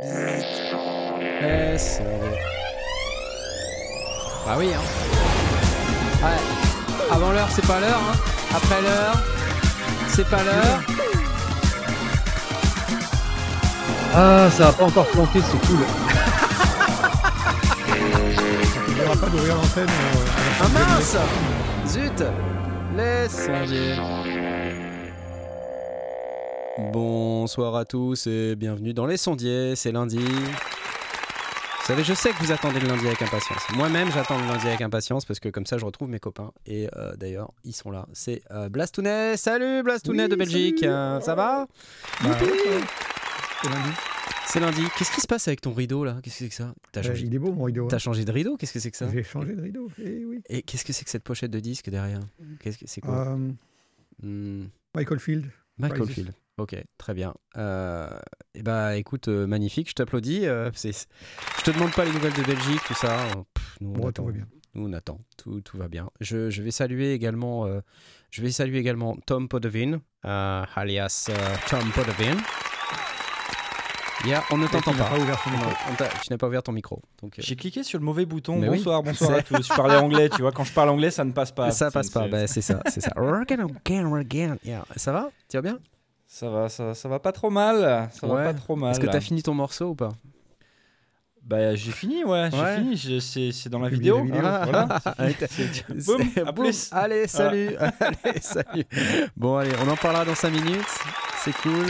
Bah oui, hein. Ouais. Avant l'heure, c'est pas l'heure, hein. Après l'heure, c'est pas l'heure. Ah, ça a pas encore planté, c'est cool. On ne pas d'ouvrir l'antenne. euh, à la Ah mince Zut Laisse tomber. Bonsoir à tous et bienvenue dans Les Sondiers, c'est lundi. Vous savez, je sais que vous attendez le lundi avec impatience. Moi-même, j'attends le lundi avec impatience parce que comme ça, je retrouve mes copains. Et euh, d'ailleurs, ils sont là. C'est euh, Blastounet. Salut Blastounet Oui, de Belgique. Euh, ça va? Bah. C'est lundi. C'est lundi. Qu'est-ce qui se passe avec ton rideau là? Qu'est-ce que c'est que ça? Changé, il est beau mon rideau. hein. t'as changé de rideau? Qu'est-ce que c'est que ça? J'ai changé de rideau. Eh oui. Et qu'est-ce que c'est que cette pochette de disque derrière? Qu'est-ce que c'est quoi? Hmm. Michael Field. Michael Crisis. Field. Ok, très bien. Euh, et bah écoute, euh, magnifique, je t'applaudis. euh, je te demande pas les nouvelles de Belgique, tout ça. pff, nous, on Bon, attend. tout va bien. Nous, on attend. Tout, tout va bien. Je, je vais saluer également, euh, je vais saluer également Tom Podevin, euh, alias euh, Tom Podevin. Yeah, on ne t'entend pas. pas ouvert son Non, micro. on t'a- tu n'as pas ouvert ton micro. Donc, euh, J'ai cliqué sur le mauvais bouton. Mais oui. bonsoir, bonsoir à tous. Je parlais anglais, tu vois. Quand je parle anglais, ça ne passe pas. ça passe pas. c'est- Bah, c'est ça, c'est ça. Again, again, again. Yeah. Ça va? Tu vas bien? Ça va, ça, ça va pas trop mal. Ça Ouais. va pas trop mal. Est-ce que t'as fini ton morceau ou pas? Bah, j'ai fini, ouais. J'ai Ouais. fini. C'est c'est dans la vidéo. la vidéo. Ah, voilà. C'est- C'est- Boum, à boum. plus. Allez, salut. allez, salut. Bon, allez, on en parlera dans 5 minutes. C'est cool.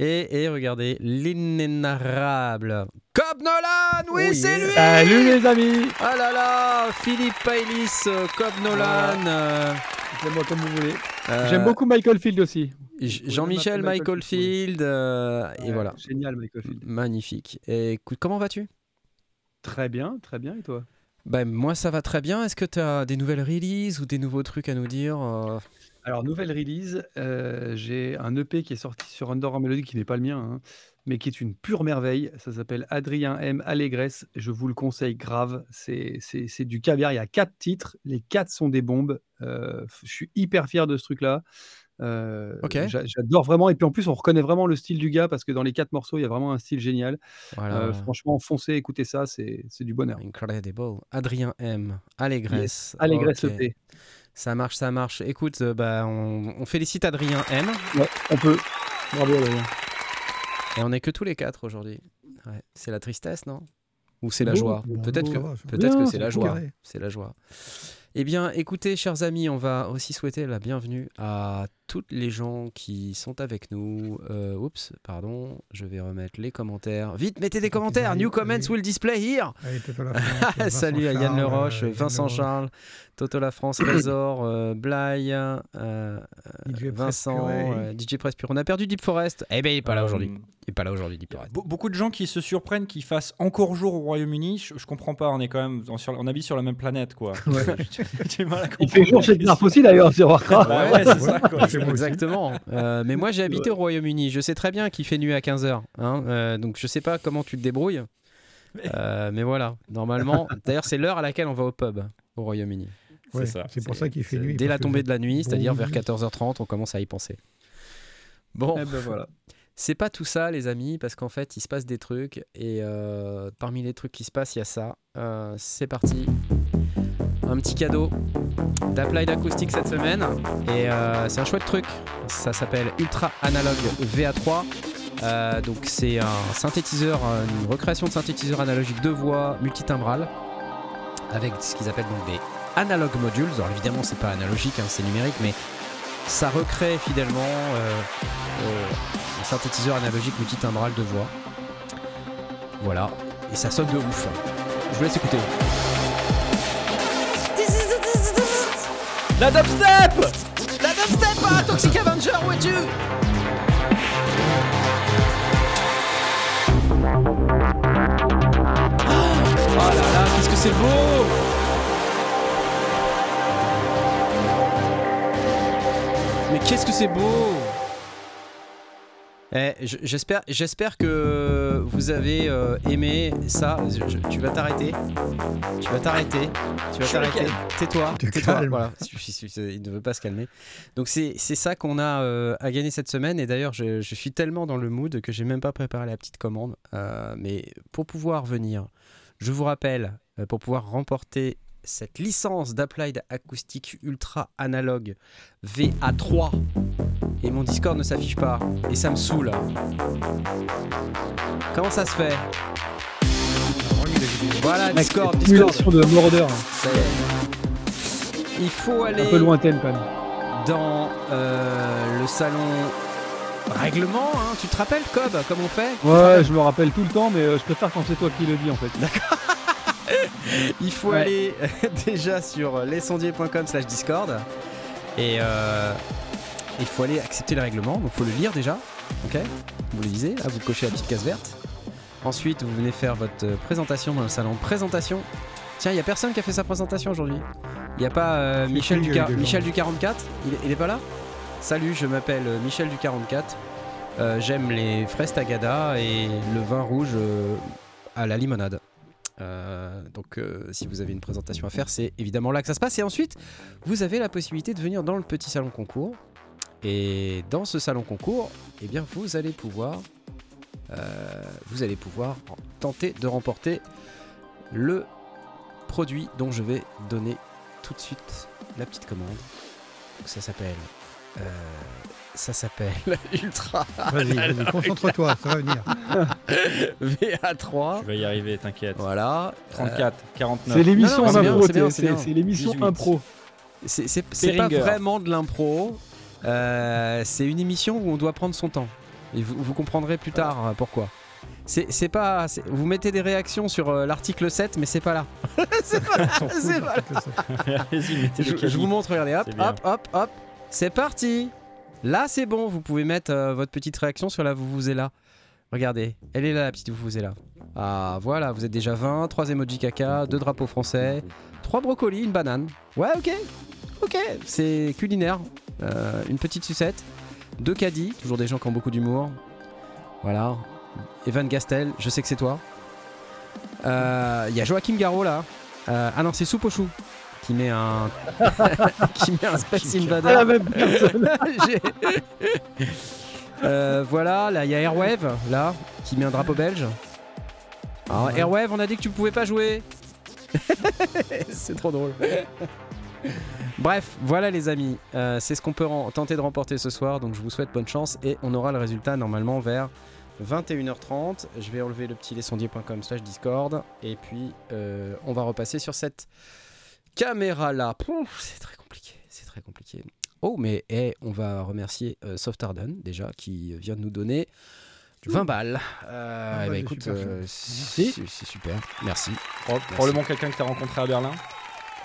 Et, et regardez, l'inénarrable Cobb Nolan, oui, Oh c'est lui Salut les amis Ah là là, Philippe Pailis, Cobb Nolan. euh, Faites-moi comme vous voulez. euh, J'aime beaucoup Michael Field aussi. Jean-Michel Michael Michael Field, euh, et voilà, Génial Michael Field. magnifique. Et écoute, comment vas-tu? Très bien, très bien. Et toi? Ben, Moi, ça va très bien. Est-ce que tu as des nouvelles releases ou des nouveaux trucs à nous dire euh, Alors, nouvelle release, j'ai un EP qui est sorti sur Underground Melody qui n'est pas le mien, hein, mais qui est une pure merveille. Ça s'appelle Adrien M. Allégresse. Je vous le conseille grave. C'est c'est- c'est du caviar. Il y a quatre titres. Les quatre sont des bombes. Euh, je suis hyper fier de ce truc-là. Euh, Ok. j'a- J'adore vraiment. Et puis en plus, on reconnaît vraiment le style du gars parce que dans les quatre morceaux, il y a vraiment un style génial. voilà. Euh, franchement, foncez, écoutez ça. C'est c'est du bonheur. Incredible. Adrien M. Allégresse. Allégresse Ok. EP. Ça marche, ça marche. Écoute, bah, on, on félicite Adrien M. Ouais, on peut. Bravo, Adrien. Et on est que tous les quatre aujourd'hui. Ouais. C'est la tristesse, non? Ou c'est la joie? Peut-être que, peut-être que c'est la joie. C'est la joie. Eh bien, écoutez, chers amis, on va aussi souhaiter la bienvenue à toutes les gens qui sont avec nous. Euh, oups, pardon, je vais remettre les commentaires. Vite, mettez des commentaires. New comments will display here. Allez, Toto La France, Vincent Salut à Yann Leroche, euh, Vincent Leroche, Charles, Toto La France, Trésor, euh, Blaye, euh, DJ Vincent, euh, DJ Press Pure. On a perdu Deep Forest. Eh ben, il est pas là aujourd'hui. Il est pas là aujourd'hui, Deep Forest. be- Beaucoup de gens qui se surprennent qu'il fasse encore jour au Royaume-Uni. Je, je comprends pas. On est quand même on, sur, on habite sur la même planète, quoi. Ouais. J'ai mal à Il fait jour chez Knarf aussi d'ailleurs sur Warcraft. Bah ouais, c'est ça, quoi. Chez moi aussi. Exactement. Euh, mais moi, j'ai habité au Royaume-Uni. Je sais très bien qu'il fait nuit à 15h. donc, je sais pas comment tu te débrouilles. Euh, mais voilà, normalement. D'ailleurs, c'est l'heure à laquelle on va au pub au Royaume-Uni. Ouais, C'est ça. C'est pour ça qu'il fait nuit. Dès la tombée de la nuit, c'est-à-dire vers nuit. 14h30, on commence à y penser. Bon, Eh ben voilà. c'est pas tout ça, les amis, parce qu'en fait, il se passe des trucs. Et euh, parmi les trucs qui se passent, il y a ça. Euh, c'est parti. Un petit cadeau d'Applied Acoustic cette semaine. Et euh, c'est un chouette truc. Ça s'appelle Ultra Analog VA3. Euh, donc c'est un synthétiseur, une recréation de synthétiseur analogique de voix multitimbral avec ce qu'ils appellent donc des analog modules. Alors évidemment c'est pas analogique, hein, c'est numérique, mais ça recrée fidèlement euh, un synthétiseur analogique multitimbral de voix. Voilà, et ça sonne de ouf. Je vous laisse écouter. La dubstep La dubstep, Toxic Avenger, où es-tu Oh là là, qu'est-ce que c'est beau Mais qu'est-ce que c'est beau Eh, j'espère, j'espère que vous avez euh, aimé ça. Je- je- tu vas t'arrêter. Tu vas t'arrêter. Tu vas t'arrêter. Tais-toi. Tais-toi. Voilà. Il ne veut pas se calmer. Donc c'est, c'est ça qu'on a euh, à gagner cette semaine. Et d'ailleurs, je, je suis tellement dans le mood que j'ai même pas préparé la petite commande. Euh, mais pour pouvoir venir, je vous rappelle, pour pouvoir remporter cette licence d'Applied Acoustic Ultra Analog VA3 et mon Discord ne s'affiche pas et ça me saoule. Comment ça se fait? Voilà Discord, Discord. de est. Il faut aller un peu lointaine quand même. dans euh, le salon règlement. hein. Tu te rappelles Cobb comme on fait? Ouais, je me rappelle tout le temps, mais euh, je préfère quand c'est toi qui le dis en fait. Il faut Ouais. aller déjà sur lesondiers.com slash discord et euh, il faut aller accepter le règlement, donc il faut le lire déjà, ok Vous le lisez, là vous cochez la petite case verte. Ensuite vous venez faire votre euh, présentation dans le salon présentation. Tiens, il y a personne qui a fait sa présentation aujourd'hui. Il n'y a pas euh, Michel, du euh, Car- des gens Michel du 44 il est, il est pas là? Salut, je m'appelle euh, Michel du 44. Euh, J'aime les fraises tagada et le vin rouge euh, à la limonade. Euh, donc euh, si vous avez une présentation à faire, c'est évidemment là que ça se passe. Et ensuite, vous avez la possibilité de venir dans le petit salon concours. Et dans ce salon concours, eh bien, vous allez pouvoir, euh, vous allez pouvoir tenter de remporter le produit dont je vais donner tout de suite la petite commande. Donc ça s'appelle, ça s'appelle Ultra Vas-y, concentre-toi, ça va venir. VA3. Je vais y arriver, t'inquiète. Voilà. 34, 49. C'est l'émission Non, non, en c'est bien, impro, c'est l'émission 18. impro. C'est pas vraiment de l'impro. Euh, c'est une émission où on doit prendre son temps. Et vous, vous comprendrez plus tard euh, pourquoi. C'est pas. Vous mettez des réactions sur euh, l'article 7, mais c'est pas là. c'est pas là. C'est pas là. Je, je vous montre, regardez, hop, hop, hop, hop. C'est parti. Là, c'est bon. Vous pouvez mettre euh, votre petite réaction sur la vous vous est là. Regardez, elle est là, la petite vous vous est là. Ah, voilà, vous êtes déjà 20, 3 emojis caca, 2 drapeaux français, 3 brocolis, une banane. Ouais, ok, ok, c'est culinaire. Euh, une petite sucette, 2 caddies, toujours des gens qui ont beaucoup d'humour. Voilà. Evan Gastel, je sais que c'est toi. Euh, Il y a Joachim Garraud là. Ah non, c'est Soupe au chou qui met un qui met un Space Invader. Ah, la même Euh, voilà, là il y a Airwave, là, qui met un drapeau belge. Alors, Ouais. Airwave, on a dit que tu pouvais pas jouer. c'est trop drôle. Bref, voilà les amis, Euh, c'est ce qu'on peut tenter de remporter ce soir, donc je vous souhaite bonne chance et on aura le résultat normalement vers 21h30. Je vais enlever le petit lesondier.com slash Discord et puis euh, on va repasser sur cette caméra là. C'est très compliqué, c'est très compliqué. Oh, mais eh, on va remercier euh, Soft Arden déjà qui vient de nous donner 20 balles. Euh, Ah, eh ben, bah, écoute, euh, Merci. c'est super, merci. Pro- Probablement quelqu'un que t'as rencontré à Berlin.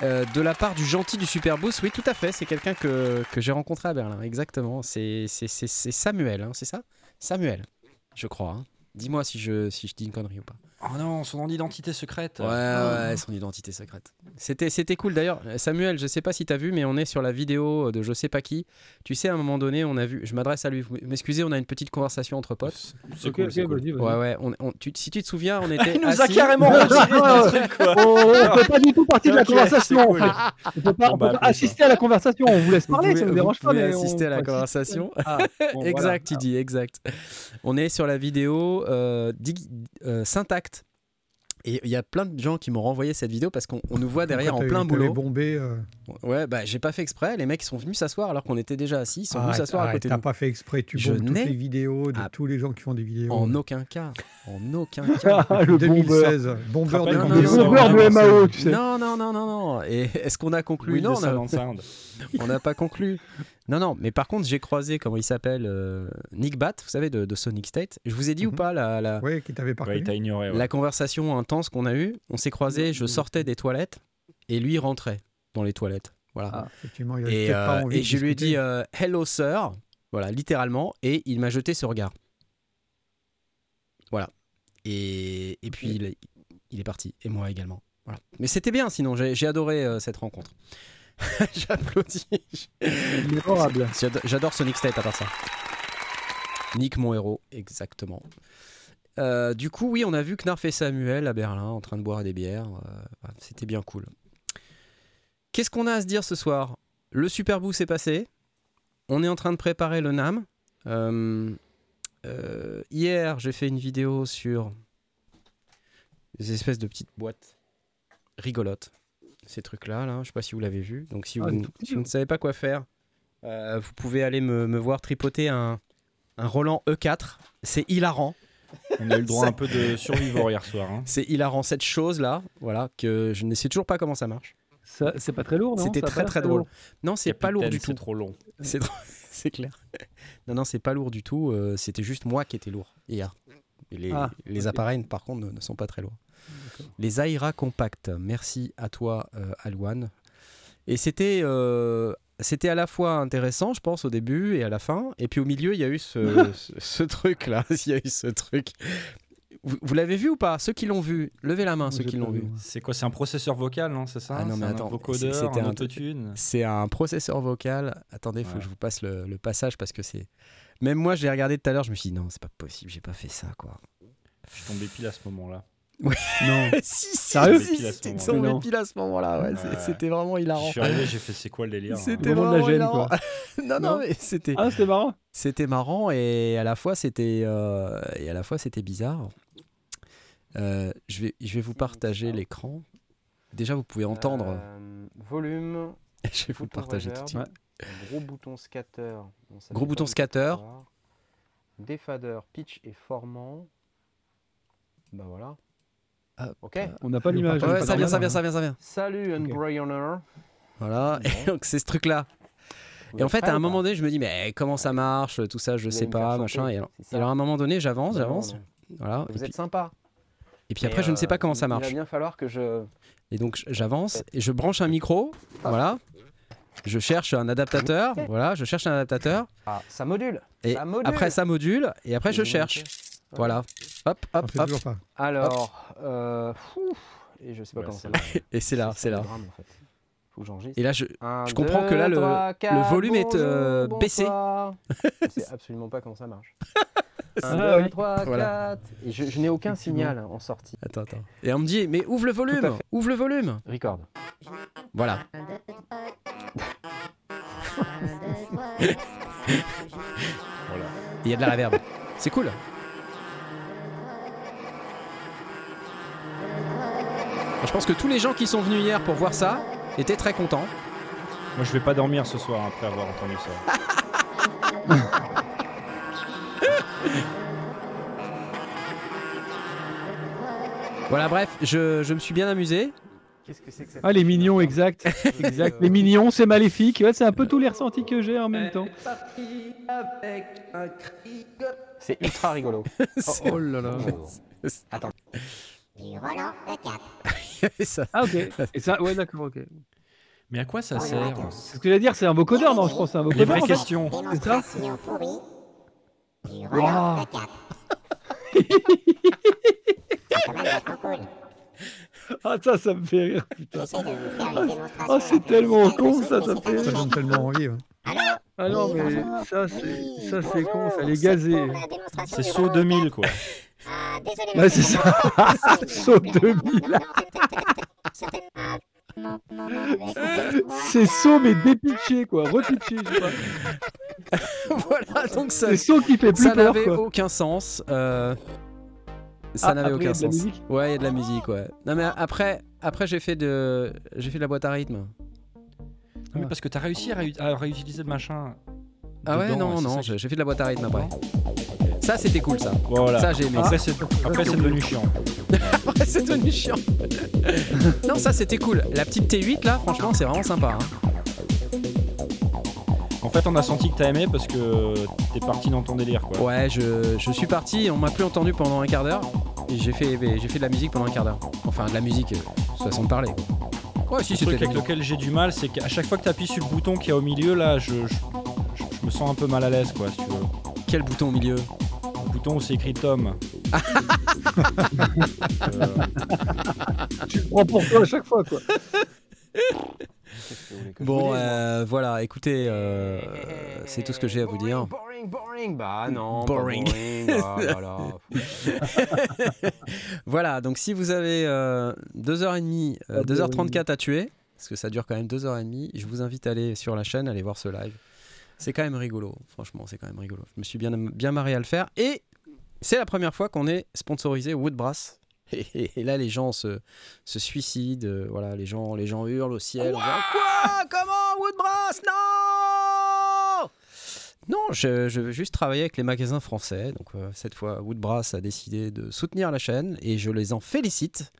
Euh, de la part du gentil du Super Boost, oui, tout à fait. C'est quelqu'un que, que j'ai rencontré à Berlin, exactement. C'est Samuel, hein, c'est ça? Samuel, je crois. hein. Dis-moi si je, si je dis une connerie ou pas. Oh non, son identité secrète. Ouais, ouais, son identité secrète. C'était, c'était cool d'ailleurs. Samuel, je sais pas si t'as vu, mais on est sur la vidéo de je sais pas qui. Tu sais, à un moment donné, on a vu. Je m'adresse à lui. M'excusez, on a une petite conversation entre potes. C'est cool, c'est cool. vas-y, vas-y. Ouais, ouais. on- on- tu- si tu te souviens, on était. Il nous a carrément truc, quoi. On on fait pas du tout partie de la conversation. cool. On peut pas, Bon, on bah, peut pas assister à la conversation. On vous laisse Vous parler, pouvez- ça nous vous dérange pas. mais on- assister à la on- conversation. Ah, bon, voilà. exact, il dit, exact. On est sur la vidéo euh, dig- euh, Syntact. Et il y a plein de gens qui m'ont renvoyé cette vidéo parce qu'on on nous voit derrière en plein boulot. bombé. euh, Ouais, bah j'ai pas fait exprès. Les mecs sont venus s'asseoir alors qu'on était déjà assis. Ils sont venus arrête, s'asseoir à côté de T'as pas fait exprès, tu Je bombes toutes les vidéos de Ah. tous les gens qui font des vidéos. En aucun cas. En aucun cas. Le bombeur. 2016, bombeur de non, non. MAO, tu sais. non, non, non, non, non. Et est-ce qu'on a conclu? Oui, Non, on n'a pas conclu. Non, non. Mais par contre, j'ai croisé, comment il s'appelle euh, Nick Bat, vous savez, de, de Sonic State. Je vous ai dit ou Mhm. pas la, la, Ouais, qui t'avait pas Ouais, il reconnu. t'a ignoré. ouais. la conversation intense qu'on a eue On s'est croisés, je sortais des toilettes et lui rentrait dans les toilettes. Voilà. Ah, effectivement, il Et, pas euh, envie et de je lui ai dit euh, Hello sir, voilà, littéralement, et il m'a jeté ce regard. Voilà. Et, et puis il est, il est parti, et moi également. Voilà. Mais c'était bien sinon, j'ai j'ai adoré euh, cette rencontre. J'applaudis. Mémorable. J'ado- J'adore Sonic State à part ça. Nick, mon héros, exactement. Euh, du coup, oui, on a vu Knarf et Samuel à Berlin en train de boire des bières. euh, C'était bien cool. Qu'est-ce qu'on a à se dire ce soir? Le Super Bowl s'est passé. On est en train de préparer le NAM. Euh, hier, j'ai fait une vidéo sur des espèces de petites boîtes rigolotes. Ces trucs-là, là, je sais pas si vous l'avez vu. Donc, si, Ah, vous, c'est ne- si vous ne savez pas quoi faire, euh, vous pouvez aller me, me voir tripoter un, un Roland E4. C'est hilarant. On a eu le droit Ça- un peu de survivor hier soir. hein. C'est hilarant cette chose-là, voilà, que je ne sais toujours pas comment ça marche. Ça, c'est pas très lourd, non? C'était très très drôle. Non, c'est pas lourd du C'est tout. trop long. C'est trop- c'est clair. Non, non, c'est pas lourd du tout. euh, C'était juste moi qui étais lourd hier. Et les, Ah, les appareils, par contre, ne, ne sont pas très lourds. Les Aira Compact. Merci à toi, euh, Alouane. Et c'était euh, c'était à la fois intéressant, je pense, au début et à la fin. Et puis au milieu, il y a eu ce, ce, ce truc-là. Il y a eu ce truc. Vous, vous l'avez vu ou pas? Ceux qui l'ont vu, levez la main, ceux qui l'ont vu. C'est quoi? C'est un processeur vocal, non? C'est ça? Ah non, mais C'est un attends, un un- autotune? C'est un processeur vocal. Attendez, il faut Ouais. que je vous passe le, le passage parce que c'est. Même moi, j'ai regardé tout à l'heure, je me suis dit non, c'est pas possible, j'ai pas fait ça quoi. Je suis tombé pile à ce moment-là. Non. si, si, Sérieux si, Pile à ce c'était moment-là. tombé Mais non. à ce moment-là, ouais, Ouais. c'était vraiment hilarant. Je suis arrivé, j'ai fait c'est quoi le délire hein C'était Moment de la vraiment gêne, hilarant. quoi. non, non, Non. mais c'était Ah, c'était marrant. c'était marrant et à la fois c'était euh, et à la fois c'était bizarre. Euh, je vais je vais vous partager l'écran. Déjà, vous pouvez entendre. Euh, volume, je vais vous le partager tout de suite. gros bouton scatter. Bon, Gros bouton scatter. Défadeur, pitch et formant. Bah voilà. Hop. Ok. On n'a pas l'image. Ouais, ça vient, ça vient, ça vient, ça vient. Salut, Ok. Unbrainer. Voilà. Et donc c'est ce truc-là. Et en fait, à un moment donné, je me dis, mais comment ça marche, tout ça, je sais pas, machin. Et alors, et à un moment donné, j'avance, j'avance. Voilà. Et Vous puis, êtes sympa. et puis après, je ne sais euh, pas comment ça marche. Il va bien falloir que je. Et donc, j'avance et je branche un micro. Voilà. Je cherche un adaptateur. Voilà, je cherche un adaptateur. Ah, ça module. Et ça module. après, ça module. Et après, je cherche. Voilà. Hop, hop, hop. toujours pas. Alors, euh, et je sais pas Ouais, comment c'est ça là. marche. Et c'est là, c'est là. le drame, en fait. Faut que. Et là, je. Un, je comprends que là, le- trois, le quatre, volume est, euh, baissé. je sais absolument pas comment ça marche. Ah 1, 2, oui. 3, Voilà. 4. Et je, je n'ai aucun signal en sortie. Attends, attends. Et on me dit, mais ouvre le volume. Ouvre le volume. Record. Voilà. Voilà. Il y a de la reverb. C'est cool. Je pense que tous les gens qui sont venus hier pour voir ça étaient très contents. Moi, je vais pas dormir ce soir après avoir entendu ça. Voilà, bref, je, je me suis bien amusé. Qu'est-ce que c'est que ça Ah, les mignons, exact. exact. Les mignons, c'est maléfique. Ouais, c'est un peu tous les ressentis que j'ai en même temps. C'est ultra rigolo. C'est- Oh là là. Attends. Il y avait ça. Ah, ok. Et ça, ouais, d'accord, ok. Mais à quoi ça sert C'est ce que j'allais dire, c'est un vocodeur, non Je pense que c'est un Les vocodeur. vraies en fait. questions. C'est ça Waouh. Ah, ça, ça me fait rire, putain. Ah, c'est tellement con, ça, ça me fait Ça rire. donne tellement envie. ouais. Ah non, mais ça, c'est ça, c'est con, ça, les gazés. C'est saut 2000, quoi. Ouais, c'est ça. Saut 2000. C'est saut, mais dépitché, quoi. Repitché, je sais pas. voilà, donc ça, C'est saut qui fait plus ça peur, n'avait quoi. aucun sens. euh, ça Ah, n'avait après, il y aucun a de la sens. musique Ouais, il y a de la musique, ouais. Non mais après, après j'ai fait de, j'ai fait de la boîte à rythme. Oui, parce que t'as réussi à, ré- à réutiliser le machin. Ah ouais, dedans, non, non, ça j'ai j'ai fait de la boîte à rythme après. Ça, c'était cool, ça. Voilà. Ça, j'ai aimé. Après, c'est devenu chiant. Après, c'est devenu chiant. non, ça, c'était cool. La petite T8, là, franchement, c'est vraiment sympa. hein. En fait, on a senti que t'as aimé parce que t'es parti dans ton délire, quoi. Ouais, je, je suis parti, on m'a plus entendu pendant un quart d'heure. Et j'ai fait, j'ai fait de la musique pendant un quart d'heure. Enfin, de la musique, euh, façon de parler. Ouais, si, Le truc avec lequel j'ai du mal, c'est qu'à chaque fois que t'appuies sur le bouton qui est au milieu, là, je, je, je- je me sens un peu mal à l'aise, quoi, si tu veux. Quel bouton au milieu? Où c'est écrit Tom. Euh, Tu le prends pour toi à chaque fois, quoi. Bon, euh, voilà, écoutez, euh, c'est tout ce que j'ai à vous dire. Boring, boring, bah non, Boring. boring. boring. Ah, là, là. Voilà, donc si vous avez euh, 2h30, euh, Pas de- 2h34 à tuer, parce que ça dure quand même 2h30, je vous invite à aller sur la chaîne, aller voir ce live. C'est quand même rigolo, franchement, c'est quand même rigolo. Je me suis bien, bien marré à le faire. Et c'est la première fois qu'on est sponsorisé Woodbrass. Et, et- et là, les gens se, se suicident, euh, voilà, les gens, les gens hurlent au ciel. Quoi Comment Woodbrass? Non Non, je, je veux juste travailler avec les magasins français. Donc euh, cette fois, Woodbrass a décidé de soutenir la chaîne et je les en félicite.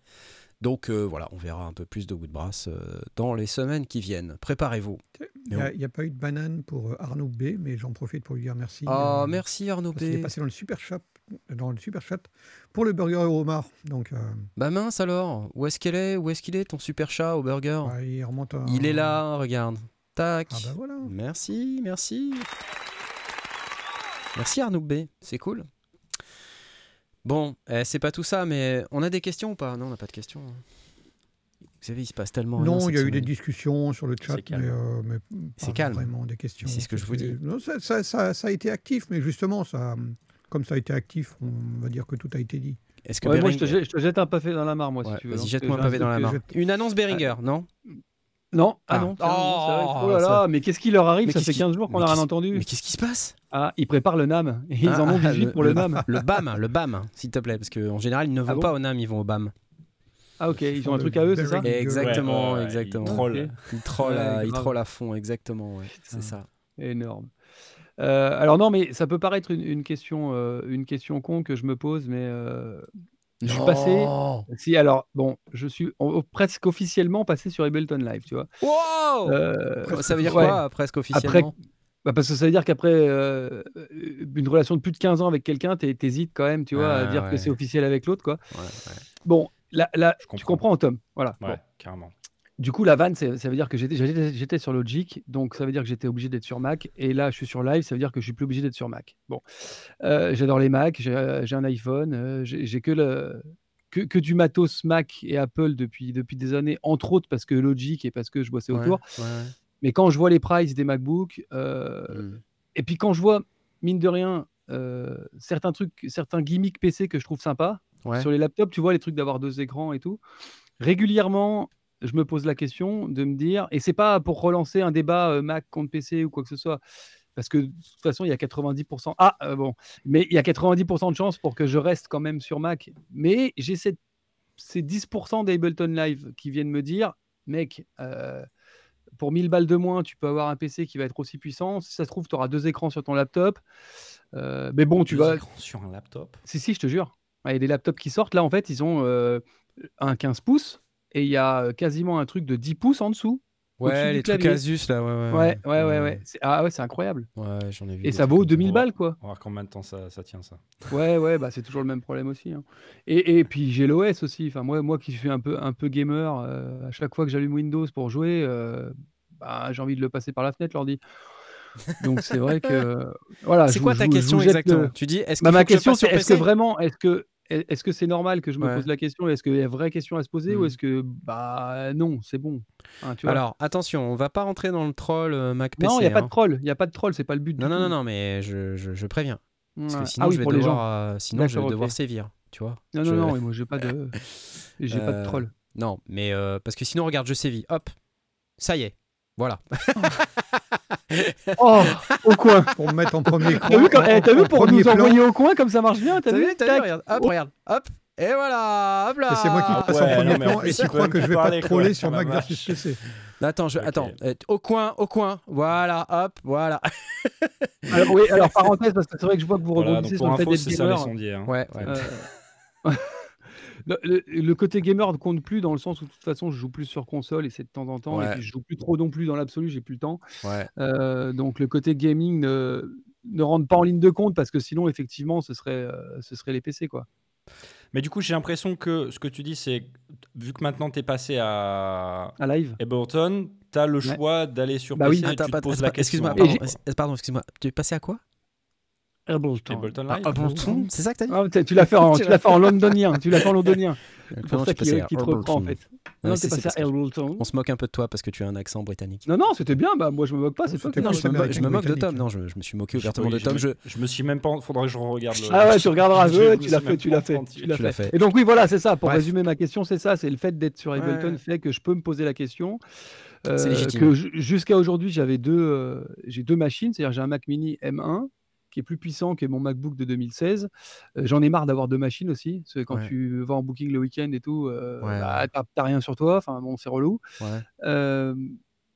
Donc euh, voilà, on verra un peu plus de Woodbrass euh, dans les semaines qui viennn'y Préparez-vous. Il n'y a, pas eu de banane pour euh, Arnaud B, mais j'en profite pour lui dire merci. Oh, euh, merci Arnaud parce qu'il est B. passé dans le super chat, dans le super chat pour le burger au homard. Donc, Bah mince alors, où est-ce qu'elle est? Où est-ce qu'il est ton super chat au burger? Ouais, il remonte. à- Il est là, regarde. Tac. Ah bah voilà. Merci, merci. Merci Arnaud B, c'est cool. Bon, eh, c'est pas tout ça, mais on a des questions ou pas? Non, on n'a pas de questions. hein. Vous savez, il se passe tellement Non, il y a eu des discussions sur le chat, C'est calme. mais, euh, mais C'est pas calme. vraiment des questions. C'est ce que je vous dis. Non, ça, ça- ça- ça a été actif, mais justement, ça, comme ça a été actif, on va dire que tout a été dit. Est-ce que Ouais, moi, je te, jette, je te jette un pavé dans la mare, moi, Ouais, si tu veux. Vas-y, hein, jette-moi un pavé dans la je- Une annonce Beringer, non? Non, ah, Ah. non. Oh, Oh là là, mais qu'est-ce qui leur arrive Mais Ça fait qui- 15 jours qu'on n'a rien entendu. Mais qu'est-ce qui se passe Ah, ils préparent le NAM. Et ils Ah, en ont ah, 18 pour le, NAM. Le BAM, le BAM, s'il te plaît, parce qu'en général, ils ne vont Ah bon pas au NAM, ils vont au BAM. Ah, ok, ils ont un truc à eux, c'est ça. Exactement, Ouais, ouais, exactement. Ils trollent, à, ils trollent à fond, exactement, ouais, c'est ça. Énorme. Euh, alors non, mais ça peut paraître une, une question, euh, une question con que je me pose, mais euh, je suis passé. Si alors, bon, je suis presque officiellement passé sur Ableton Live, tu vois. Wow Euh, Ça veut dire ouais. quoi, presque officiellement? Bah, parce que ça veut dire qu'après euh, une relation de plus de 15 ans avec quelqu'un, t'hé- t'hésites quand même, tu vois, à dire ouais. que c'est officiel avec l'autre, quoi. Ouais, ouais. Bon, là, là Je tu comprends. comprends, Tom. Voilà. Ouais, Bon. carrément. Du coup, la vanne, ça veut dire que j'étais- sur Logic, donc ça veut dire que j'étais obligé d'être sur Mac. Et là, je suis sur Live, ça veut dire que je suis plus obligé d'être sur Mac. Bon, Euh, j'adore les Mac, j'ai j'ai un iPhone, euh, j'ai que, le, que, que du matos Mac et Apple depuis, depuis des années, entre autres parce que Logic et parce que je bossais autour. ouais, Mais quand je vois les prices des MacBooks, euh, ouais. Mm. et puis quand je vois, mine de rien, euh, certains trucs, certains gimmicks PC que je trouve sympas, Ouais. sur les laptops, tu vois, les trucs d'avoir deux écrans et tout. Régulièrement, je me pose la question de me dire, et c'est pas pour relancer un débat euh, Mac contre PC ou quoi que ce soit, parce que de toute façon, il y a 90%. Ah, euh, bon, mais il y a 90% de chances pour que je reste quand même sur Mac. Mais j'ai ces 10% d'Ableton Live qui viennent me dire, mec, euh, pour 1000 balles de moins, tu peux avoir un PC qui va être aussi puissant. Si ça se trouve, tu auras deux écrans sur ton laptop. Euh, mais bon, tu Deux vas. écrans sur un laptop? Si, si, je te jure. Il y a des laptops qui sortent. Là, en fait, ils ont un 15 pouces et il y a euh, quasiment un truc de 10 pouces en dessous. Ouais, les trucs. Asus là, ouais, Ouais, ouais, ouais. ouais, C'est- Ah ouais, c'est incroyable. Ouais, j'en ai vu. Et ça vaut comme 2000 ça. balles, quoi. On va voir combien de temps ça, ça tient, ça. Ouais, ouais, bah, c'est toujours le même problème aussi. hein. Et, et puis j'ai l'OS aussi. Enfin, moi, moi qui suis un peu, un peu gamer, euh, à chaque fois que j'allume Windows pour jouer, euh, bah, j'ai envie de le passer par la fenêtre, l'ordi. Donc c'est vrai que. Voilà, C'est quoi ta question exactement? Tu dis, est-ce Bah, ma que je question, sur c'est est-ce que vraiment, est-ce que est-ce que c'est normal que je me Ouais. pose la question? Est-ce qu'il y a une vraie question à se poser ou Hmm. est-ce que bah non, c'est bon? Hein, tu vois? Alors, attention, on va pas rentrer dans le troll euh, Mac PC. non, il n'y a pas de hein. troll, il n'y a pas de troll, c'est pas le but. Non, non, non, non, mais je, je, je préviens. Parce que sinon, ah oui, je vais devoir, euh, sinon je vais devoir sévir, tu vois? Non, Je- non, non, moi j'ai pas de, j'ai pas de Euh, troll. Non, mais euh, parce que sinon, regarde, je sévis. Hop, ça y est. Voilà. Oh, au coin. Pour me mettre en premier T'as vu, en- eh, t'as vu en pour premier nous plan. envoyer au coin comme ça marche bien T'as T'as vu vu, t'as vu, regarde. Hop, Oh. regarde. Hop. Et voilà. Hop là. Et C'est moi qui passe Ouais, en premier non, plan et croit même que je vais pas te troller sur Mac versus PC. Attends, je, attends. euh, Au coin, au coin. Voilà. Hop, voilà. Alors, oui, alors parenthèse, parce que c'est vrai que je vois que vous Voilà, rebondissez donc sur pour le fait info, d'être c'est ça les gamer. sondiers. hein. Ouais, ouais. Euh, le, le- le côté gamer ne compte plus dans le sens où de toute façon je joue plus sur console et c'est de temps en temps Ouais. et puis je joue plus trop non plus dans l'absolu j'ai plus le temps ouais. Euh, donc le côté gaming ne, ne rentre pas en ligne de compte parce que sinon effectivement ce serait euh, ce serait les PC quoi Mais du coup, j'ai l'impression que ce que tu dis, c'est vu que maintenant tu es passé à à live Ableton, tu as le Ouais. choix d'aller sur Bah oui. PC et Attends, tu te poses la question. excuse-moi, pardon, excuse-moi. Tu es passé à quoi? Ableton. Ableton Ah, Live Ableton, c'est ça que t'as dit Ah, tu l'as fait en tu l'as fait en londonien tu l'as fait en londonien C'est pour ça qu'il te reprend en fait. Non, c'est- passé à Hamilton. On se moque un peu de toi parce que tu as un accent britannique. Non, non, c'était bien. Bah, moi, je me moque pas. C'est toi qui Non, je, me, je moque de. Tom. Non, je, je me suis moqué ouvertement de Tom. Je, Je me suis même pas. Faudrait que je regarde le. Ah ouais, tu regarderas. Ouais, tu l'as fait, tu pas l'as fait, tu l'as fait. Et donc oui, voilà, c'est ça. Pour résumer ma question, c'est ça. C'est le fait d'être sur Ableton fait que je peux me poser la question. euh, C'est légitime. que ju- jusqu'à aujourd'hui, j'avais deux, euh, j'ai deux machines. C'est-à-dire, j'ai un Mac Mini M1 qui est plus puissant que mon MacBook de 2016. Euh, J'en ai marre d'avoir deux machines aussi. Parce que quand Ouais. tu vas en booking le week-end et tout, euh, Ouais, bah, t'as rien sur toi. Enfin bon, c'est relou. ouais. Euh,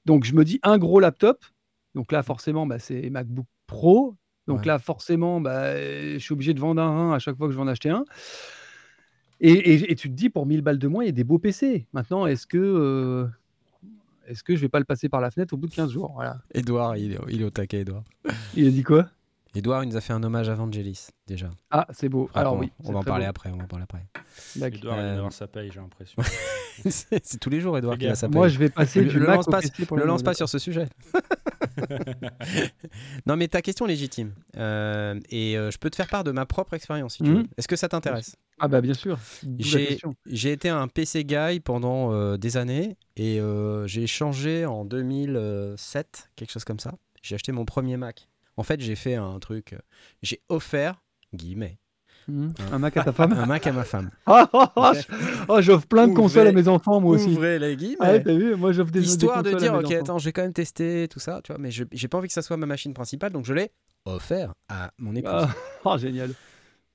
donc je me dis un gros laptop. Donc là forcément bah, c'est MacBook Pro. Donc là forcément bah, je suis obligé de vendre un à chaque fois que je vais en acheter un. Et, et- et tu te dis pour 1000 balles de moins il y a des beaux PC. Maintenant est-ce que euh, est-ce que je vais pas le passer par la fenêtre au bout de 15 jours? Voilà. Edouard, il est, il est au taquet, Edouard. Il a dit quoi? Edouard, il nous a fait un hommage à Vangelis, déjà. Ah c'est beau. Alors on, oui. on va en parler beau. après. On va en parler après. Edouard, il Euh, sa paye, j'ai l'impression. c'est c'est tous les jours, Edouard, qui a sa Moi paye. je vais passer Le- du le Mac lance pas- pour Le lance pas sur ce sujet. non, mais ta question est légitime. Euh, et euh, je peux te faire part de ma propre expérience, si tu veux. Est-ce que ça t'intéresse? Ah bah bien sûr. J'ai été un PC guy pendant euh, des années et euh, j'ai changé en 2007, quelque chose comme ça. J'ai acheté mon premier Mac. En fait, j'ai fait un truc. euh, J'ai offert, guillemets, Mhm. Un Mac à ta femme un Mac à ma femme. Ah, ah, je- oh, j'offre plein de Ouvrez- consoles à mes enfants, moi aussi. Ouvrez les guillemets. Ah ouais, t'as vu Moi, j'offre des des Histoire de consoles à dire, ok, enfants. attends, je vais quand même tester tout ça, tu vois, mais j'ai pas envie que ça soit ma machine principale, donc je l'ai offert à mon épouse. Ah, ah, génial.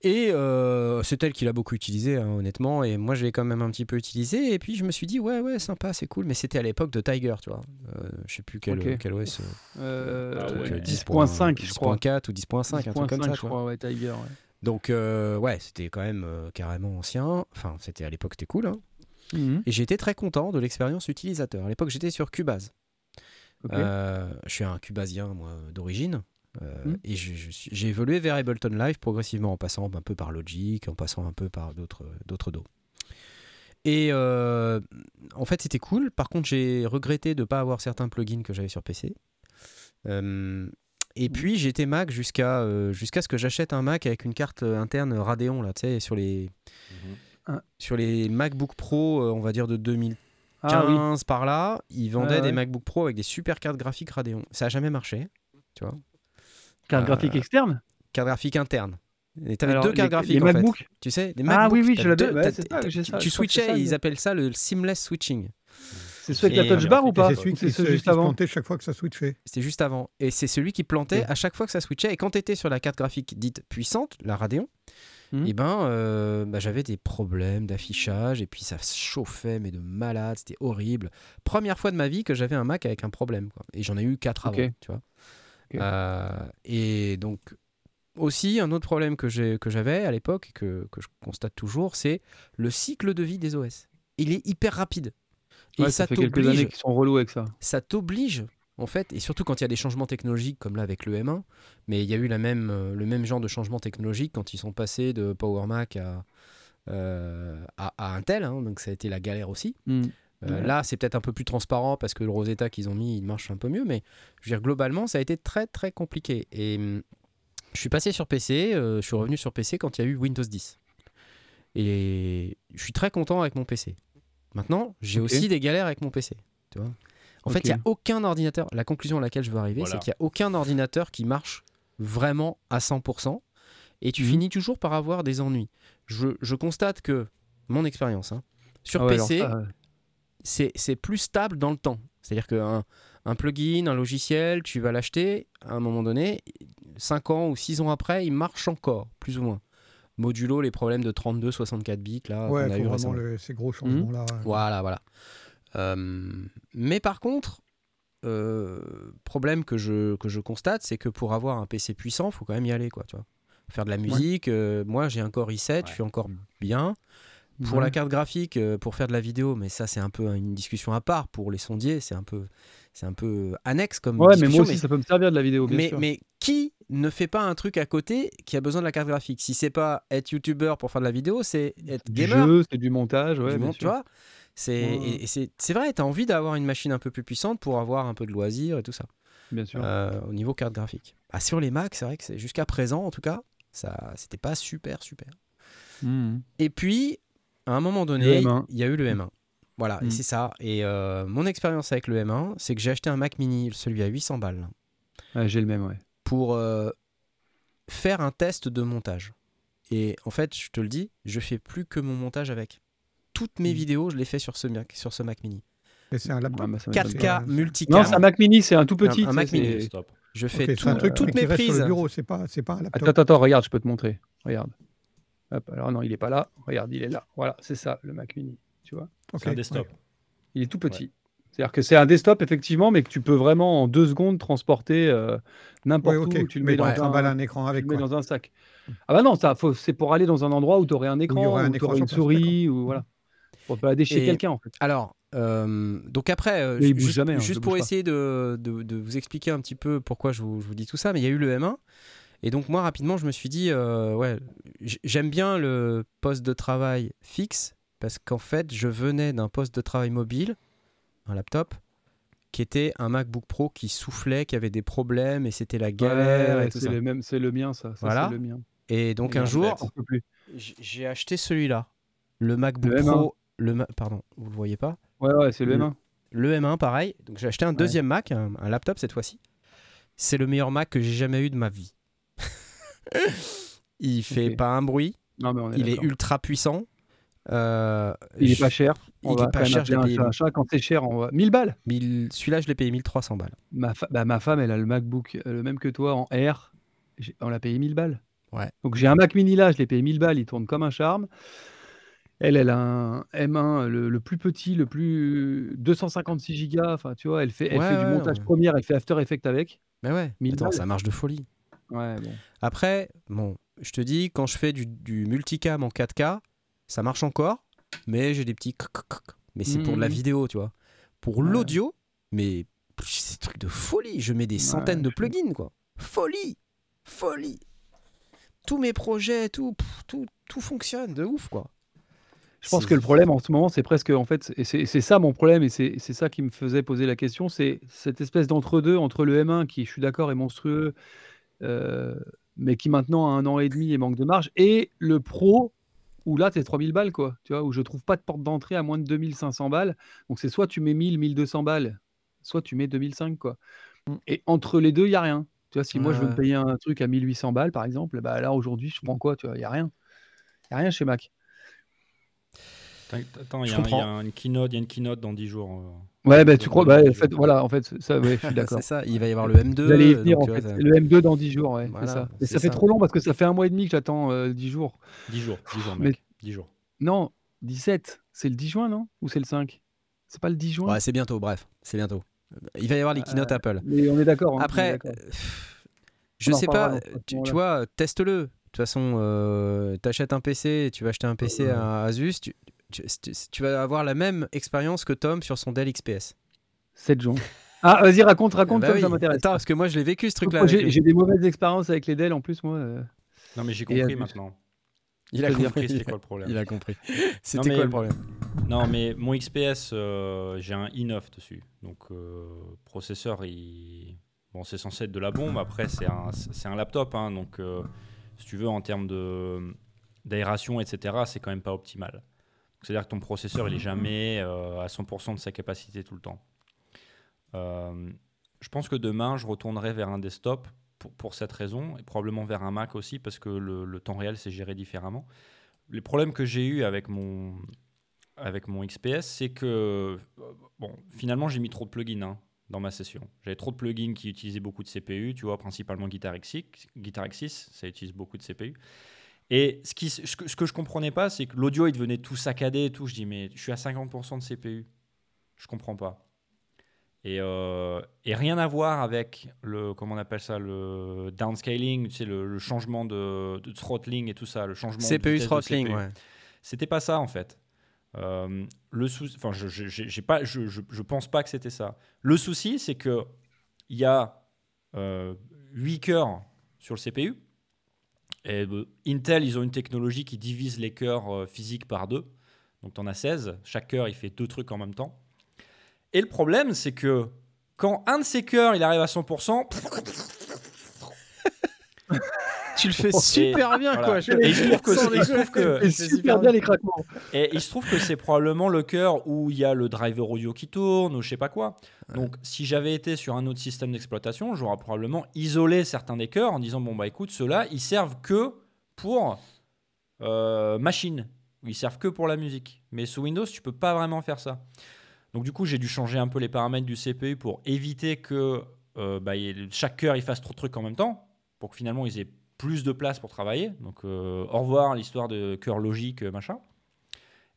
Et euh, c'est elle qui l'a beaucoup utilisé, hein, honnêtement, et moi je l'ai quand même un petit peu utilisé, et puis je me suis dit, ouais, ouais, sympa, c'est cool, mais c'était à l'époque de Tiger, tu vois. Euh, je sais plus quel, OS. euh, Euh, Ah ouais. euh, 10.5, je crois. 10.4 ou 10.5, un truc comme 10.5, ça, je tu vois. crois, ouais, Tiger. ouais. Donc, euh, ouais, c'était quand même euh, carrément ancien. Enfin, c'était à l'époque, c'était cool. hein. Mhm. Et j'ai été très content de l'expérience utilisateur. À l'époque, j'étais sur Cubase. Euh, je suis un Cubasien, moi, d'origine. Euh, Mhm. Et j'ai évolué vers Ableton Live progressivement, en passant un peu par Logic, en passant un peu par d'autres d'autres dos. Et euh, en fait, c'était cool. Par contre, j'ai regretté de ne pas avoir certains plugins que j'avais sur PC. Euh, et puis, j'étais Mac jusqu'à euh, jusqu'à ce que j'achète un Mac avec une carte interne Radeon, là, tu sais, sur les, Ah. sur les MacBook Pro, on va dire de 2015 Ah oui. par là, ils vendaient des ouais. MacBook Pro avec des super cartes graphiques Radeon. Ça n'a jamais marché, tu vois. Carte Euh, graphique externe Carte graphique interne. Et t'avais Alors, deux cartes les- graphiques les en fait. MacBook Tu sais, des Ah MacBooks, oui, oui, t'as je l'avais- deux- ouais, tu- switchais, ils le- appellent ça le seamless switching. C'est celui avec la touch bar ou pas C'est celui qui se, qui juste avant plantait chaque fois que ça switchait. C'était juste avant. Et c'est celui qui plantait à chaque fois que ça switchait. Et quand tu étais sur la carte graphique dite puissante, la Radeon, Mhm. et ben, euh, bah, j'avais des problèmes d'affichage. Et puis ça chauffait, mais de malade. C'était horrible. Première fois de ma vie que j'avais un Mac avec un problème. quoi. Et j'en ai eu quatre Ok. avant, tu vois. Euh, et donc, aussi, un autre problème que j'avais à l'époque, et que, que je constate toujours, c'est le cycle de vie des OS. Il est hyper rapide. Et Ouais, ça ça fait quelques années qu'ils sont relous avec ça. ça t'oblige en fait, et surtout quand il y a des changements technologiques comme là avec le M1, mais il y a eu la même, euh, le même genre de changement technologique quand ils sont passés de Power Mac à, euh, à, à Intel, hein, donc ça a été la galère aussi. Mhm. Euh, Ouais. Là, c'est peut-être un peu plus transparent parce que le Rosetta qu'ils ont mis, il marche un peu mieux, mais je veux dire, globalement, ça a été très très compliqué. Et hum, je suis passé sur PC, euh, je suis revenu sur PC quand il y a eu Windows 10. Et je suis très content avec mon PC. Maintenant, j'ai aussi des galères avec mon PC. Tu vois en fait, il n'y a aucun ordinateur. La conclusion à laquelle je veux arriver, Voilà. c'est qu'il n'y a aucun ordinateur qui marche vraiment à 100%. Et tu Mhm. finis toujours par avoir des ennuis. Je, je constate que, mon expérience, hein, sur Ah ouais, PC, ça, c'est c'est plus stable dans le temps. C'est-à-dire qu'un un plugin, un logiciel, tu vas l'acheter à un moment donné, 5 ans ou 6 ans après, il marche encore, plus ou moins. Modulo les problèmes de 32, 64 bits là Ouais, qu'on a faut eu vraiment récemment. le- ces gros changements-là. ouais. Voilà, voilà. Euh, mais par contre, euh, problème que je, que je constate, c'est que pour avoir un PC puissant, faut quand même y aller, quoi, tu vois. Faire de la musique, euh, moi j'ai un Core i7, je suis encore bien. Pour la carte graphique, euh, pour faire de la vidéo, mais ça c'est un peu une discussion à part. Pour les sondiers, c'est un peu, c'est un peu annexe comme Ouais, mais moi aussi, ça peut me servir de la vidéo, bien mais, sûr. mais qui ne fait pas un truc à côté qui a besoin de la carte graphique? Si c'est pas être youtubeur pour faire de la vidéo, c'est être du gamer. c'est du montage, ouais, du bien tu vois? C'est Ouais, c'est vrai, tu as envie d'avoir une machine un peu plus puissante pour avoir un peu de loisirs et tout ça. Bien sûr. Euh, au niveau carte graphique. Ah, sur les Mac, c'est vrai que c'est jusqu'à présent, en tout cas, ça c'était pas super super. Mhm. Et puis, à un moment donné, M1. il y a eu le M1. Voilà, et Mm. c'est ça. Et euh, mon expérience avec le M1, c'est que j'ai acheté un Mac mini, celui à 800 balles, Ouais, J'ai le même, ouais. pour euh, faire un test de montage. Et en fait, je te le dis, je fais plus que mon montage avec. Toutes mes Mm. vidéos, je les fais sur ce Mac, sur ce Mac mini. Et c'est un laptop. Ouais, bah, ça m'étonne pas. 4K c'est- multicam. Non, c'est un Mac mini, c'est un tout petit. Un- Mac mini. Stop. Je fais tout- un truc toutes mes prises. c'est pas, pas un laptop. Attends, attends, regarde, je peux te montrer. Regarde. Hop, alors non, il est pas là. Regarde, il est là. Voilà, c'est ça, le Mac mini. Tu vois C'est un desktop. ouais. Il est tout petit. C'est-à-dire que c'est un desktop, effectivement, mais que tu peux vraiment en deux secondes transporter euh, n'importe Ouais, ok. où. Tu le Mais mets, dans, tu un, un écran tu avec le mets quoi. dans un sac. Ah bah non, ça, faut- c'est pour aller dans un endroit où tu aurais un écran, aurait un où tu aurais une souris, ou voilà. Pour te balader chez quelqu'un, en fait. Alors, euh, donc après, euh, ju- juste, jamais, hein, juste pour essayer de, de- de vous expliquer un petit peu pourquoi je vous, je vous dis tout ça, mais il y a eu le M1. Et donc moi, rapidement, je me suis dit, euh, ouais, j'aime bien le poste de travail fixe, parce qu'en fait, je venais d'un poste de travail mobile, un laptop, qui était un MacBook Pro qui soufflait, qui avait des problèmes, et c'était la galère Ouais, et tout c'est ça. le, même, c'est le mien, ça. ça Voilà. Le mien. Et donc Et un jour, j'ai acheté celui-là, le MacBook Le M1. Pro, le Ma- pardon, vous le voyez pas Ouais, ouais, c'est le Le- M1. Le M1, pareil. Donc j'ai acheté un deuxième Mac, un, un laptop cette fois-ci. C'est le meilleur Mac que j'ai jamais eu de ma vie. Il fait pas un bruit. Non, mais on est Il est ultra puissant. Euh, Il est je- pas cher. il On est va pas cher, je un payé. Quand c'est cher, on va... 1000 balles. Celui-là, je l'ai payé 1300 balles. Ma, fa- bah, ma femme, elle a le MacBook, euh, le même que toi, en R. On l'a payé 1000 balles. Ouais. Donc j'ai un Mac mini là, je l'ai payé 1000 balles, il tourne comme un charme. Elle, elle a un M1, le, le plus petit, le plus 256 gigas. Enfin, tu vois, elle fait, elle Ouais, fait du montage première, elle fait After Effects avec. Mais ouais, 1000 attends, balles. ça marche de folie. Ouais, bon. Après, bon, je te dis, quand je fais du, du multicam en 4K, ça marche encore, mais j'ai des petits. Mais c'est pour de la Mhm. vidéo, tu vois. Pour Ouais. l'audio, mais c'est des trucs de folie. Je mets des centaines de plugins, quoi. Folie Folie Tous mes projets, tout, pff, tout, tout fonctionne de ouf, quoi. Je pense que le problème en ce moment, c'est presque, en fait, et c'est ça mon problème, et c'est c'est ça qui me faisait poser la question, c'est cette espèce d'entre-deux entre le M1 qui, je suis d'accord, est monstrueux, mais qui maintenant a un an et demi et manque de marge, et le Pro, où là, c'est 3000 balles, quoi, tu vois, où je trouve pas de porte d'entrée à moins de 2500 balles. Donc c'est soit tu mets 1000, 1200 balles, soit tu mets 2005, quoi. Et entre les deux, il n'y a rien. Tu vois, si moi je veux me payer un truc à 1800 balles, par exemple, bah là aujourd'hui, je prends quoi, tu vois, il n'y a rien. Il n'y a rien chez Mac. Attends, il y, y a une keynote, il y a une keynote dans 10 jours. Euh. Ouais, bah, tu crois, ouais, bah, en fait, voilà, en fait, ça, ouais, je suis d'accord. c'est ça, il va y avoir le M2. Vous allez y venir, donc, en tu fait. Le M2 dans 10 jours, ouais, Voilà, c'est ça. Mais c'est ça fait ça. trop long parce que ça fait un mois et demi que j'attends euh, 10 jours. 10 jours, 10 jours, Mais- mec. 10 jours. Non, 17. C'est le 10 juin, non? Ou c'est le 5 C'est pas le 10 juin? Ouais, c'est bientôt, bref, c'est bientôt. Il va y avoir les keynotes Apple. Mais on est d'accord. hein, on est Après, d'accord. euh, je On sais pas, tu, tu vois, teste-le. De toute façon, euh, t'achètes un PC, tu vas acheter un PC à Asus, tu, tu, tu vas avoir la même expérience que Tom sur son Dell XPS. 7 juin. Ah, vas-y, raconte, raconte, Bah comme oui. ça m'intéresse. Attends, parce que moi je l'ai vécu ce truc-là. J'ai des mauvaises expériences avec les Dell en plus, moi. euh. Non, mais j'ai compris maintenant. Il a compris. C'était Il quoi a, le problème? Il a compris. C'était mais- quoi le problème? Non, mais mon XPS, euh, j'ai un i9 dessus. Donc, euh, processeur, il... bon, c'est censé être de la bombe. Après, c'est un, c'est un laptop. hein, donc, euh, si tu veux, en termes de- d'aération, etc., c'est quand même pas optimal. C'est-à-dire que ton processeur, il est jamais euh, à 100% de sa capacité tout le temps. Euh, je pense que demain, je retournerai vers un desktop pour, pour cette raison, et probablement vers un Mac aussi, parce que le, le temps réel, c'est géré différemment. Les problèmes que j'ai eu avec mon, avec mon XPS, c'est que euh, bon, finalement, j'ai mis trop de plugins hein, dans ma session. J'avais trop de plugins qui utilisaient beaucoup de CPU, tu vois, principalement Guitar X6, Guitar X6 ça utilise beaucoup de CPU. Et ce, qui, ce, que, ce que je comprenais pas, c'est que l'audio, il devenait tout saccadé et tout. Je dis, mais je suis à 50% de CPU. Je comprends pas. Et, euh, et rien à voir avec le, comment on appelle ça, le downscaling, tu sais, le, le changement de, de throttling et tout ça, le changement de CPU de throttling, CPU. ouais. C'était pas ça en fait. Euh, le sou- enfin, je, je, j'ai- j'ai pas, je, je, je pense pas que c'était ça. Le souci, c'est que il y a euh, 8 cœurs sur le CPU. Et euh, Intel, ils ont une technologie qui divise les cœurs euh, physiques par deux. Donc, tu en as 16. Chaque cœur, il fait deux trucs en même temps. Et le problème, c'est que quand un de ces cœurs, il arrive à 100%, tu le fais super bien, Voilà. quoi. Je- Et il se trouve que, il se trouve que- Et c'est super super bien les craquements. Et il se trouve que c'est probablement le cœur où il y a le driver audio qui tourne ou je sais pas quoi. Donc si j'avais été sur un autre système d'exploitation, j'aurais probablement isolé certains des cœurs en disant bon bah écoute ceux-là ils servent que pour euh, machine, ils servent que pour la musique. Mais sous Windows tu peux pas vraiment faire ça. Donc du coup j'ai dû changer un peu les paramètres du CPU pour éviter que euh, bah, chaque cœur il fasse trop de trucs en même temps, pour que finalement ils aient plus de place pour travailler. Donc euh, au revoir l'histoire de cœur logique machin.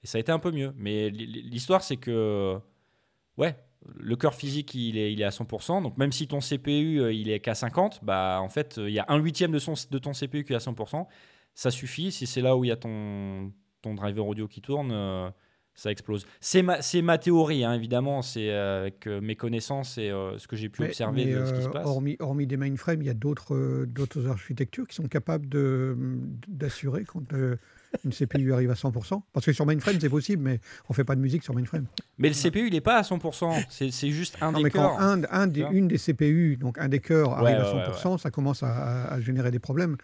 Et ça a été un peu mieux. Mais l'histoire, c'est que, ouais, le cœur physique, il est, il est à 100%. Donc même si ton CPU, euh, il est qu'à 50, bah en fait, il y a un huitième de, son, de ton CPU qui est à 100%. Ça suffit. Si c'est là où il y a ton, ton driver audio qui tourne, euh, ça explose. C'est ma, c'est ma théorie, hein, évidemment. C'est euh, avec euh, mes connaissances et euh, ce que j'ai pu Mais- observer mais, de ce qui euh, se passe. Hormis, hormis des mainframes, il y a d'autres d'autres architectures qui sont capables de- d'assurer quand une CPU arrive à 100%. Parce que sur mainframe, c'est possible, mais on fait pas de musique sur mainframe. Mais le CPU, il n'est pas à 100%. C'est c'est juste un Non, des mais quand un, des- une des CPU, donc un des cœurs, arrive ouais, à ouais, 100%, ça commence à générer des problèmes.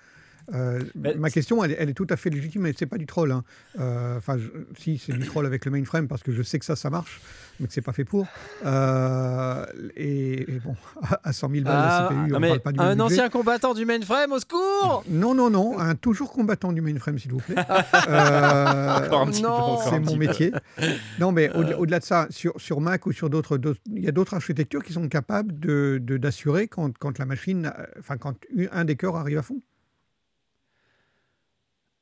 Euh, ma question, elle, est- elle est tout à fait légitime, mais c'est pas du troll. hein. Euh, Enfin, si c'est du troll avec le mainframe, parce que je sais que ça, ça marche, mais que c'est pas fait pour. Euh, et, et bon, à, à 100 000 balles Ah, de CPU, non, on parle pas du Un même budget. ancien combattant du mainframe, au secours Non, non, non, un toujours combattant du mainframe, s'il vous plaît. C'est mon métier. Non, mais au- au-delà de ça, sur, sur Mac ou sur d'autres, il y a d'autres architectures qui sont capables de, d'assurer quand, quand la machine, enfin quand un des cœurs arrive à fond.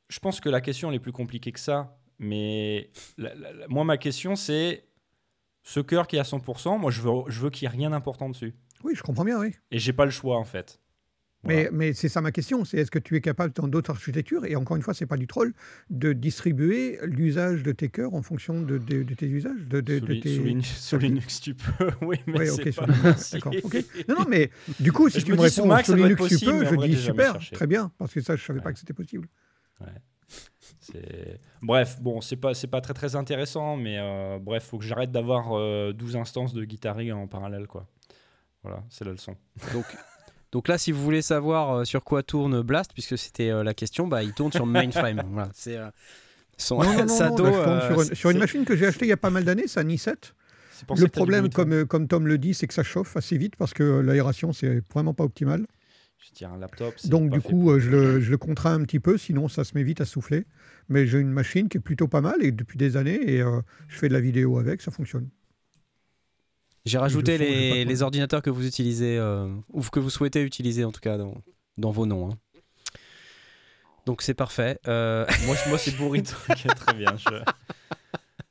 Je pense que la question elle est plus compliquée que ça. Mais la- la- la- moi, ma question, c'est ce cœur qui est à 100%, moi, je veux, je veux qu'il n'y ait rien d'important dessus. Oui, je comprends bien, oui. Et j'ai pas le choix, en fait. Voilà. Mais, mais c'est ça ma question, c'est est-ce que tu es capable dans d'autres architectures, et encore une fois, c'est pas du troll, de distribuer l'usage de tes cœurs en fonction de, de- de tes usages, de, de- sous, tes... sous Linux, sous Linux, tu peux. oui, mais Ouais, c'est ok, sur pas d'accord, ok. Non, non, mais du coup, si Je tu me me dis sous réponds Mac, doit Linux tu peux, je dis super, très bien, parce que ça, je savais pas que c'était possible. C'est- Bref, bon, c'est pas, c'est pas très très intéressant, mais euh, bref, faut que j'arrête d'avoir euh, 12 instances de guitari en parallèle, quoi. Voilà, c'est la leçon. Donc, donc là, si vous voulez savoir euh, sur quoi tourne Blast, puisque c'était euh, la question, bah, il tourne sur mainframe. voilà, c'est euh, son Non, non, non, Sado, sur, une, sur une c'est- machine que j'ai achetée il y a pas mal d'années, c'est un i7. C'est pour ça Le problème, comme, comme Tom le dit, c'est que ça chauffe assez vite parce que l'aération, c'est vraiment pas optimal. Je tire un laptop. c'est Donc, du coup, pour- euh, je le, je le contrains un petit peu, sinon ça se met vite à souffler. Mais j'ai une machine qui est plutôt pas mal et depuis des années, et euh, je fais de la vidéo avec, ça fonctionne. J'ai rajouté les, les ordinateurs que vous utilisez, euh, ou que vous souhaitez utiliser en tout cas dans, dans vos noms. hein. Donc c'est parfait. Euh, Moi, moi c'est Burrito très bien. je-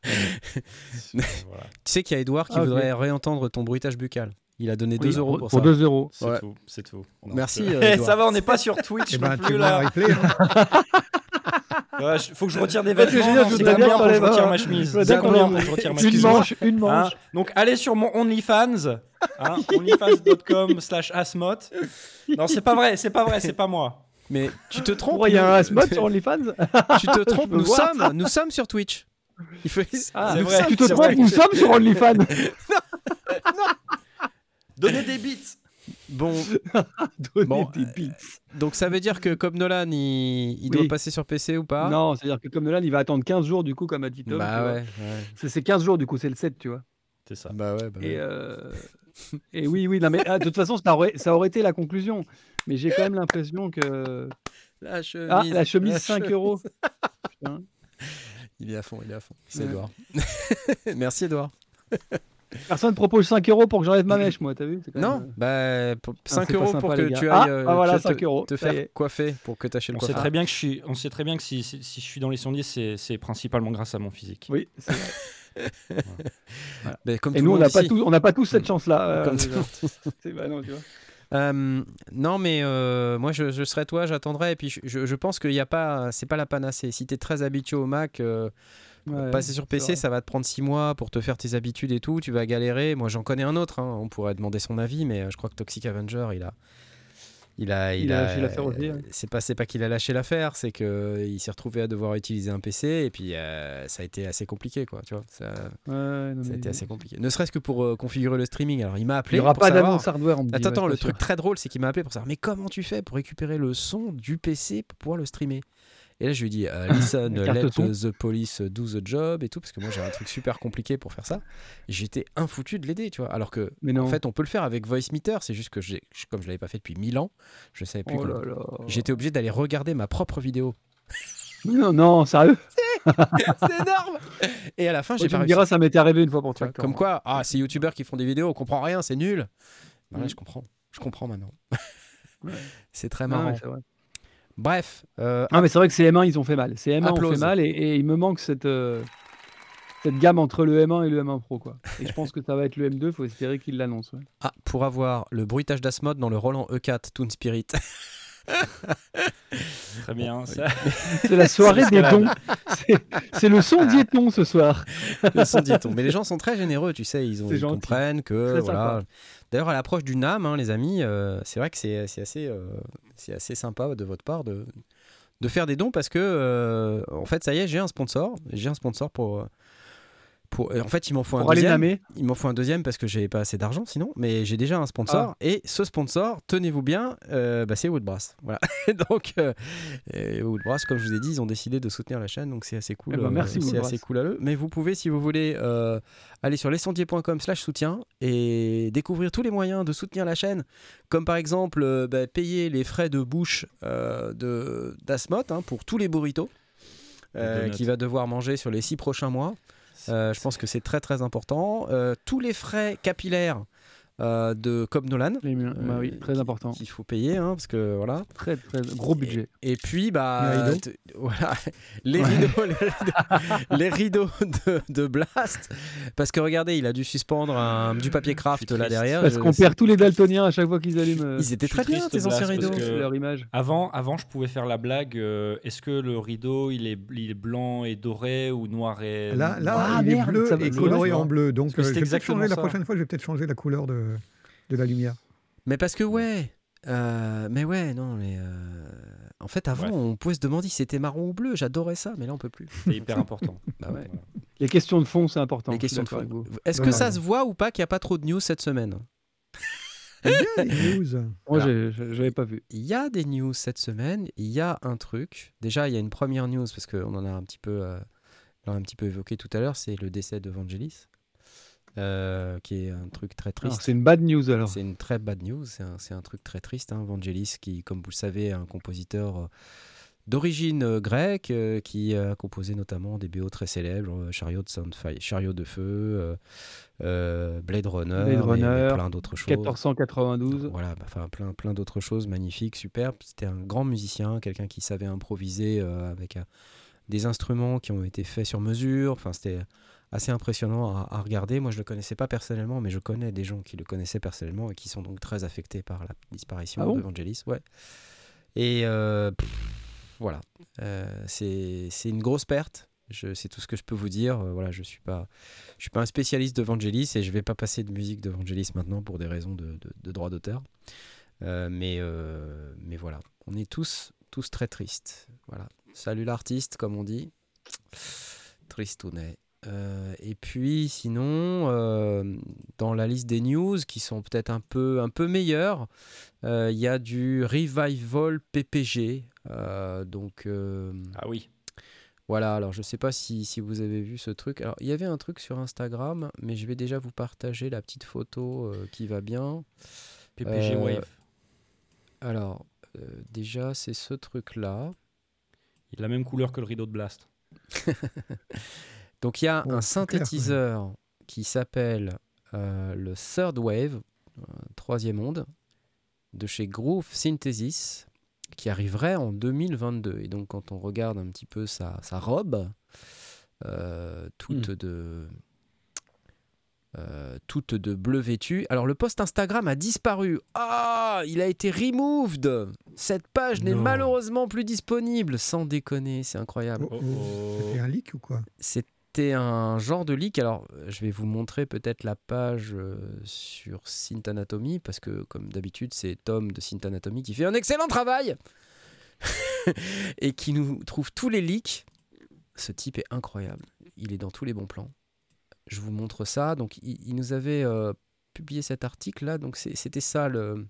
voilà, tu sais qu'il y a Edouard qui Ah, voudrait réentendre ton bruitage bucal. Il a donné 2 Oui, euros pour, ça. 2 euros. c'est Ouais. tout, c'est tout. Merci, euh, eh, ça va, on n'est pas sur Twitch Et non ben, tu plus là. replay. hein. Ouais, faut que je retire des vêtements. non, C'est combien pour que je retire ma chemise C'est bien combien pour que je retire ma Une chemise manche, une Hein manche. Donc allez sur mon OnlyFans, hein, onlyfans.com slash asmot. Non, c'est pas vrai, c'est pas vrai, c'est pas moi. Mais tu te trompes. Il y a un Asmod sur OnlyFans Tu te trompes. Nous sommes, nous sommes sur Twitch. Il faut... Ah, Tu te trompes, nous sommes sur OnlyFans. Donnez des bits. Bon, Bon, des bits. donc ça veut dire que comme Nolan, il, il doit passer sur PC ou pas? Non, c'est-à-dire que comme Nolan, il va attendre 15 jours, du coup, comme a dit Tom. Bah ouais. ouais. C'est- C'est 15 jours, du coup, c'est le 7, tu vois. C'est ça. Bah ouais. bah Et, ouais. euh, et oui, oui, non, mais ah, de toute façon, ça aurait, ça aurait été la conclusion. Mais j'ai quand même l'impression que. La chemise. Ah, la chemise, 5 chemise. euros. Putain. Il est à fond, il est à fond. C'est Ouais. Edouard. Merci Edouard. Personne propose 5 euros pour que j'enlève ma mèche, moi, t'as vu quand Non, même, bah pour- 5 c'est pas euros sympa, pour que tu Ah, ailles euh, ah, voilà, tu vas 5 te, euros, faire coiffer pour que tu achètes le On sait très bien que je suis, on sait très bien que si, si, si je suis dans les sondiers, c'est principalement grâce à mon physique. Oui, c'est vrai. Mais comme Et tout nous, on n'a pas, tous- pas cette chance-là. euh, bah non, tu vois. Euh, non, mais euh, moi, je, je serais toi, j'attendrais. Et puis, je, je- je pense qu'il n'y a pas, c'est pas la panacée. Si tu es très habitué au Mac, euh, Ouais, passer sur PC, ça va te prendre 6 mois pour te faire tes habitudes et tout. Tu vas galérer. Moi, j'en connais un autre. hein. On pourrait demander son avis, mais euh, je crois que Toxic Avenger, il a, Il a, Il a lâché l'affaire aussi. C'est pas, pas qu'il a lâché l'affaire, c'est que il s'est retrouvé à devoir utiliser un PC et puis euh, ça a été assez compliqué, quoi. Tu vois, ça, Ouais, non, ça a mais- été assez compliqué. Ne serait-ce que pour euh, configurer le streaming. Alors, il m'a Il appelé. n'y aura pour pas d'annonce hardware. on me dit, Attends, ouais, attends, le truc très drôle, c'est qu'il m'a appelé pour savoir, mais comment tu fais pour récupérer le son du PC pour pouvoir le streamer? Et là, je lui ai dit, euh, listen, let the police do the job et tout, parce que moi, j'ai un truc super compliqué pour faire ça. J'étais infoutu de l'aider, tu vois. Alors que, Mais non. en fait, on peut le faire avec Voice Meter, c'est juste que, j'ai- comme je l'avais pas fait depuis 1000 ans, je savais plus Oh comment. J'étais obligé d'aller regarder ma propre vidéo. Non, non, sérieux c'est énorme Et à la fin, j'ai Oh, Tu pas me réussi. diras, ça m'était arrivé une fois pour Tu toi. comme quoi, ah, ces youtubeurs qui font des vidéos, on comprend rien, c'est nul. Bah ouais, Mm. je comprends. Je comprends maintenant. Ouais. c'est très marrant. vrai. Bref, euh, Non, mais c'est vrai que ces M1, ils ont fait mal. Ces M1 ont fait mal et, et il me manque cette, euh, cette gamme entre le M1 et le M1 Pro. Quoi. Et je pense que ça va être le M2, il faut espérer qu'ils l'annoncent. ouais. ah, pour avoir le bruitage d'Asmod dans le Roland E4 Toon Spirit. Très bien. ça. C'est la soirée des dons. C'est- le son diéton ce soir. le son diéton. Mais les gens sont très généreux, tu sais, ils, ont, comprennent que voilà. D'ailleurs, à l'approche du NAM, hein, les amis, euh, c'est vrai que c'est c'est assez, euh, c'est assez sympa de votre part de, faire des dons parce que, euh, en fait, ça y est, j'ai un sponsor. J'ai un sponsor pour. Pour en fait, il m'en faut un Pour deuxième. namer. Il m'en faut un deuxième parce que j'ai pas assez d'argent sinon, mais j'ai déjà un sponsor. Ah. Et ce sponsor, tenez-vous bien, euh, bah, c'est Woodbrass. Voilà. donc, euh, et Woodbrass, comme je vous ai dit, ils ont décidé de soutenir la chaîne, donc c'est assez cool. Eh ben, merci, euh, c'est Woodbrass. assez cool à eux. Mais vous pouvez, si vous voulez, euh, aller sur lescendier.com/slash soutien et découvrir tous les moyens de soutenir la chaîne, comme par exemple euh, bah, payer les frais de bouche euh, de d'Asmot hein, pour tous les burritos. euh, qui va devoir manger sur les six prochains mois. Euh, je pense que c'est très très important. Euh, tous les frais capillaires euh, de Cobb Nolan. Miens. Bah oui, euh, très important. Qu'il faut payer, hein, parce que voilà. Très, très gros budget. Et puis, Les bah, rideaux. voilà, les rideaux, les rideaux, les rideaux de, de Blast. Parce que regardez, il a dû suspendre un- du papier craft là derrière. Parce qu'on perd tous les daltoniens à chaque fois qu'ils allument euh, Ils étaient très bien, tes anciens rideaux. leur image. Avant, avant, je pouvais faire la blague. euh, Est-ce que le rideau, il est, il est blanc et doré ou noir et Là, là Ah, il est bleu et coloré en bleu. Donc, euh, c'est je vais changer la prochaine fois, je vais peut-être changer la couleur de, de la lumière. Mais parce que ouais, euh, mais ouais, non, mais euh, en fait avant on pouvait se demander si c'était marron ou bleu. J'adorais ça, mais là on peut plus. C'est hyper important. Bah ouais. Les questions de fond, c'est important. Les questions de fond. Est-ce que ça se voit ou pas qu'il n'y a pas trop de news cette semaine? Il y a des news. Moi, j'avais pas vu. Il y a des news cette semaine. Il y a un truc. Déjà, il y a une première news parce qu'on en a un petit peu, euh, on l'a un petit peu évoqué tout à l'heure. C'est le décès de Vangelis, euh, qui est un truc très triste. C'est une bad news alors. C'est une très bad news, c'est un, truc très triste. Hein. Vangelis, qui, comme vous le savez, est un compositeur euh, d'origine euh, grecque, euh, qui a composé notamment des BO très célèbres, Chariot, de Soundfire- Chariot de Feu, euh, Blade Runner, Blade plein d'autres choses. 1492. Voilà, bah, enfin plein, plein d'autres choses magnifiques, superbes. C'était un grand musicien, quelqu'un qui savait improviser avec des instruments qui ont été faits sur mesure. Enfin, c'était assez impressionnant à, à regarder. Moi, je le connaissais pas personnellement, mais je connais des gens qui le connaissaient personnellement et qui sont donc très affectés par la disparition Ah bon de Vangelis. Ouais. Et euh, pff, voilà, Euh, c'est une grosse perte. C'est tout ce que je peux vous dire. Euh, voilà, je suis pas, je suis pas un spécialiste de Vangelis et je vais pas passer de musique de Vangelis maintenant pour des raisons de, de- de droit d'auteur. Mais, mais voilà, on est tous, tous très tristes. Voilà. Salut l'artiste, comme on dit. Tristounet. Euh, et puis sinon, euh, dans la liste des news qui sont peut-être un peu, un peu meilleures, euh, il y a du Revival PPG. Donc Ah oui. voilà, alors je sais pas si, si vous avez vu ce truc. Alors il y avait un truc sur Instagram, mais je vais déjà vous partager la petite photo qui va bien. PPG Wave. Alors déjà c'est ce truc-là. Il a la même couleur que le rideau de Blast. Donc il y a Oh, un clair, synthétiseur qui s'appelle euh, le Third Wave, troisième onde, de chez Groove Synthesis, qui arriverait en 2022. Et donc quand on regarde un petit peu sa, sa robe, euh, toute de euh, toute de bleu vêtu. Alors le post Instagram a disparu. Ah, il a été removed. Cette page n'est malheureusement plus disponible. Sans déconner, c'est incroyable. Oh, Oh, oh. oh. C'était un leak ou quoi? C'est c'était un genre de leak. Alors, je vais vous montrer peut-être la page euh, sur Synth Anatomy, parce que, comme d'habitude, c'est Tom de Synth Anatomy qui fait un excellent travail et qui nous trouve tous les leaks. Ce type est incroyable. Il est dans tous les bons plans. Je vous montre ça. Donc, il, nous avait euh, publié cet article-là. Donc, c'était ça le,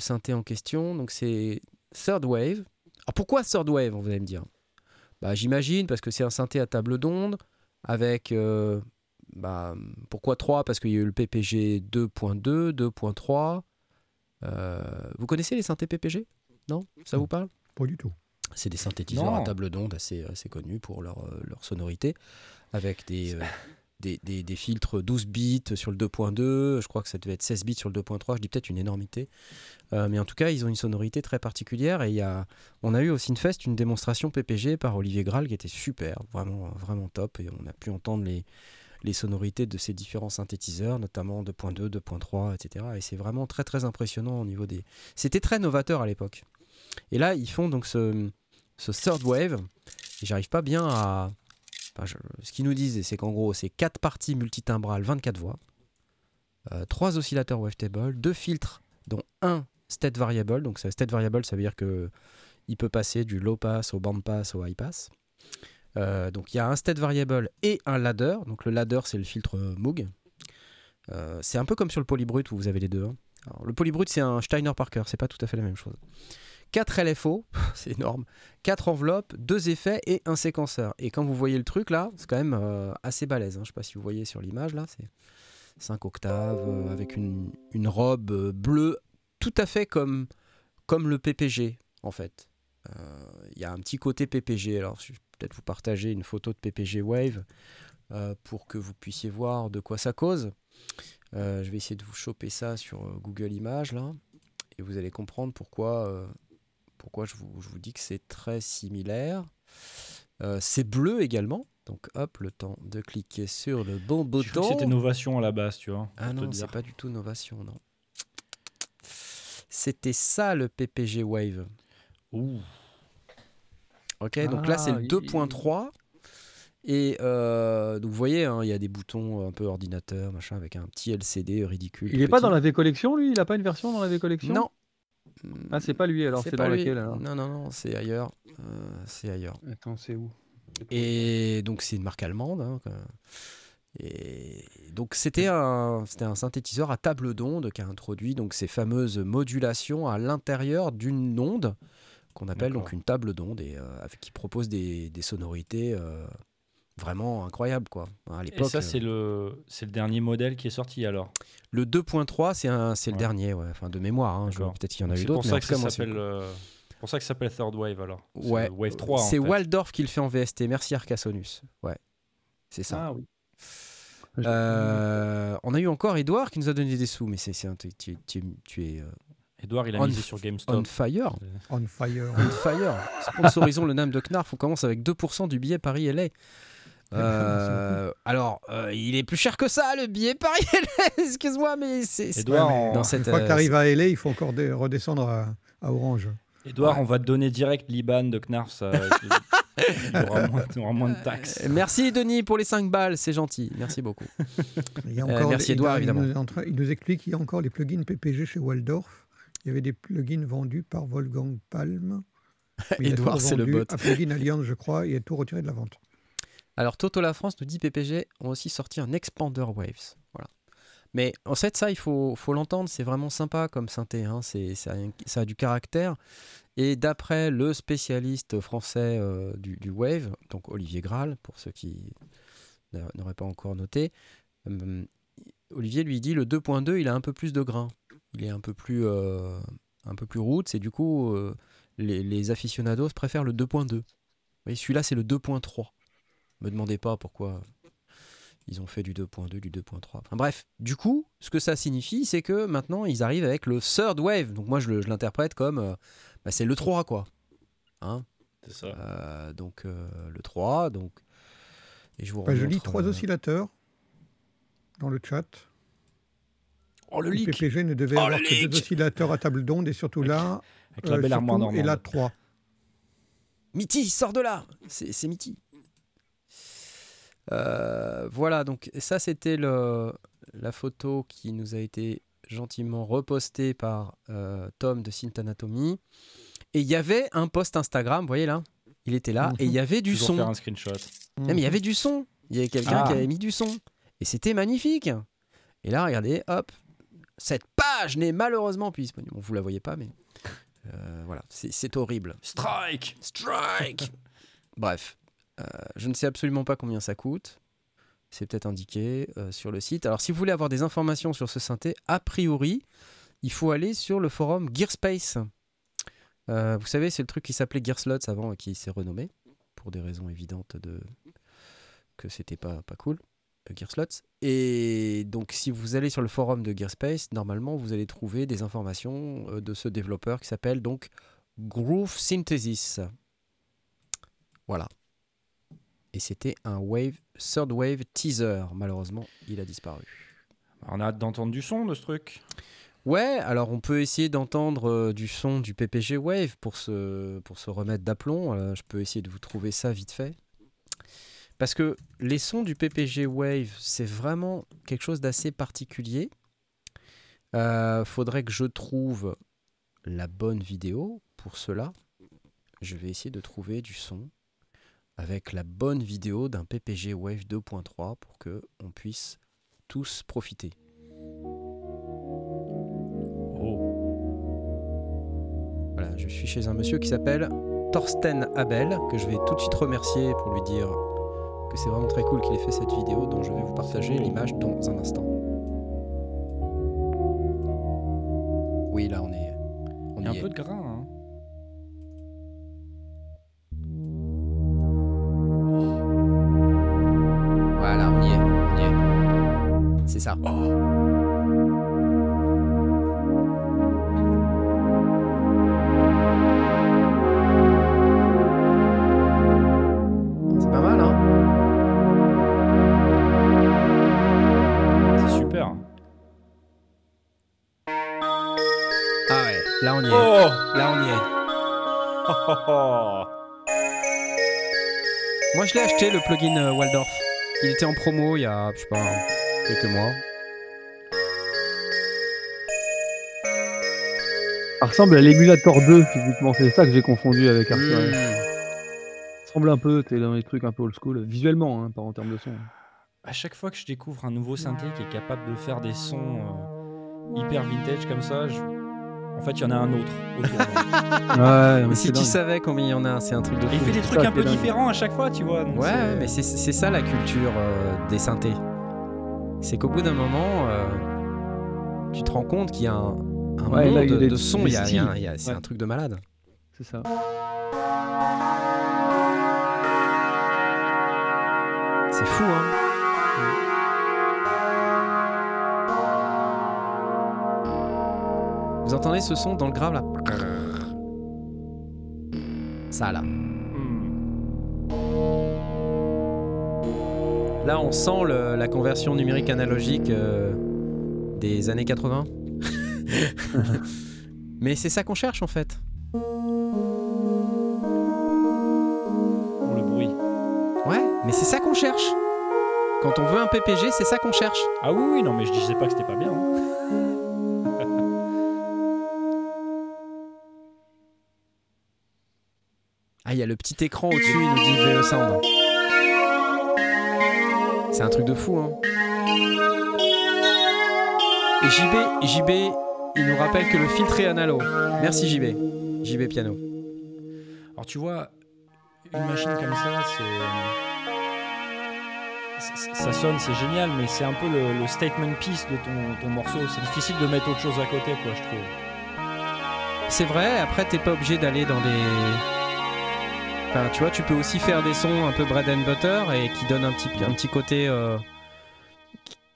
synthé en question. Donc, c'est Third Wave. Alors, pourquoi Third Wave, vous allez me dire? Bah, J'imagine parce que c'est un synthé à table d'onde avec. euh, bah, pourquoi 3 Parce qu'il y a eu le PPG 2.2, 2.3. Euh, vous connaissez les synthés PPG Non? Ça vous parle? Pas du tout. c'est des synthétiseurs Non. à table d'onde assez, assez connus pour leur, euh, leur sonorité, avec des, euh, des, filtres 12 bits sur le 2.2, je crois que ça devait être 16 bits sur le 2.3, je dis peut-être une énormité. Euh, mais en tout cas, ils ont une sonorité très particulière et on a eu au Synfest une démonstration PPG par Olivier Graal qui était super, vraiment, vraiment top, et on a pu entendre les, sonorités de ces différents synthétiseurs, notamment 2.2, 2.3, etc. Et c'est vraiment très très impressionnant au niveau des... C'était très novateur à l'époque. Et là, ils font donc ce, third wave. J'arrive pas bien à. Ce qu'ils nous disent, c'est qu'en gros, c'est 4 parties multitimbrales, 24 voix, 3 oscillateurs wavetable, 2 filtres, dont un state variable. Donc, state variable, ça veut dire que il peut passer du low pass au band pass au high pass. Euh, donc, il y a un state variable et un ladder. Donc, le ladder, c'est le filtre euh, Moog. Euh, c'est un peu comme sur le polybrut où vous avez les deux. hein. Le polybrut, c'est un Steiner Parker, c'est pas tout à fait la même chose. 4 LFO, c'est énorme. 4 enveloppes, 2 effets et un séquenceur. Et quand vous voyez le truc là, c'est quand même euh, assez balèze. hein. Je sais pas si vous voyez sur l'image là, c'est 5 octaves euh, avec une, robe euh, bleue, tout à fait comme, comme le PPG en fait. Il y a un petit côté PPG. Alors je vais peut-être vous partager une photo de PPG Wave pour que vous puissiez voir de quoi ça cause. Je vais essayer de vous choper ça sur Google Images là. Et vous allez comprendre pourquoi, pourquoi je, vous, je vous dis que c'est très similaire. Euh, c'est bleu également. Donc hop, le temps de cliquer sur le bon que C'était bouton. Novation à la base, tu vois. Ah non, c'est pas du tout Novation, non. C'était ça le PPG Wave. Ouh. Ok, donc là c'est le Ah, il- 2.3. Et euh, donc vous voyez, hein, il y a des boutons un peu ordinateur, machin, avec un petit LCD ridicule. Il tout est pas dans la V Collection, lui? Il a pas une version dans la V Collection? Non. Ah, c'est pas lui alors, c'est pas dans lui. laquelle alors? Non, non, non, c'est ailleurs. Euh, c'est ailleurs. Attends, c'est où? Et donc c'est une marque allemande. hein, et donc c'était un, c'était un synthétiseur à table d'onde qui a introduit donc ces fameuses modulations à l'intérieur d'une onde qu'on appelle donc une table d'onde et euh, avec- qui propose des, des sonorités euh, vraiment incroyables quoi. À Et l'époque, ça, euh, c'est le, c'est le dernier modèle qui est sorti alors? le 2.3 c'est un, c'est le Ouais. dernier, ouais, enfin de mémoire. hein. Peut-être qu'il y en a eu C'est d'autres. pour mais en ça que ça c'est- s'appelle. euh, pour ça que ça s'appelle Third Wave alors. C'est Ouais, le Wave 3. en c'est fait. Waldorf qui le fait en VST. Merci Arcasonus. Ouais, c'est ça. Ah oui. Euh, on a eu encore Edouard qui nous a donné des sous, mais c'est, c'est un- tu, tu- tu- tu es euh, Edouard, il a On- misé sur on GameStop. fire. On fire. On fire. Sponsorisons le NAM de Knarf. On commence avec 2% du billet Paris-LA. Euh, alors, euh, il est plus cher que ça, le billet Paris-LA. Excuse-moi, mais c'est. Edouard, Ouais, mais Une fois que euh, tu arrives à LA, il faut encore redescendre à, à Orange. Edouard, Ouais. on va te donner direct l'IBAN de Knarf. Ça, il, y aura moins, il aura moins de taxes. Euh, Merci Denis pour les 5 balles, c'est gentil. Merci beaucoup. Il, y a Euh, encore merci il- Edouard, il, évidemment. nous, est il nous explique qu'il y a encore les plugins PPG chez Waldorf. Il y avait des plugins vendus par Wolfgang Palm. Il Edouard, c'est le bot. À Plugin Alliance, je crois, et a tout retiré de la vente. Alors, Toto La France nous dit PPG ont aussi sorti un Expander Waves. Voilà. Mais en fait, ça, il faut, faut l'entendre, c'est vraiment sympa comme synthé. Hein. C'est, ça, a, du caractère. Et d'après le spécialiste français euh, du, Wave, donc Olivier Graal, pour ceux qui n'a- n'auraient pas encore noté, euh, Olivier lui dit le 2.2, il a un peu plus de grain. Il est un peu plus, euh, un peu plus roots, et du coup, euh, les, les aficionados préfèrent le 2.2. Vous voyez, celui-là, c'est le 2.3. Me demandez pas pourquoi ils ont fait du 2.2, du 2.3. Enfin, bref, du coup, ce que ça signifie, c'est que maintenant, ils arrivent avec le third wave. Donc moi, je, l'interprète comme, euh, bah, c'est le 3, quoi. Hein? C'est ça. Euh, donc euh, le 3, donc... Et je vous je lis trois euh, oscillateurs dans le chat. Oh, le Le PPG ne devait Oh, avoir que deux oscillateurs à table d'onde et surtout là, Avec la belle surtout, et là 3. Mitty, sors de là C'est c'est Mitty. Euh, voilà, donc ça c'était la photo qui nous a été gentiment repostée par euh, Tom de Synth Anatomy. Et il y avait un post Instagram, vous voyez là Il était là, et il y avait du Toujours son. faire un screenshot. Non, mais il y avait du son. Il y avait quelqu'un Ah. qui avait mis du son. Et c'était magnifique. Et là, regardez, hop, cette page n'est malheureusement plus disponible. Bon, vous la voyez pas, mais euh, voilà, c'est horrible. Strike Strike Bref, je ne sais absolument pas combien ça coûte. C'est peut-être indiqué euh, sur le site. Alors, si vous voulez avoir des informations sur ce synthé, a priori, il faut aller sur le forum Gearspace. Euh, vous savez, c'est le truc qui s'appelait Gearslots avant et qui s'est renommé pour des raisons évidentes de que c'était pas, pas cool. euh, Gearslots. Et donc, si vous allez sur le forum de Gearspace, normalement, vous allez trouver des informations euh, de ce développeur qui s'appelle donc Groove Synthesis. Voilà. Et c'était un Wave, Third Wave teaser. Malheureusement, il a disparu. On a hâte d'entendre du son de ce truc. Ouais, alors on peut essayer d'entendre euh, du son du PPG Wave pour se, pour se remettre d'aplomb. Euh, je peux essayer de vous trouver ça vite fait. Parce que les sons du PPG Wave, c'est vraiment quelque chose d'assez particulier. Euh, faudrait que je trouve la bonne vidéo pour cela. Je vais essayer de trouver du son avec la bonne vidéo d'un PPG Wave 2.3 pour que on puisse tous profiter. Oh. Voilà, je suis chez un monsieur qui s'appelle Thorsten Abel, que je vais tout de suite remercier pour lui dire que c'est vraiment très cool qu'il ait fait cette vidéo dont je vais vous partager l'image dans un instant. Oui, là on est. On y un est. peu de grain. hein. Ça. C'est pas mal, hein C'est super. Ah ouais, là on y est. Oh Là on y est. Moi je l'ai acheté le plugin euh, Waldorf. Il était en promo il y a, je sais pas, quelques mois. Ça ressemble à l'émulator 2 physiquement, c'est ça que j'ai confondu avec Arthur. Mmh. Ça ressemble un peu, t'es dans les trucs un peu old school, visuellement, hein, pas en termes de son. À chaque fois que je découvre un nouveau synthé qui est capable de faire des sons euh, hyper vintage comme ça, je- en fait, il y en a un autre autour. de moi. Ouais, Mais si tu savais combien il y en a, c'est un truc de Et il fou. fait des ça trucs un peu dingue. différents à chaque fois, tu vois. donc Ouais, mais c'est c'est ça la culture euh, des synthés. C'est qu'au bout d'un moment, euh, tu te rends compte qu'il y a un, un Ouais, monde des- de sons, a- c'est Ouais. un truc de malade. C'est ça. C'est fou, hein Vous entendez ce son dans le grave là? Ça là. Là, on sent le- la conversion numérique analogique euh, des années 80. Mais c'est ça qu'on cherche en fait. Pour le bruit. Ouais, mais c'est ça qu'on cherche. Quand on veut un PPG, c'est ça qu'on cherche. Ah oui, oui, non, mais je disais pas que c'était pas bien. hein. Ah, il y a le petit écran au-dessus, il nous dit VE Sound. C'est un truc de fou, hein. Et JB, JB, il nous rappelle que le filtre est analo. Merci JB. JB Piano. Alors tu vois, une machine comme ça, c'est. ça- sonne, c'est génial, mais c'est un peu le, le statement piece de ton, ton morceau. C'est difficile de mettre autre chose à côté, quoi, je trouve. C'est vrai, après, t'es pas obligé d'aller dans des. Enfin, tu vois, tu peux aussi faire des sons un peu bread and butter et qui donnent un petit, un petit côté. euh,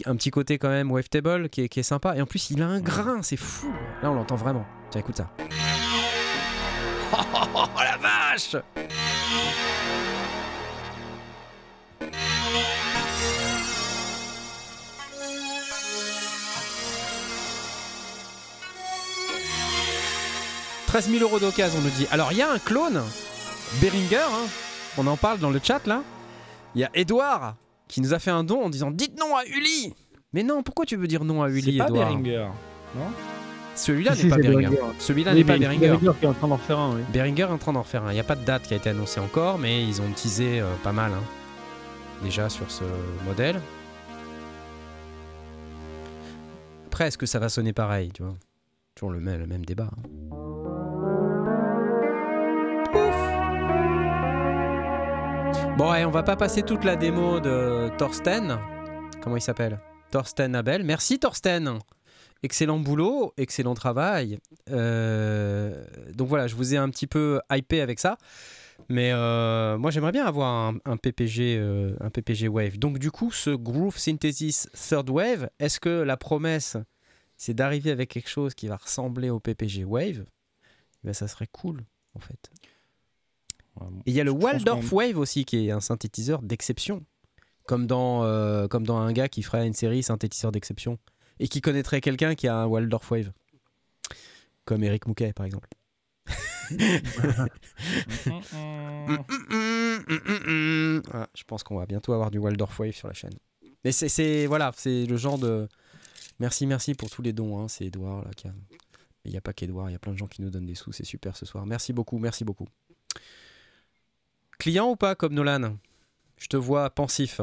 Un petit côté quand même wavetable qui est, qui est sympa. Et en plus, il a un grain, c'est fou. Là, on l'entend vraiment. Tiens, écoute ça. Oh la vache « 13 000 euros d'occasion, on nous dit. Alors, il y a un clone, Beringer, hein, on en parle dans le chat là. Il y a Edouard qui nous a fait un don en disant Dites non à Uli Mais non, pourquoi tu veux dire non à C'est Uli, pas Edouard Beringer. Non? Celui-là Si, n'est pas c'est Beringer. Beringer. Celui-là Oui, n'est pas Beringer. Beringer qui est en train d'en refaire un, oui. Beringer est en train d'en refaire un. Il n'y a pas de date qui a été annoncée encore, mais ils ont teasé euh, pas mal hein, déjà sur ce modèle. Après, est-ce que ça va sonner pareil, tu vois? Toujours le même, le même débat. hein. Bon, et on va pas passer toute la démo de Thorsten. Comment il s'appelle? Thorsten Abel. Merci Thorsten. Excellent boulot, excellent travail. Euh, donc voilà, je vous ai un petit peu hypé avec ça. Mais euh, moi, j'aimerais bien avoir un, PPG, euh, un PPG Wave. Donc du coup, ce Groove Synthesis Third Wave, est-ce que la promesse, c'est d'arriver avec quelque chose qui va ressembler au PPG Wave? Ben, Ça serait cool, en fait. Et il y a le Waldorf Wave aussi, qui est un synthétiseur d'exception. Comme dans, euh, comme dans un gars qui ferait une série synthétiseur d'exception. Et qui connaîtrait quelqu'un qui a un Waldorf Wave. Comme Eric Mouquet, par exemple. Voilà, je pense qu'on va bientôt avoir du Waldorf Wave sur la chaîne. Mais c'est- c'est voilà, c'est le genre de. Merci, merci pour tous les dons. hein, C'est Edouard là qui a. Il n'y a pas qu'Edouard, il y a plein de gens qui nous donnent des sous, c'est super ce soir. Merci beaucoup, merci beaucoup. Client ou pas comme Nolan? Je te vois pensif.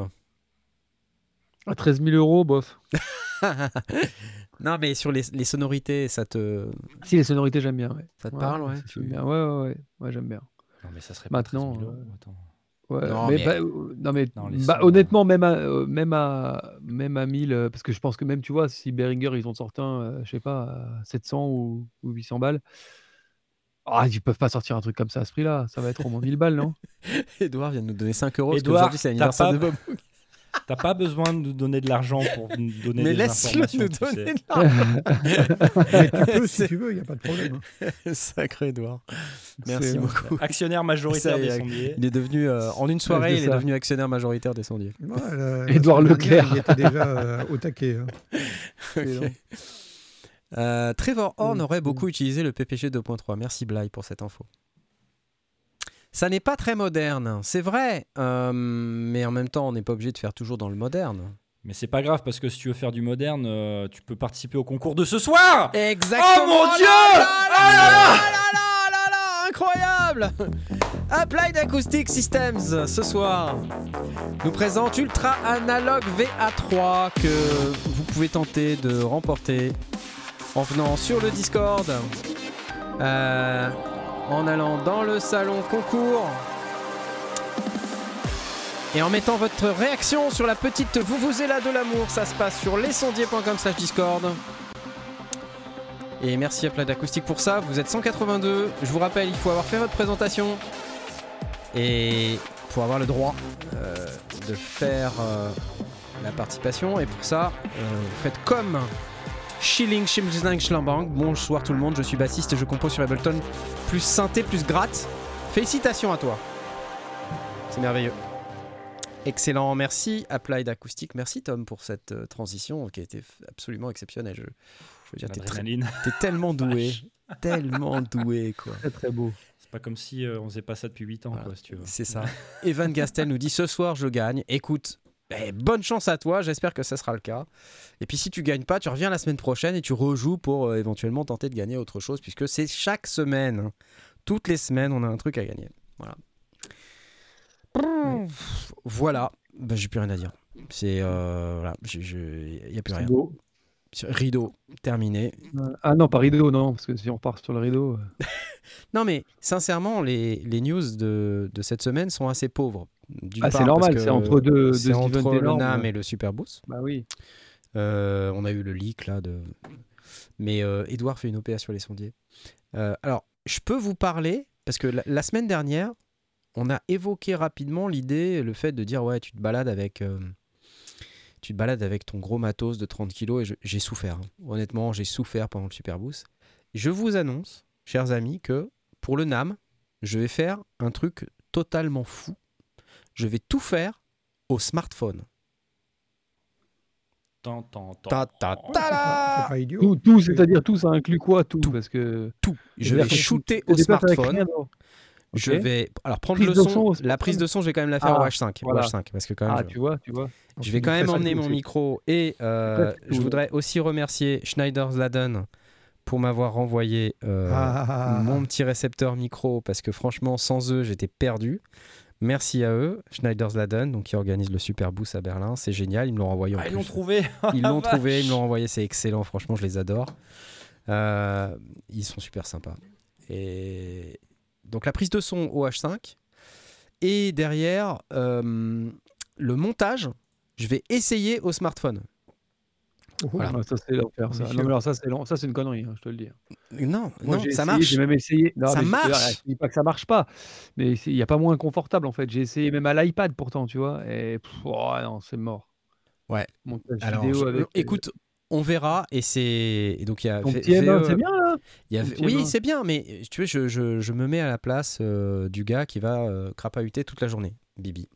À 13 000 euros, bof. non mais sur les, les sonorités, ça te, Si, les sonorités, j'aime bien. Ouais. ça te Ouais, parle, ouais. tu- j'aime bien. Ouais, ouais, ouais, ouais, j'aime bien. Non, mais ça serait pas Maintenant, 13 000 euros, euh, attends. Ouais, Non, mais, mais- bah, euh, non, mais Non, les bah, sons, honnêtement, même à, euh, même, à, même à 1000, euh, parce que je pense que même, tu vois, si Behringer, ils ont sorti un, euh, je sais pas, à 700 ou, ou 800 balles, ah, ils peuvent pas sortir un truc comme ça à ce prix-là. Ça va être au moins 1000 balles, non? Edouard vient de nous donner 5 euros Edouard, c'est t'as l'anniversaire pas- de Bob. T'as pas besoin de nous donner de l'argent pour nous donner Mais des laisse-le informations. nous tu donner sais. de l'argent. Mais tu peux si tu veux, il n'y a pas de problème. hein. Sacré Edouard. Merci C'est- beaucoup. Actionnaire majoritaire des sondiers. Il est devenu, euh, en une soirée, il est devenu actionnaire majoritaire des sondiers. Ouais, semaine Leclerc. dernière, Il était déjà euh, au taquet. hein. Excellent. Euh, Trevor Horn Mm, aurait mm. beaucoup utilisé le PPG 2.3. Merci Bly pour cette info. Ça n'est pas très moderne, c'est vrai, euh, mais en même temps, on n'est pas obligé de faire toujours dans le moderne. Mais c'est pas grave parce que si tu veux faire du moderne, euh, tu peux participer au concours de ce soir. Exactement. Oh mon Dieu là là Ah là là là là là là, Incroyable Applied Acoustic Systems, ce soir, nous présente Ultra Analog VA3 que vous pouvez tenter de remporter en venant sur le Discord, euh, en allant dans le salon concours et en mettant votre réaction sur la petite vous vous là de l'amour. Ça se passe sur lesondiers.com slash Discord. Et merci à Plat d'Acoustique pour ça. Vous êtes 182. Je vous rappelle, il faut avoir fait votre présentation. Et pour avoir le droit euh, de faire euh, la participation. Et pour ça, vous faites comme Schilling Schimzing Schlambang. Bonsoir tout le monde, je suis bassiste et je compose sur Ableton. Plus synthé, plus gratte. Félicitations à toi. C'est merveilleux. Excellent, merci Applied Acoustique. Merci Tom pour cette euh, transition qui a été absolument exceptionnelle. Je, je veux dire, t'es, très- t'es tellement doué, tellement doué quoi. Très, très beau. C'est pas comme si euh, on faisait pas ça depuis 8 ans, Voilà. quoi, si tu veux. C'est ça. Evan Gastel nous dit ce soir je gagne. Écoute, eh, bonne chance à toi, j'espère que ça sera le cas. Et puis si tu gagnes pas, tu reviens la semaine prochaine et tu rejoues pour euh, éventuellement tenter de gagner autre chose puisque c'est chaque semaine. hein. Toutes les semaines, on a un truc à gagner. Voilà. Voilà. Bah, j'ai plus rien à dire. C'est euh, voilà, il y a plus rien. beau. Rideau terminé. Euh, Ah non, pas rideau, non, parce que si on part sur le rideau. euh, Non mais sincèrement, les, les news de, de cette semaine sont assez pauvres. Ah, c'est normal, c'est entre deux, c'est entre le NAM mais- et le Superboost. Bah oui. Euh, on a eu le leak là de. Mais euh, Edouard fait une OPA sur les sondiers. Euh, alors, je peux vous parler parce que la, la semaine dernière, on a évoqué rapidement l'idée, le fait de dire ouais, tu te balades avec. euh, tu te balades avec ton gros matos de 30 kilos et j'ai souffert. hein. Honnêtement, j'ai souffert pendant le Superboost. Je vous annonce, chers amis, que pour le NAM, je vais faire un truc totalement fou. Je vais tout faire au smartphone. Tant, tant, tant. Ta ta ta C'est là pas idiot. Tout, tout c'est-à-dire tout, ça inclut quoi tout, Tout. Parce que. tout. Je vais shooter te au smartphone. Je vais alors prendre Prise le son. la prise de son, je vais quand même la faire Ah, au H5, au voilà. H5 parce que quand même. Ah, je- tu vois, tu vois. Je vais quand même emmener mon micro et euh, je voudrais aussi remercier Schneider-Laden pour m'avoir renvoyé euh, Ah. mon petit récepteur micro parce que franchement sans eux j'étais perdu. Merci à eux, Schneider-Laden, donc qui organise le Super Boost à Berlin, c'est génial, ils me l'ont renvoyé en Ah, ils l'ont trouvé. Ils l'ont trouvé, ils me l'ont renvoyé, c'est excellent, franchement, je les adore. Euh, ils sont super sympas. Et donc la prise de son au H5 et derrière euh, le montage, je vais essayer au smartphone. Voilà. Ah, ça, c'est l'enfer. Ça. Non, mais alors, ça, c'est lent- ça, c'est une connerie, hein, je te le dis. Non, Moi, non, j'ai ça essayé, marche. J'ai même essayé. Non, Ça mais je- marche. Je dis pas que ça marche pas, mais c'est- il n'y a pas moins confortable en fait. J'ai essayé même à l'iPad pourtant, tu vois. Et pff, oh, non, c'est mort. Ouais. Montage Alors, vidéo je- avec. euh, écoute, on verra et c'est et donc il y a ton V- petit M1, VE c'est bien là. Il y a- oui, M1. c'est bien, mais tu vois, je, je- je me mets à la place euh, du gars qui va euh, crapahuter toute la journée, Bibi.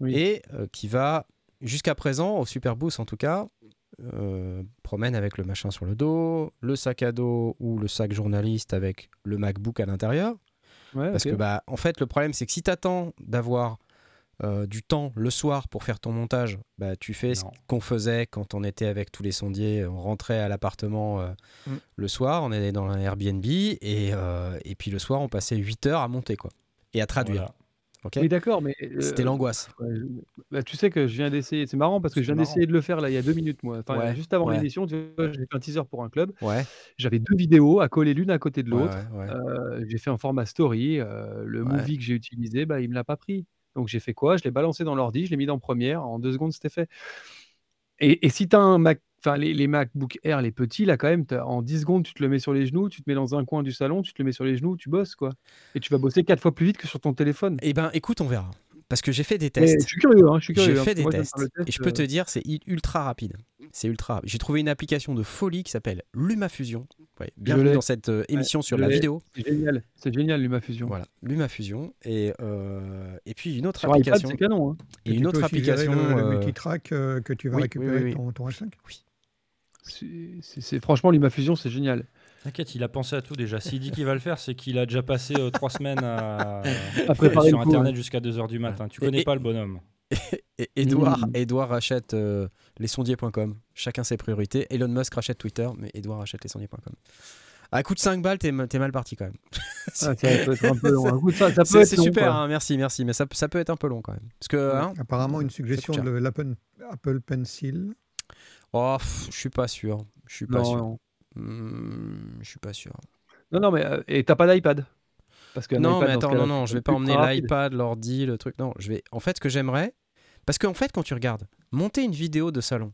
Oui. Et euh, qui va, jusqu'à présent, au Super Boost en tout cas, euh, promène avec le machin sur le dos, le sac à dos ou le sac journaliste avec le MacBook à l'intérieur. Ouais, Parce que, bah, en fait, le problème, c'est que si tu attends d'avoir euh, du temps le soir pour faire ton montage, bah, tu fais ce qu'on faisait quand on était avec tous les sondiers. On rentrait à l'appartement euh, Mm. le soir, on allait dans un Airbnb et, et puis le soir, on passait 8 heures à monter quoi, et à traduire. Voilà. Oui, d'accord, mais. euh, C'était l'angoisse. ouais, bah, tu sais que je viens d'essayer. C'est marrant parce que je viens d'essayer de le faire là il y a deux minutes, moi. Enfin, Ouais, juste avant ouais. l'émission, tu vois, j'ai fait un teaser pour un club. J'avais deux vidéos à coller l'une à côté de l'autre. Euh, j'ai fait un format story. euh, le movie que j'ai utilisé, bah, il me l'a pas pris. Donc j'ai fait quoi? Je l'ai balancé dans l'ordi, je l'ai mis dans première. En deux secondes, c'était fait. Et, et si tu as un Mac, enfin les, les MacBook Air, les petits, là quand même, en 10 secondes, tu te le mets sur les genoux, tu te mets dans un coin du salon, tu te le mets sur les genoux, tu bosses quoi. Et tu vas bosser quatre fois plus vite que sur ton téléphone. Eh ben, écoute, on verra. Parce que j'ai fait des Mais tests. je suis curieux, hein, je suis curieux. J'ai hein, fait des moi, tests et je peux te euh, dire c'est ultra rapide. C'est ultra. rapide. J'ai trouvé une application de folie qui s'appelle LumaFusion. Ouais, bienvenue dans cette euh, émission sur la vidéo. C'est génial, c'est génial LumaFusion. Voilà, LumaFusion et euh, et puis une autre Sur iPad, application c'est canon. Hein. et une autre application. Le, le multitrack que tu vas oui, récupérer oui, oui, Ton, ton H5. C'est- c'est- c'est- franchement LumaFusion, c'est génial. T'inquiète, il a pensé à tout déjà. S'il dit qu'il va le faire, c'est qu'il a déjà passé euh, trois semaines à, À préparer sur coup, Internet ouais. jusqu'à 2h du matin. Tu connais et- pas le bonhomme. Et Edouard, Mm. Edouard rachète euh, lesondiers.com. Chacun ses priorités. Elon Musk rachète Twitter, mais Edouard rachète lesondiers.com. À coup de 5 balles, t'es t'es mal parti quand même. Ah, ça peut être un peu long. hein. Ça, ça C'est super, hein, merci, merci, mais ça, ça peut être un peu long quand même. Parce que, hein, Apparemment, une suggestion de l'Apple Apple Pencil. Oh, je suis pas sûr. Je suis pas Non, sûr. non. Hmm, je suis pas sûr. Non, non, mais euh, et t'as pas d'iPad? Parce qu'un Non, mais attends, non, non, je vais pas emmener l'iPad, l'ordi, le truc. Non, je vais. En fait, ce que j'aimerais, parce qu'en fait, quand tu regardes, monter une vidéo de salon,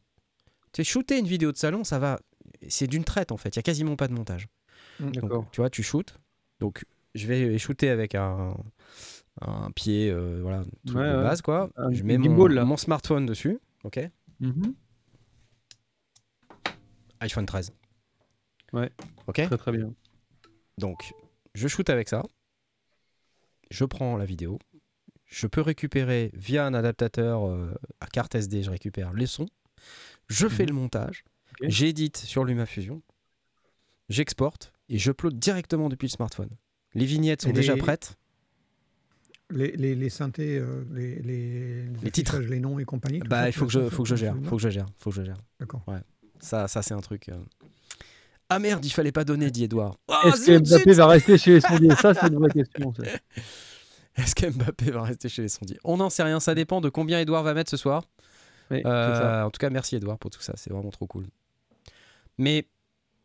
tu sais, shooter une vidéo de salon, ça va. C'est d'une traite en fait. Il y a quasiment pas de montage. Donc, D'accord. tu vois, tu shootes. Donc, je vais shooter avec un, un pied, euh, voilà, Ouais, de base quoi. Je mets mon, gimbal, là. mon smartphone dessus, ok. Mhm. iPhone 13. Ouais. Ok. Très très bien. Donc, je shoot avec ça. Je prends la vidéo. Je peux récupérer via un adaptateur euh, à carte SD, je récupère les sons. Je fais Mhm. le montage. Ok. J'édite sur LumaFusion. J'exporte et je upload directement depuis le smartphone. Les vignettes sont Et déjà les- prêtes. Les, les, les synthés, euh, les, les, Les titres. les noms et compagnie. Bah, il faut que je, faut que gère. Faut que je gère. Faut que je gère. D'accord. Ça, ça c'est un truc. euh. Ah merde, il fallait pas donner, dit Edouard. Ah, Est-ce que Mbappé va rester chez les sondiers? Ça, c'est une vraie question. Est-ce qu'Mbappé va rester chez les sondiers? On n'en sait rien, ça dépend de combien Edouard va mettre ce soir. Oui, Euh, ça. en tout cas, merci Edouard pour tout ça, c'est vraiment trop cool. Mais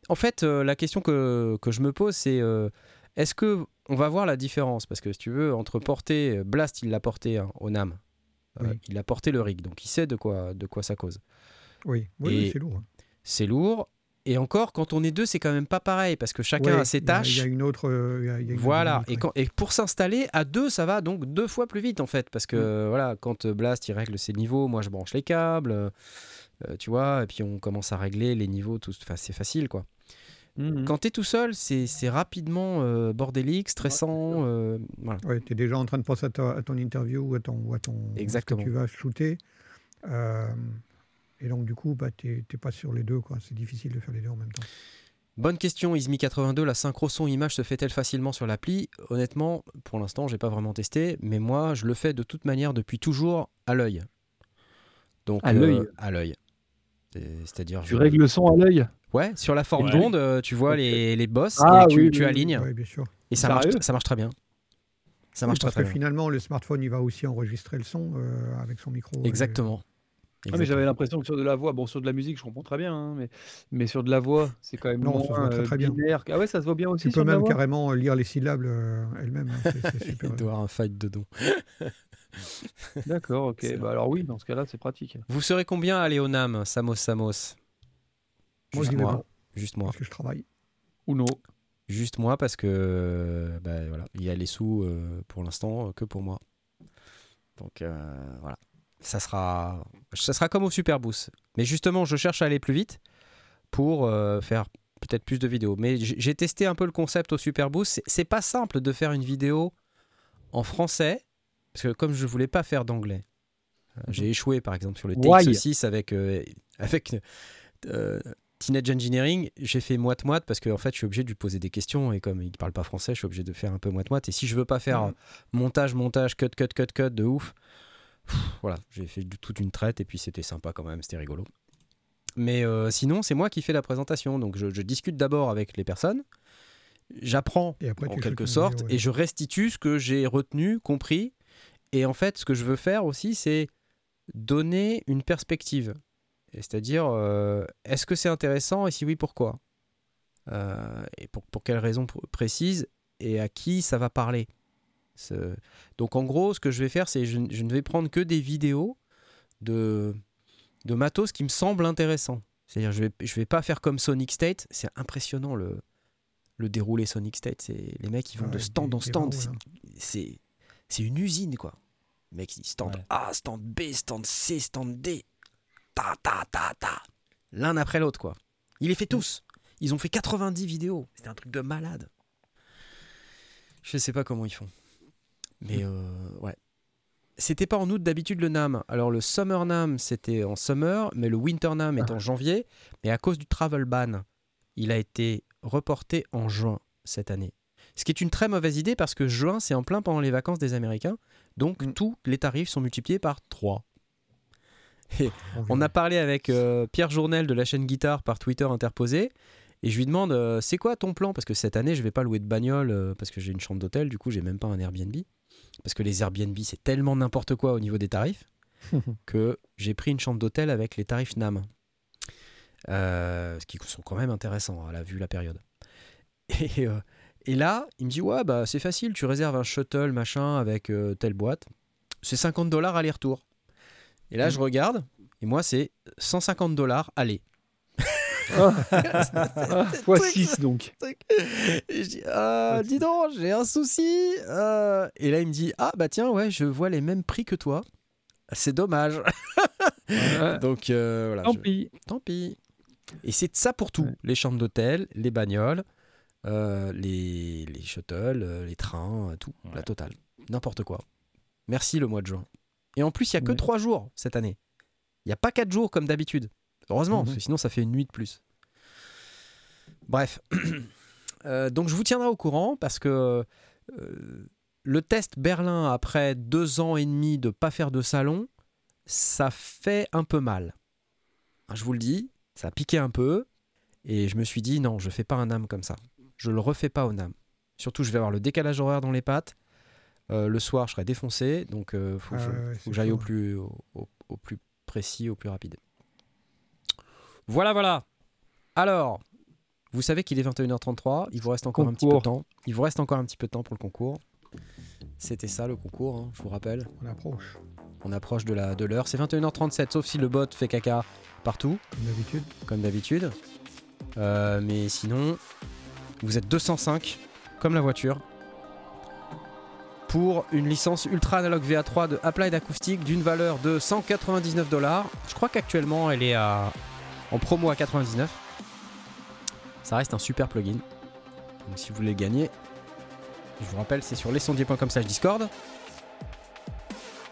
en fait, euh, la question que, que je me pose, c'est euh, est-ce que on va voir la différence? Parce que si tu veux, entre porter Blast, il l'a porté hein, au NAM, Euh, Oui. il a porté le rig, donc il sait de quoi, de quoi ça cause. Oui, oui, c'est lourd. C'est lourd. Et encore, quand on est deux, c'est quand même pas pareil parce que chacun Ouais, a ses tâches. Il y a une autre. euh, il y a- il y a une Voilà, et, ouais. quand, et pour s'installer à deux, ça va donc deux fois plus vite en fait, parce que voilà, quand euh, Blast il règle ses niveaux, moi je branche les câbles, euh, tu vois, et puis on commence à régler les niveaux, tout, enfin c'est facile quoi. Mhm. Quand t'es tout seul, c'est c'est rapidement euh, bordélique, stressant, euh, voilà. Ouais, tu es déjà en train de penser à, ta- à ton interview ou à ton, ou à ton à ce que Exactement. tu vas shooter. Euh, et donc, du coup, bah, tu n'es pas sur les deux. quoi. C'est difficile de faire les deux en même temps. Bonne question, Ismi82, la synchro son image se fait-elle facilement sur l'appli? Honnêtement, pour l'instant, j'ai pas vraiment testé, mais moi, je le fais de toute manière depuis toujours à l'œil. Donc À l'œil? À l'œil. C'est- C'est-à-dire, Tu je- règles le son à l'œil? Ouais, sur la forme Ouais. d'onde, euh, tu vois les, les bosses Ah et tu, oui, tu oui, alignes Oui, bien sûr. et ça marche, ça marche très bien. Ça marche Oui, parce très que très bien. finalement, le smartphone, il va aussi enregistrer le son euh, avec son micro. et- Exactement. Ah, mais j'avais l'impression que sur de la voix, bon, sur de la musique, je comprends très bien, hein, mais, mais sur de la voix, c'est quand même Non, ça se voit très, euh, très bien. binaire. Ah ouais, ça se voit bien aussi Tu peux sur de la même voix? carrément lire les syllabes euh, elles-mêmes. hein, c'est- c'est super. Il doit avoir un fight dedans. D'accord, ok. Bah alors oui, dans ce cas-là, c'est pratique. Vous serez combien à aller au NAM, Samos Samos? Moi, Juste moi. Juste moi. parce que je travaille. Ou non. Juste moi parce que bah, voilà, il y a les sous euh, pour l'instant euh, que pour moi. Donc euh, voilà, ça sera, ça sera comme au Super Boost. Mais justement, je cherche à aller plus vite pour euh, faire peut-être plus de vidéos. Mais j'ai testé un peu le concept au Super Boost. C'est- pas simple de faire une vidéo en français parce que comme je voulais pas faire d'anglais, euh, j'ai échoué par exemple sur le Why TX6 avec euh, avec Teenage Engineering, j'ai fait moite-moite parce qu'en en fait, je suis obligé de lui poser des questions et comme il parle pas français, je suis obligé de faire un peu moite-moite. Et si je veux pas faire Mhm. montage, montage, cut, cut, cut, cut de ouf, pff, voilà, j'ai fait toute une traite et puis c'était sympa quand même, c'était rigolo. Mais euh, sinon, c'est moi qui fais la présentation. Donc je, je discute d'abord avec les personnes, j'apprends en quelque sorte ouais. et je restitue ce que j'ai retenu, compris. Et en fait, ce que je veux faire aussi, c'est donner une perspective. C'est-à-dire, euh, est-ce que c'est intéressant et si oui, pourquoi? Euh, Et pour, pour quelles raisons pr- précises et à qui ça va parler? Donc en gros, ce que je vais faire, c'est je, je ne vais prendre que des vidéos de, de matos qui me semblent intéressants. C'est-à-dire, je vais, je vais pas faire comme Sonic State. C'est impressionnant le, le déroulé Sonic State. C'est les mecs, ils vont de stand des- en stand. C'est- c'est une usine, quoi. Le mec, il dit stand Ouais. A, stand B, stand C, stand D. Ta, ta, ta, ta. L'un après l'autre, quoi. Il les fait tous. Ils ont fait 90 vidéos. C'était un truc de malade. Je sais pas comment ils font. Mais euh, ouais. C'était pas en août d'habitude le NAM. Alors le Summer NAM c'était en summer, mais le Winter NAM est en janvier. Mais à cause du travel ban, il a été reporté en juin cette année. Ce qui est une très mauvaise idée parce que juin c'est en plein pendant les vacances des Américains. Donc Mm. tous les tarifs sont multipliés par 3. On On verra. a parlé avec euh, Pierre Journel de la chaîne Guitare par Twitter interposé. Et je lui demande euh, c'est quoi ton plan? Parce que cette année, je vais pas louer de bagnole euh, parce que j'ai une chambre d'hôtel. Du coup, j'ai même pas un Airbnb. Parce que les Airbnb, c'est tellement n'importe quoi au niveau des tarifs que j'ai pris une chambre d'hôtel avec les tarifs NAM. Euh, ce qui sont quand même intéressants à la vue la période. Et, et là, il me dit ouais bah c'est facile, tu réserves un shuttle machin avec telle boîte, c'est 50 dollars aller-retour. Et là je regarde et moi c'est 150 dollars aller. Ah, fois 6 donc. Et je dis ah dis donc j'ai un souci. euh. Et là il me dit ah bah tiens ouais je vois les mêmes prix que toi. C'est dommage. Ouais. Donc euh, voilà. Tant je- pis. Tant pis. Et c'est ça pour tout. Ouais. Les chambres d'hôtel, les bagnoles, euh, les, les shuttles, les trains, tout. La totale. N'importe quoi. Merci le mois de juin. Et en plus, il n'y a que Ouais. trois jours cette année. Il n'y a pas quatre jours comme d'habitude. Heureusement, Mhm. parce que sinon ça fait une nuit de plus. Bref. Euh, donc je vous tiendrai au courant parce que euh, le test Berlin après deux ans et demi de pas faire de salon, ça fait un peu mal. Je vous le dis, ça a piqué un peu et je me suis dit non, je fais pas un âme comme ça. Je le refais pas au NAM. Surtout, je vais avoir le décalage horaire dans les pattes. Euh, le soir, je serai défoncé, donc euh, faut, que Ah je- ouais, faut c'est que j'aille au chaud. plus, au, au- au plus précis, au plus rapide. Voilà, voilà. Alors, vous savez qu'il est 21h33, il vous reste encore un petit peu de temps. Il vous reste encore un petit peu de temps pour le concours. C'était ça le concours, hein, je vous rappelle. On approche, On approche de la de l'heure. C'est 21h37, sauf si le bot fait caca partout, comme d'habitude. comme d'habitude. Euh, mais sinon, vous êtes 205, comme la voiture, pour une licence Ultra Analog VA3 de Applied Acoustic d'une valeur de 199 dollars. Je crois qu'actuellement elle est à, en promo à 99. Ça reste un super plugin. Donc si vous voulez le gagner, je vous rappelle, c'est sur lesondiers.com slash Discord.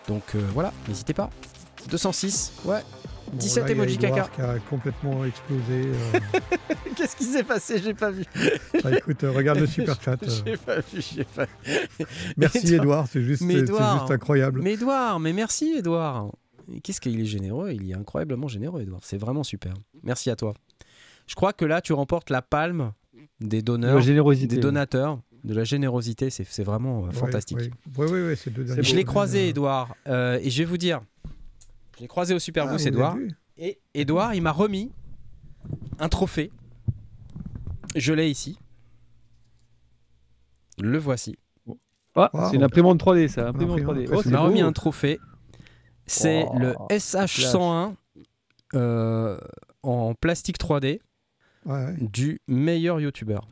Donc euh, voilà, n'hésitez pas. 206, ouais. Bon, 17 là, il y a emojis caca. Qui a complètement explosé. euh. Qu'est-ce qui s'est passé? J'ai pas vu. Bah, écoute, euh, regarde le super chat. J'ai pas vu, j'ai pas vu. Merci Edouard, c'est juste incroyable. Mais Edouard, mais merci Edouard. Qu'est-ce qu'il est généreux Il est incroyablement généreux, Edouard. C'est vraiment super. Merci à toi. Je crois que là, tu remportes la palme des De donneurs, la générosité. des donateurs, de la générosité. C'est vraiment euh, Ouais, fantastique. Oui, oui, oui, oui, c'est deux Je l'ai croisé, Edouard. euh, et je vais vous dire, je l'ai croisé au ah, vous l'avez Edouard. Et Edouard, il m'a remis un trophée. Je l'ai ici. Le voici. Ah, Wow. c'est une imprimante 3D, ça. Imprimante imprimante 3D. 3D. Oh, Il c'est m'a remis un trophée. C'est Oh, le SH101 euh, en plastique 3D Ouais, ouais. du meilleur youtubeur.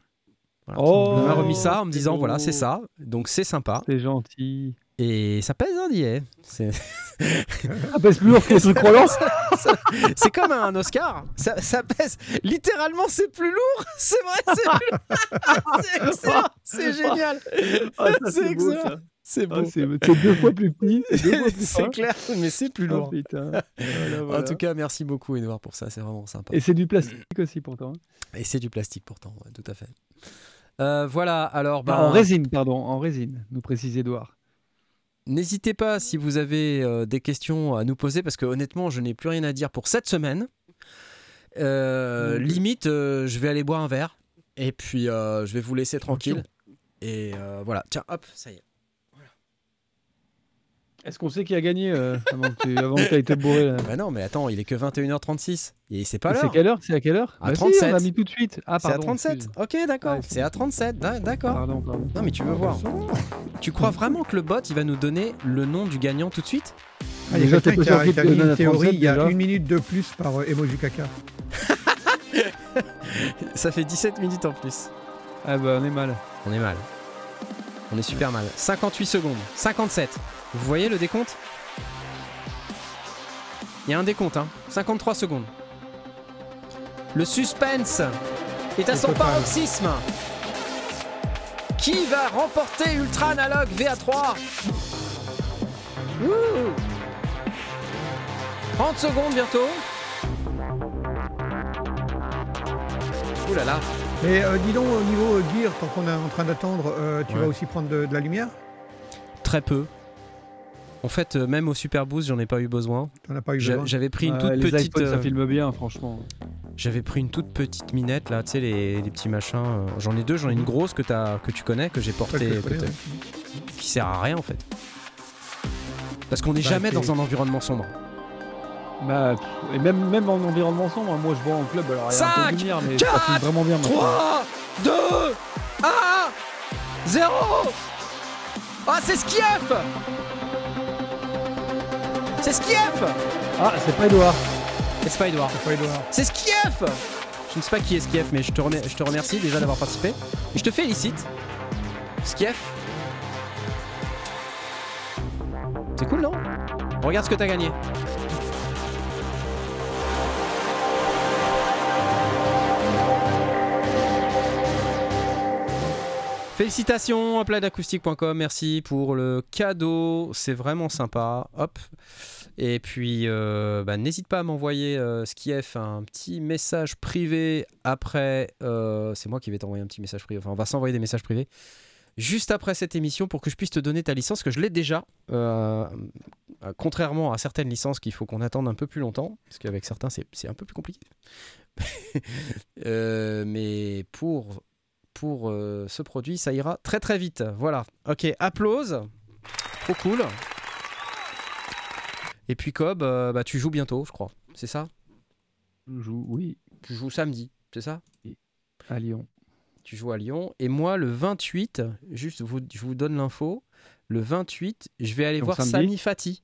Voilà. Oh, il m'a remis ça en me disant beau. voilà, c'est ça. Donc c'est sympa. C'est gentil. Et ça pèse, hein. C'est Ah, pèse plus lourd que les trucs c'est comme un Oscar. Ça, ça pèse. Littéralement, c'est plus lourd. C'est vrai, c'est plus- C'est excellent. C'est génial. Ah, ça, C'est beau, excellent. ça. C'est Ah, beau. c'est c'est deux fois plus petit. C'est C'est clair, mais c'est plus Ah, lourd. putain. Voilà, voilà. En tout cas, merci beaucoup, Edouard, pour ça. C'est vraiment sympa. Et c'est du plastique aussi pourtant. hein. Et c'est du plastique pourtant, ouais, tout à fait. Euh, voilà, alors ben, en résine, pardon, en résine, nous précise Edouard. n'hésitez pas si vous avez euh, des questions à nous poser, parce que honnêtement, je n'ai plus rien à dire pour cette semaine. Euh, Mhm. limite, je vais aller boire un verre, et puis je vais vous laisser tranquille. Et voilà, tiens, hop, ça y est. Est-ce qu'on sait qui a gagné euh, avant que tu avant que t'ailles te bourrer là Bah non, mais attends, il est que 21h36, et c'est pas Et C'est l'heure. quelle heure? C'est à quelle heure? À Bah si, 37. on a mis tout de suite. Ah, C'est à pardon. 37 excuse. Ok, d'accord, Ah, c'est à 37, d'a- d'accord. Pardon, pardon. Non, mais tu veux voir. Tu crois vraiment que le bot, il va nous donner le nom du gagnant tout de suite? Ah, il y a Déjà, t'es pas sûr une théorie, 37 il y a déjà une minute de plus par euh, emoji caca. Ça fait 17 minutes en plus. Ah bah on est mal. On est mal. On est super mal. 58 secondes. 57. Vous voyez le décompte? Il y a un décompte, hein. 53 secondes. Le suspense est à son paroxysme. Qui va remporter Ultra Analog VA3 Ouh 30 secondes bientôt. Ouh là là. Mais euh, dis donc, au niveau euh, gear, tant qu'on est en train d'attendre, euh, tu Ouais. vas aussi prendre de, de la lumière? Très peu. En fait, euh, même au Super Boost, j'en ai pas eu besoin. Tu n'en as pas eu J'a- besoin J'avais pris une Ouais, toute les petite. ça euh, filme bien, franchement. J'avais pris une toute petite minette là, tu sais les, les petits machins. euh, J'en ai deux, j'en ai une grosse que, as, que tu connais, que j'ai Ouais, portée, t'as- ouais. qui sert à rien en fait. Parce qu'on n'est Bah, jamais dans un environnement sombre. Bah, et même, même en environnement sombre, moi je vois en club, alors il y a un peu Cinq, de lumière, mais ça quatre, filme vraiment bien. maintenant. 3, 2, 1, 0 Ah, c'est Skief C'est Skief Ah, c'est pas Edouard. C'est pas Edouard. C'est pas Edouard. C'est Skief Je ne sais pas qui est Skief, mais je te, remer- je te remercie déjà d'avoir participé. Et je te félicite. Skief. C'est cool, non? Regarde ce que t'as gagné. Félicitations, applaudacoustique.com, merci pour le cadeau, c'est vraiment sympa. Hop. Et puis, euh, bah, n'hésite pas à m'envoyer euh, Skief un petit message privé après. euh, c'est moi qui vais t'envoyer un petit message privé. Enfin, on va s'envoyer des messages privés juste après cette émission pour que je puisse te donner ta licence, que je l'ai déjà. euh, contrairement à certaines licences qu'il faut qu'on attende un peu plus longtemps, parce qu'avec certains, c'est un peu plus compliqué. Mais pour, pour euh, ce produit, ça ira très très vite. Voilà. Ok, applause. Trop cool. Et puis Cobb, euh, bah, tu joues bientôt, je crois. C'est ça? Je joue, oui, Tu joues samedi, c'est ça? À Lyon. Tu joues à Lyon. Et moi, le 28, juste vous, je vous donne l'info, le 28, je vais aller Donc voir samedi? Sami Fati,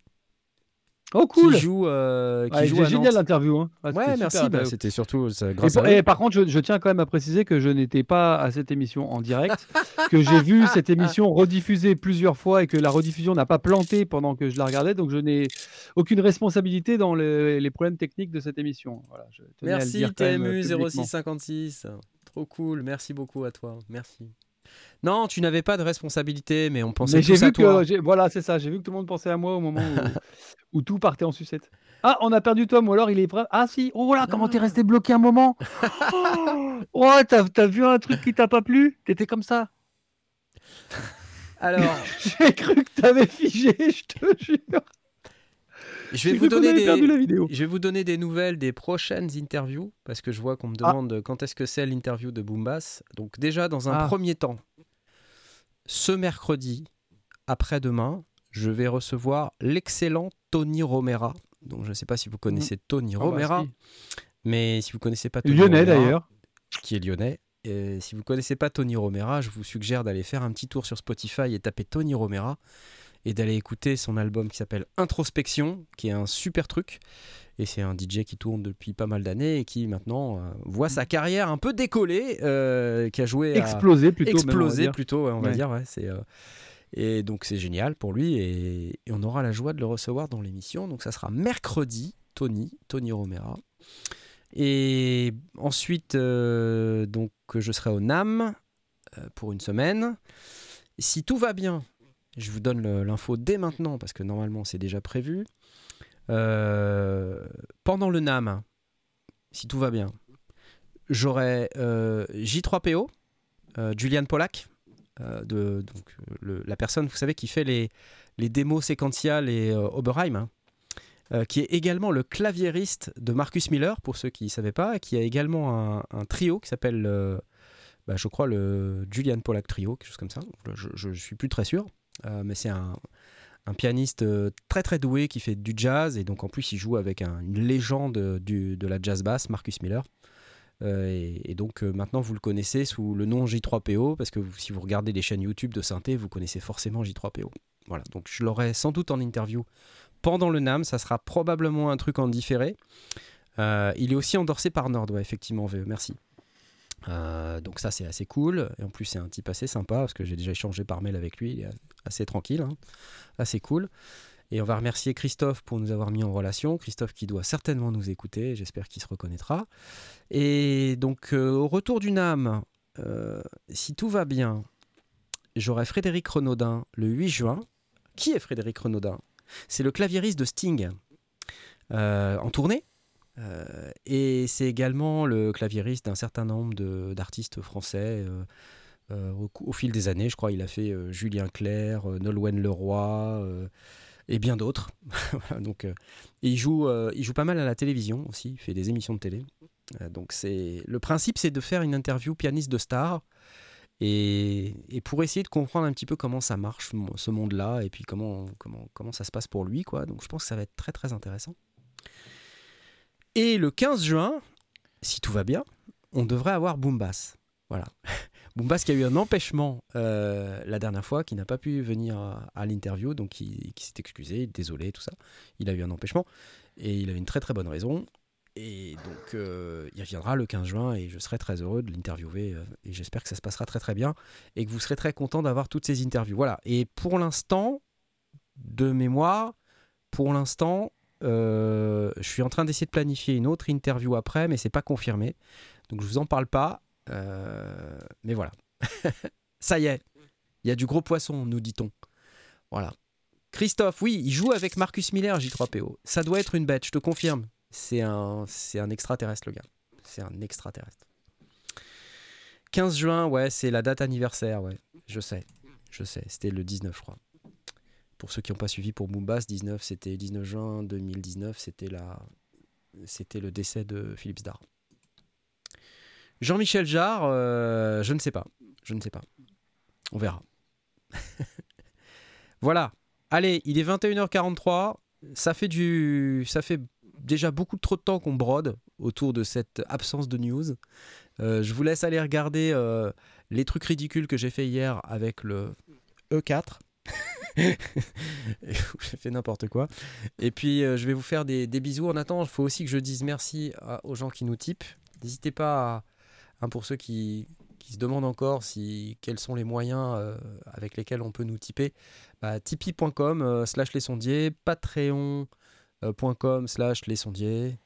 Oh, cool qui joue, euh, qui Ouais, joue j'ai à génial l'interview. Hein. Ah, Ouais, merci. bah. C'était surtout ça, Et, grâce à et par contre, je, je tiens quand même à préciser que je n'étais pas à cette émission en direct, que j'ai vu cette émission rediffusée plusieurs fois et que la rediffusion n'a pas planté pendant que je la regardais, donc je n'ai aucune responsabilité dans le- les problèmes techniques de cette émission. Voilà, je Merci TMU euh, publiquement. 0656. Trop cool. Merci beaucoup à toi. Merci. Non, tu n'avais pas de responsabilité, mais on pensait Mais à toi. que voilà, c'est ça. J'ai vu que tout le monde pensait à moi au moment où, où tout partait en sucette. Ah, on a perdu Tom, ou alors il est prêt. Ah si, oh là, comment t'es resté bloqué un moment Oh, t'as t'as vu un truc qui t'a pas plu? T'étais comme ça. Alors, J'ai cru que t'avais figé, je te jure. je vais, vous donner des, la vidéo. je vais vous donner des nouvelles des prochaines interviews, parce que je vois qu'on me Ah. demande quand est-ce que c'est l'interview de Boombas. Donc déjà, dans un Ah. premier temps, ce mercredi, après-demain, je vais recevoir l'excellent Tony Romera. Donc je ne sais pas si vous connaissez Tony Ah bah, Romera, si. mais si vous connaissez pas Tony Lyonnais Romera, d'ailleurs. qui est lyonnais. Et si vous connaissez pas Tony Romera, je vous suggère d'aller faire un petit tour sur Spotify et taper Tony Romera et d'aller écouter son album qui s'appelle Introspection, qui est un super truc. Et c'est un DJ qui tourne depuis pas mal d'années et qui maintenant euh, voit sa carrière un peu décoller, euh, qui a joué à Explosé plutôt. on va dire. plutôt, ouais, on va dire. ouais, c'est, euh, et donc c'est génial pour lui et, on aura la joie de le recevoir dans l'émission. Donc ça sera mercredi, Tony, Tony Romera. Et ensuite, euh, donc je serai au NAM euh, pour une semaine. Si tout va bien, je vous donne l'info dès maintenant parce que normalement c'est déjà prévu. Euh, pendant le NAM, si tout va bien, j'aurai euh, J3PO, euh, Julian Pollack, de, donc, euh, la personne, vous savez, qui fait les, les démos séquentiales et euh, Oberheim, hein, euh, qui est également le claviériste de Marcus Miller, pour ceux qui ne savaient pas, qui a également un, trio qui s'appelle, euh, bah, je crois, le Julian Pollack Trio, quelque chose comme ça. Je ne suis plus très sûr, euh, mais c'est un, un pianiste euh, très très doué qui fait du jazz, et donc en plus il joue avec un- une légende du- de la jazz bass, Marcus Miller. Euh, et, donc euh, maintenant vous le connaissez sous le nom J3PO parce que si vous regardez les chaînes YouTube de synthé, vous connaissez forcément J3PO. Voilà, donc je l'aurai sans doute en interview pendant le NAM, ça sera probablement un truc en différé. Euh, il est aussi endorsé par Nord, effectivement, VE, merci. Donc ça c'est assez cool et en plus c'est un type assez sympa parce que j'ai déjà échangé par mail avec lui, il est assez tranquille, hein. assez cool. Et on va remercier Christophe pour nous avoir mis en relation. Christophe qui doit certainement nous écouter, j'espère qu'il se reconnaîtra. Et donc, euh, au retour du NAM, euh, si tout va bien, j'aurai Frédéric Renaudin le 8 juin. Qui est Frédéric Renaudin? C'est le claviériste de Sting euh, en tournée. Et c'est également le claviériste d'un certain nombre d'artistes français. au, fil des années, je crois, il a fait Julien Clerc, Nolwenn Leroy et bien d'autres. Donc, euh, il joue, euh, il joue pas mal à la télévision aussi. Il fait des émissions de télé. Euh, donc c'est le principe, c'est de faire une interview pianiste de star et, et pour essayer de comprendre un petit peu comment ça marche ce monde-là et puis comment, comment, comment ça se passe pour lui. Quoi. Donc je pense que ça va être très très intéressant. Et le 15 juin, si tout va bien, on devrait avoir Boombas. Voilà. Boombas qui a eu un empêchement euh, la dernière fois, qui n'a pas pu venir à, l'interview, donc qui, s'est excusé, désolé, tout ça. Il a eu un empêchement et il avait une très très bonne raison. Et donc, euh, il reviendra le 15 juin et je serai très heureux de l'interviewer. euh, et j'espère que ça se passera très très bien et que vous serez très content d'avoir toutes ces interviews. Voilà. Et pour l'instant, de mémoire, pour l'instant, je suis en train d'essayer de planifier une autre interview après, mais c'est pas confirmé. Donc, je vous en parle pas. Euh, mais voilà. ça y est. Il y a du gros poisson, nous dit-on. Voilà. Christophe, oui, il joue avec Marcus Miller, J3PO. Ça doit être une bête, je te confirme. C'est un, c'est un extraterrestre, le gars. C'est un extraterrestre. 15 juin, ouais, c'est la date anniversaire, ouais. Je sais, je sais. C'était le 19, je crois. Pour ceux qui n'ont pas suivi pour Boombas, 19, c'était 19 juin 2019, c'était la, c'était le décès de Philippe Zdar. Jean-Michel Jarre, euh, je ne sais pas, je ne sais pas. On verra. voilà. Allez, il est 21h43. Ça fait du, ça fait déjà beaucoup trop de temps qu'on brode autour de cette absence de news. Euh, je vous laisse aller regarder euh, les trucs ridicules que j'ai fait hier avec le E4. j'ai fait n'importe quoi. Et puis je vais vous faire des, bisous. En attendant, il faut aussi que je dise merci aux gens qui nous typent. N'hésitez pas, à, hein, pour ceux qui, se demandent encore si, quels sont les moyens euh, avec lesquels on peut nous typer, bah, tipeee.com euh, slash les sondiers, patreon.com slash les sondiers.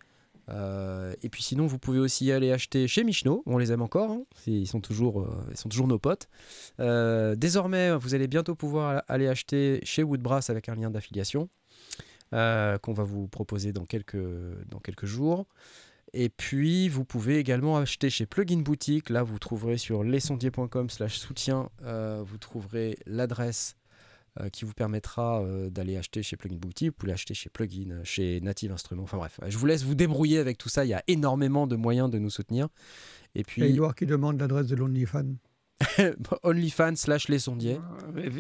Euh, et puis sinon, vous pouvez aussi aller acheter chez Michno, on les aime encore, hein, ils, sont toujours, euh, ils sont toujours nos potes. Désormais, vous allez bientôt pouvoir aller acheter chez Woodbrass avec un lien d'affiliation. qu'on va vous proposer dans quelques jours. Et puis, vous pouvez également acheter chez Plugin Boutique. Là, vous trouverez sur lesondier.com slash soutien, euh, vous trouverez l'adresse euh, qui vous permettra euh, d'aller acheter chez Plugin Boutique. Vous pouvez l'acheter chez Plugin, chez Native Instruments. Enfin bref, je vous laisse vous débrouiller avec tout ça. Il y a énormément de moyens de nous soutenir. Et puis, Edouard qui demande l'adresse de l'OnlyFans. OnlyFans slash les sondiers.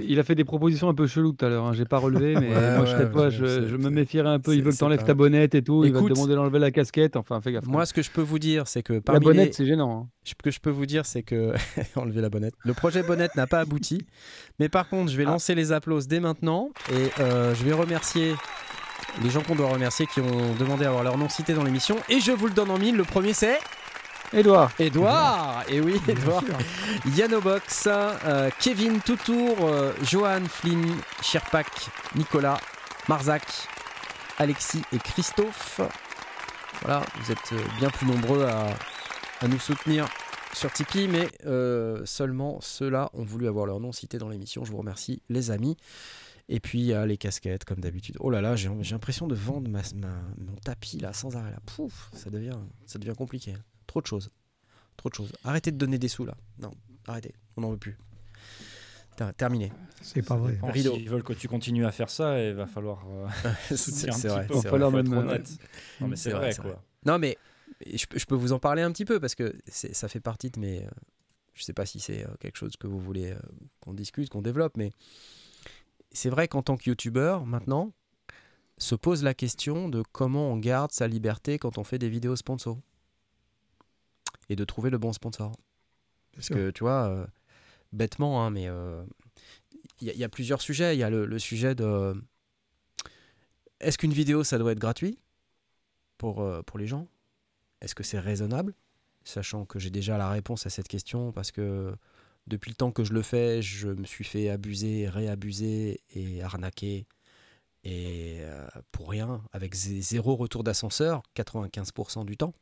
Il a fait des propositions un peu cheloues tout à l'heure. hein. J'ai pas relevé, mais Ouais, moi je ouais, je- je, c'est- je me méfierais un peu. Il veut que c'est tu enlèves pas- ta bonnette et tout. il va Écoute, te demander d'enlever la casquette. Enfin, fais gaffe. Moi, ce que je peux vous dire, c'est que la bonnette, les... c'est gênant. hein. Ce que je peux vous dire, c'est que enlever la bonnette. Le projet bonnette n'a pas abouti, mais par contre, je vais lancer les applauses dès maintenant et euh, je vais remercier les gens qu'on doit remercier qui ont demandé à avoir leur nom cité dans l'émission et je vous le donne en mille. Le premier, c'est Edouard, Edouard. Et oui, Bien Edouard. Yanobox, euh, Kevin Toutour, euh, Johan Flynn, Sherpak, Nicolas, Marzac, Alexis et Christophe. Voilà, vous êtes euh, bien plus nombreux à, à nous soutenir sur Tipeee, mais euh, seulement ceux-là ont voulu avoir leur nom cité dans l'émission. Je vous remercie, les amis. Et puis il y a les casquettes, comme d'habitude. Oh là là, j'ai j'ai l'impression de vendre ma, ma- mon tapis là sans arrêt. Là. Pouf, ça devient, ça devient compliqué. Trop de choses. Trop de choses. Arrêtez de donner des sous là. Non, arrêtez. On n'en veut plus. Ter- Terminé. C'est pas vrai. Rideau. S'ils veulent que tu continues à faire ça, il va falloir euh, c'est soutenir un c'est petit vrai. peu. va falloir honnête. Non, mais C'est c'est vrai, vrai, c'est quoi. Non, mais je, peux- je peux vous en parler un petit peu parce que c'est- ça fait partie de mes. euh, je sais pas si c'est euh, quelque chose que vous voulez euh, qu'on discute, qu'on développe, mais c'est vrai qu'en tant que youtubeur, maintenant, se pose la question de comment on garde sa liberté quand on fait des vidéos sponsors. Et de trouver le bon sponsor. Parce sûr. que tu vois, euh, bêtement, hein, mais euh, il y, a- il y a plusieurs sujets. Il y a le, le sujet de est-ce qu'une vidéo ça doit être gratuit pour, euh, pour les gens? Est-ce que c'est raisonnable? Sachant que j'ai déjà la réponse à cette question parce que depuis le temps que je le fais, je me suis fait abuser, réabuser et arnaquer. Et euh, pour rien, avec zé- zéro retour d'ascenseur, 95% du temps.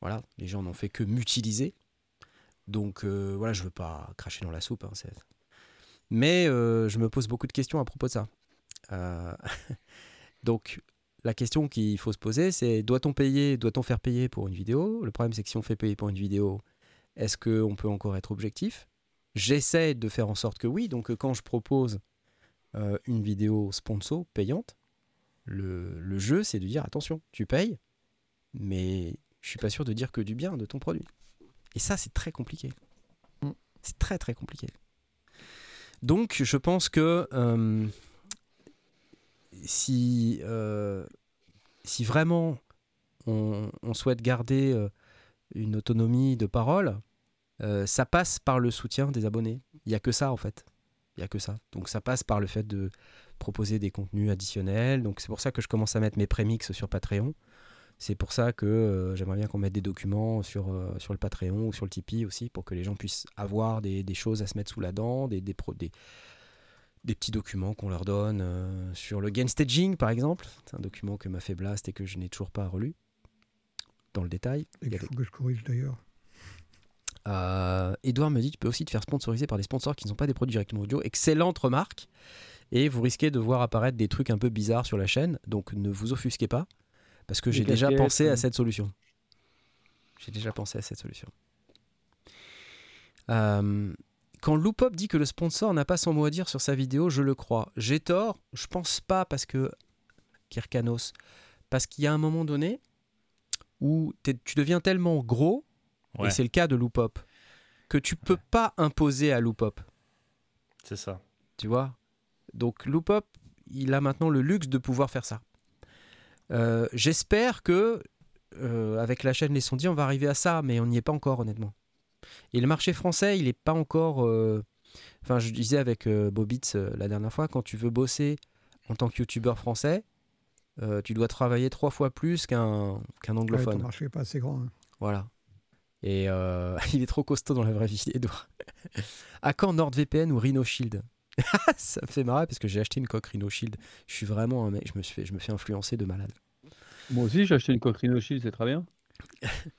Voilà, les gens n'ont fait que m'utiliser. Donc euh, voilà, je veux pas cracher dans la soupe. hein, Mais euh, je me pose beaucoup de questions à propos de ça. Euh, Donc la question qu'il faut se poser, c'est doit-on payer, doit-on faire payer pour une vidéo? Le problème, c'est que si on fait payer pour une vidéo, est-ce qu'on peut encore être objectif? J'essaie de faire en sorte que oui. Donc quand je propose une vidéo sponsor payante, le, le jeu, c'est de dire attention, tu payes, mais je suis pas sûr de dire que du bien de ton produit. Et ça, c'est très compliqué. Mm. C'est très très compliqué. Donc, je pense que euh, si, euh, si vraiment on, on souhaite garder euh, une autonomie de parole, ça passe par le soutien des abonnés. Il n'y a que ça en fait. Il n'y a que ça. Donc ça passe par le fait de proposer des contenus additionnels. Donc c'est pour ça que je commence à mettre mes prémix sur Patreon. C'est pour ça que euh, j'aimerais bien qu'on mette des documents sur, euh, sur le Patreon ou sur le Tipeee aussi, pour que les gens puissent avoir des, des choses à se mettre sous la dent, des, des, pro- des, des petits documents qu'on leur donne euh, sur le gain staging par exemple. C'est un document que m'a fait Blast et que je n'ai toujours pas relu dans le détail. Et qu'il faut que je corrige d'ailleurs. Edouard me dit tu peux aussi te faire sponsoriser par des sponsors qui ne sont pas des produits directement audio. Excellente remarque. Et vous risquez de voir apparaître des trucs un peu bizarres sur la chaîne. Donc ne vous offusquez pas. Parce que j'ai déjà pensé à cette solution. J'ai déjà pensé à cette solution. Euh, quand Loopop dit que le sponsor n'a pas son mot à dire sur sa vidéo, je le crois. J'ai tort, je pense pas parce que Kirkanos, parce qu'il y a un moment donné où tu deviens tellement gros, Ouais, et c'est le cas de Loopop, que tu peux pas imposer à Loopop, c'est ça. tu vois? Donc Loopop, il a maintenant le luxe de pouvoir faire ça. Euh, J'espère que euh, avec la chaîne Les Sondiers, on va arriver à ça, mais on n'y est pas encore honnêtement. Et le marché français, il n'est pas encore. euh, Enfin, je disais avec Bobitz la dernière fois, quand tu veux bosser en tant que youtubeur français, tu dois travailler trois fois plus qu'un Ouais, anglophone. ton marché n'est pas assez grand. hein. Voilà. Et il est trop costaud dans la vraie vie, Edouard. à quand NordVPN ou Rhino Shield? Ça me fait marrer parce que j'ai acheté une coque Rhino Shield. Je suis vraiment un mec, je me, suis fait, je me fais influencer de malade. Moi aussi, j'ai acheté une coque Rhino Shield, c'est très bien.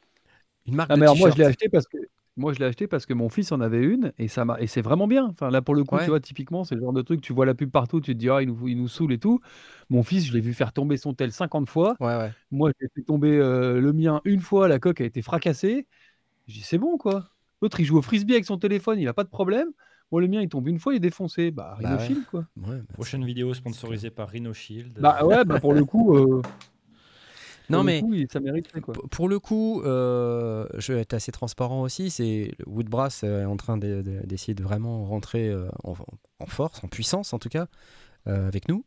Une marque Ah, de mais alors moi, je l'ai acheté parce que Moi, je l'ai acheté parce que mon fils en avait une et ça m'a et c'est vraiment bien. Enfin, là, pour le coup, Ouais. tu vois, typiquement, c'est le genre de truc, tu vois la pub partout, tu te dis: «Ah, il nous il nous saoule et tout». Mon fils, je l'ai vu faire tomber son tel 50 fois. Ouais, ouais. Moi, j'ai fait tomber, heu, le mien une fois, la coque a été fracassée. Je dis: «C'est bon, quoi». L'autre, il joue au frisbee avec son téléphone, il a pas de problème. Moi, le mien, il tombe une fois, il est défoncé. Bah, Bah. Rhinoshield, quoi. Ouais, bah, Prochaine vidéo sponsorisée par Rhino Shield. Bah, ouais, bah, pour le coup, heu, Non, pour le mais coup, ça mériterait, quoi. Pour le coup, euh, je vais être assez transparent aussi. C'est Woodbrass euh, est en train de- de- d'essayer de, vraiment rentrer euh, en, en force, en puissance en tout cas, euh, avec nous.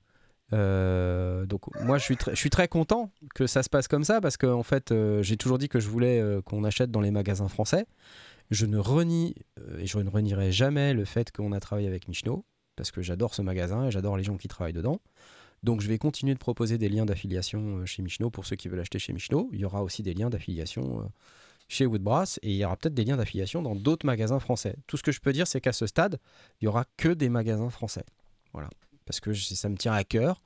Euh, donc moi, je suis, très, je suis très content que ça se passe comme ça parce que en fait, euh, j'ai toujours dit que je voulais euh, qu'on achète dans les magasins français. Je ne renie euh, et je ne renierai jamais le fait qu'on a travaillé avec Michno parce que j'adore ce magasin et j'adore les gens qui travaillent dedans. Donc je vais continuer de proposer des liens d'affiliation euh, chez Michno pour ceux qui veulent acheter chez Michno. Il y aura aussi des liens d'affiliation euh, chez Woodbrass et il y aura peut-être des liens d'affiliation dans d'autres magasins français. Tout ce que je peux dire, c'est qu'à ce stade, il y aura que des magasins français. Voilà. Parce que ça me tient à cœur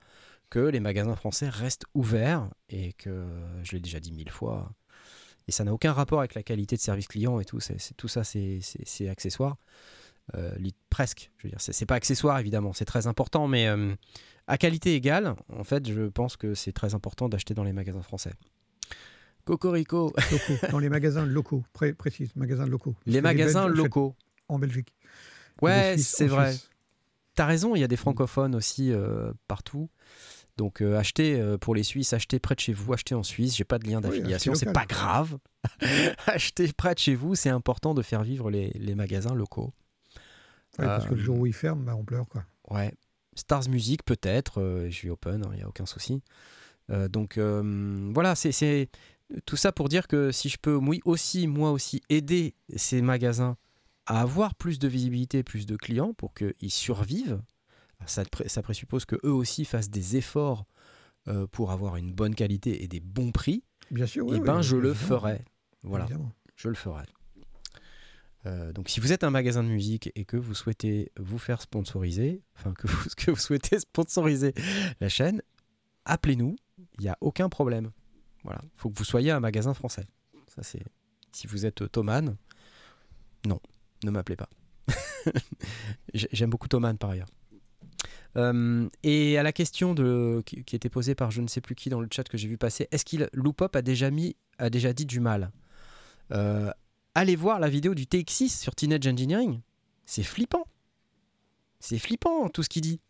que les magasins français restent ouverts et que je l'ai déjà dit mille fois. Et ça n'a aucun rapport avec la qualité de service client et tout. C'est, tout ça, c'est, accessoire. Euh, presque. Je veux dire, c'est, pas accessoire évidemment, c'est très important, mais euh, à qualité égale, en fait, je pense que c'est très important d'acheter dans les magasins français. Cocorico, Locaux, dans les magasins locaux, pré- précise, magasins locaux. Les magasins locaux. En Belgique. Ouais, c'est vrai. T'as raison, il y a des francophones aussi euh, partout. Donc euh, achetez euh, pour les Suisses, achetez près de chez vous, achetez en Suisse. J'ai pas de lien Oui, d'affiliation, achetez c'est pas grave. achetez près de chez vous, c'est important de faire vivre les, les magasins locaux. Ouais, parce que le Euh, jour où ils ferment, bah, on pleure. Quoi. Ouais. Stars Music peut-être, euh, je suis open, il n'y a aucun souci. Donc voilà, c'est- c'est tout ça pour dire que si je peux oui, aussi, moi aussi, aider ces magasins à avoir plus de visibilité, plus de clients pour qu'ils survivent, ça, pré- ça présuppose que eux aussi fassent des efforts euh, pour avoir une bonne qualité et des bons prix, Bien sûr, oui, et oui, ben oui, je le ferai. Voilà Évidemment. je le ferai. Euh, donc si vous êtes un magasin de musique et que vous souhaitez vous faire sponsoriser, enfin que vous, que vous souhaitez sponsoriser la chaîne, appelez-nous, il n'y a aucun problème. Voilà, il faut que vous soyez un magasin français. Ça c'est si vous êtes Thoman, non, ne m'appelez pas. J'ai- J'aime beaucoup Thoman par ailleurs. Euh, et à la question de, qui, qui était posée par je ne sais plus qui dans le chat que j'ai vu passer, est-ce qu'il Loopop a déjà mis a déjà dit du mal? Euh, Allez voir la vidéo du TX6 sur Teenage Engineering. C'est flippant. C'est flippant tout ce qu'il dit.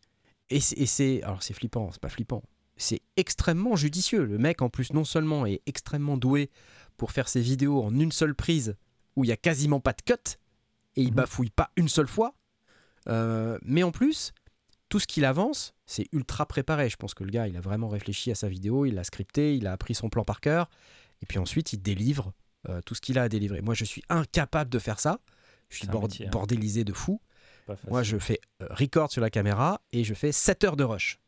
Et c'est- et c'est alors c'est flippant, c'est pas flippant. C'est extrêmement judicieux. Le mec en plus non seulement est extrêmement doué pour faire ses vidéos en une seule prise où il y a quasiment pas de cut et il Mhm. bafouille pas une seule fois. Euh, mais en plus, tout ce qu'il avance, c'est ultra préparé. Je pense que le gars, il a vraiment réfléchi à sa vidéo, il l'a scripté, il a appris son plan par cœur, et puis ensuite il délivre euh, tout ce qu'il a à délivrer. Moi, je suis incapable de faire ça. Je suis bord- métier, hein. bordélisé de fou. Moi, je fais euh, record sur la caméra et je fais 7 heures de rush.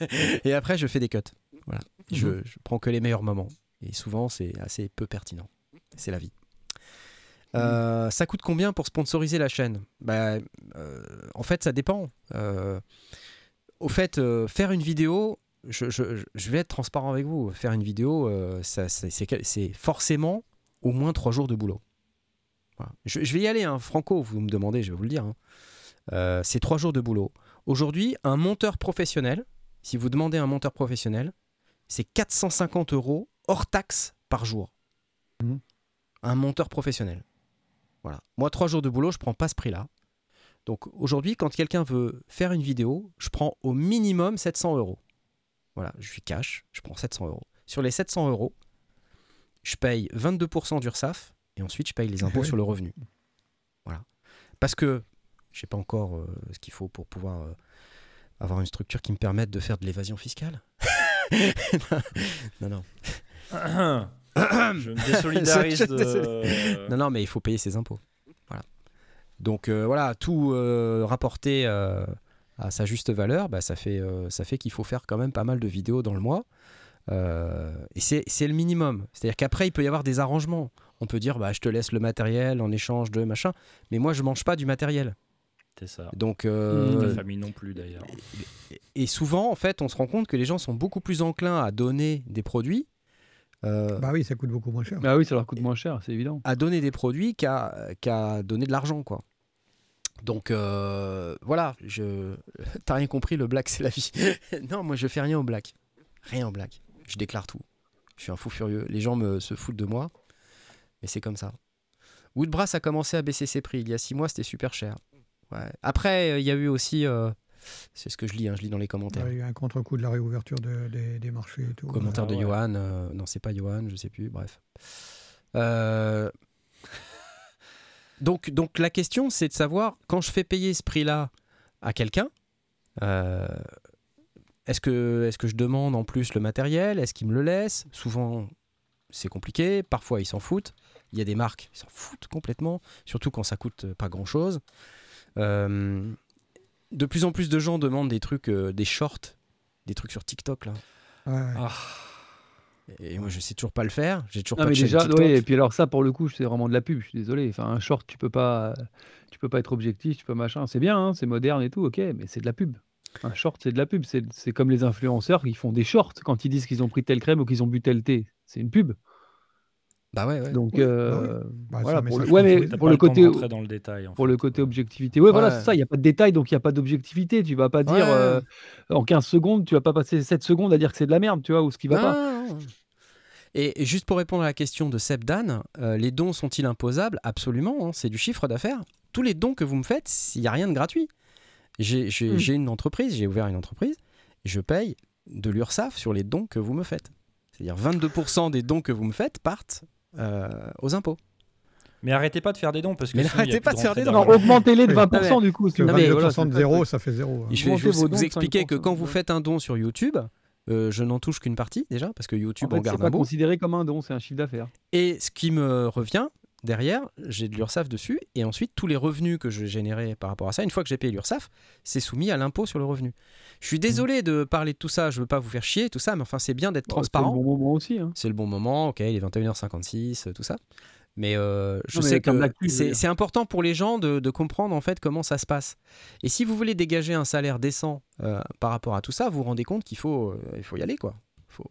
et après, je fais des cuts. Voilà. je, Mhm. je prends que les meilleurs moments. Et souvent, c'est assez peu pertinent. C'est la vie. Euh, ça coûte combien pour sponsoriser la chaîne? Bah, euh, En fait, ça dépend. Euh, au fait, euh, faire une vidéo, je, je- je vais être transparent avec vous. Faire une vidéo, euh, ça- c'est forcément au moins trois jours de boulot. Voilà. Je, je vais y aller, hein. Franco, vous me demandez, je vais vous le dire. hein. Euh, c'est trois jours de boulot. Aujourd'hui, un monteur professionnel, si vous demandez un monteur professionnel, c'est 450 euros hors taxe par jour. Mhm. Un monteur professionnel. Voilà. Moi, trois jours de boulot, je prends pas ce prix-là. Donc aujourd'hui, quand quelqu'un veut faire une vidéo, je prends au minimum 700 euros. Voilà, je suis cash, je prends 700 euros. Sur les 700 euros, je paye 22% d'URSAF et ensuite je paye les impôts sur le revenu. Voilà. Parce que je sais pas encore euh, ce qu'il faut pour pouvoir euh, avoir une structure qui me permette de faire de l'évasion fiscale. non, non. je me désolidarise de. Non, non, mais il faut payer ses impôts. Donc euh, voilà, tout euh, rapporté euh, à sa juste valeur, bah, ça fait, ça fait qu'il faut faire quand même pas mal de vidéos dans le mois. Et c'est le minimum. C'est-à-dire qu'après, il peut y avoir des arrangements. On peut dire, bah, je te laisse le matériel en échange de machin, mais moi, je mange pas du matériel. C'est ça. Donc, euh, famille non plus d'ailleurs. et souvent, en fait, on se rend compte que les gens sont beaucoup plus enclins à donner des produits euh, Bah oui, ça coûte beaucoup moins cher. Bah oui, ça leur coûte moins cher, c'est évident. à donner des produits qu'à qu'à donner de l'argent, quoi. Donc euh, voilà, je t'as rien compris, le black c'est la vie. non, moi je fais rien au black, rien au black. Je déclare tout. Je suis un fou furieux. Les gens me se foutent de moi, mais c'est comme ça. Woodbrass a commencé à baisser ses prix. Il y a six mois, c'était super cher. Ouais. Après, euh, il y a eu aussi, euh, c'est ce que je lis, hein, je lis dans les commentaires. Ouais, Il y a eu un contre-coup de la réouverture de- des, des marchés et tout. Commentaire Ah de ouais. Johan. euh, non, c'est pas Johan, je sais plus. Bref. Euh, donc, donc la question, c'est de savoir quand je fais payer ce prix-là à quelqu'un. euh, est-ce que, est que je demande en plus le matériel Est-ce qu'il me le laisse? Souvent, c'est compliqué. Parfois, ils s'en foutent. Il y a des marques qui s'en foutent complètement, surtout quand ça coûte pas grand-chose. Euh, de plus en plus de gens demandent des trucs, euh, des shorts, des trucs sur TikTok là. Ouais, ouais. Ah, Et moi, je sais toujours pas le faire. J'ai toujours Non, pas mais de chaîne déjà, TikTok. oui, et puis alors ça, pour le coup, c'est vraiment de la pub, je suis désolé. Enfin, un short, tu peux pas, tu peux pas être objectif, tu peux machin. C'est bien, hein, c'est moderne et tout, ok, mais c'est de la pub. Un short, c'est de la pub. C'est c'est comme les influenceurs qui font des shorts quand ils disent qu'ils ont pris telle crème ou qu'ils ont bu tel thé. C'est une pub. Bah ouais, ouais. Donc, Oui, bah euh, Bah, voilà, un pour le, ouais, mais pour le côté, de rentrer dans le détail. en pour fait. le côté objectivité. Ouais, voilà, c'est ça. Il n'y a pas de détail, donc il n'y a pas d'objectivité. Tu vas pas dire Ouais. euh, en 15 secondes, tu vas pas passer 7 secondes à dire que c'est de la merde, tu vois, ou ce qui va Non, pas. Et, juste pour répondre à la question de Seb Dan, euh, les dons sont-ils imposables? Absolument, hein, c'est du chiffre d'affaires. Tous les dons que vous me faites, il n'y a rien de gratuit. J'ai j'ai- une entreprise, j'ai ouvert une entreprise, je paye de l'URSSAF sur les dons que vous me faites. C'est-à-dire 22% des dons que vous me faites partent aux impôts. Mais arrêtez pas de faire des dons parce que Mais sinon, arrêtez pas de faire des dons. augmentez-les de Oui. 20% du coup. Parce que Non, vous mais voulez, 22% voilà, de c'est ça, zéro, ça fait zéro. hein. Je vais, vous de expliquer que 5%, quand vous faites un don sur YouTube, euh, je n'en touche qu'une partie déjà, parce que En YouTube fait, en c'est garde pas un bout. considéré comme un don, c'est un chiffre d'affaires. Et ce qui me revient derrière, j'ai de l'URSSAF dessus, et ensuite tous les revenus que je générais par rapport à ça, une fois que j'ai payé l'URSSAF, c'est soumis à l'impôt sur le revenu. Je suis désolé de parler de tout ça, je veux pas vous faire chier, tout ça, mais enfin c'est bien d'être Bon, C'est transparent. le bon moment aussi. hein. C'est le bon moment, ok, il est 21h56, euh, tout ça. Mais euh, je Non, sais que c'est c'est important pour les gens de, de comprendre en fait comment ça se passe. Et si vous voulez dégager un salaire décent euh, par rapport à tout ça, vous vous rendez compte qu'il faut, euh, il faut y aller quoi. Faut...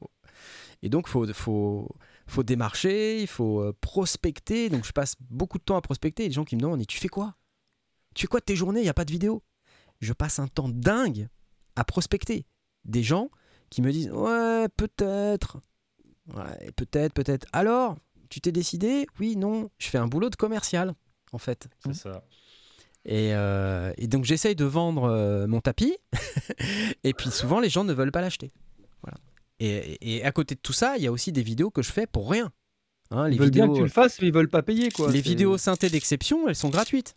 Et donc faut, faut, faut démarcher, il faut euh, prospecter. Donc je passe beaucoup de temps à prospecter. Les gens qui me demandent, tu fais quoi? Tu fais quoi de tes journées? Il n'y a pas de vidéo. Je passe un temps dingue à prospecter. Des gens qui me disent, ouais, peut-être. Ouais, peut-être, peut-être. Alors, tu t'es décidé? Oui, non. Je fais un boulot de commercial, en fait. C'est ça. Et, euh, et donc j'essaye de vendre euh, mon tapis, et puis souvent les gens ne veulent pas l'acheter. Et, et à côté de tout ça, il y a aussi des vidéos que je fais pour rien. Hein, les Ils veulent bien que tu le fasses, mais ils veulent pas payer quoi. les vidéos synthé d'exception, elles sont gratuites.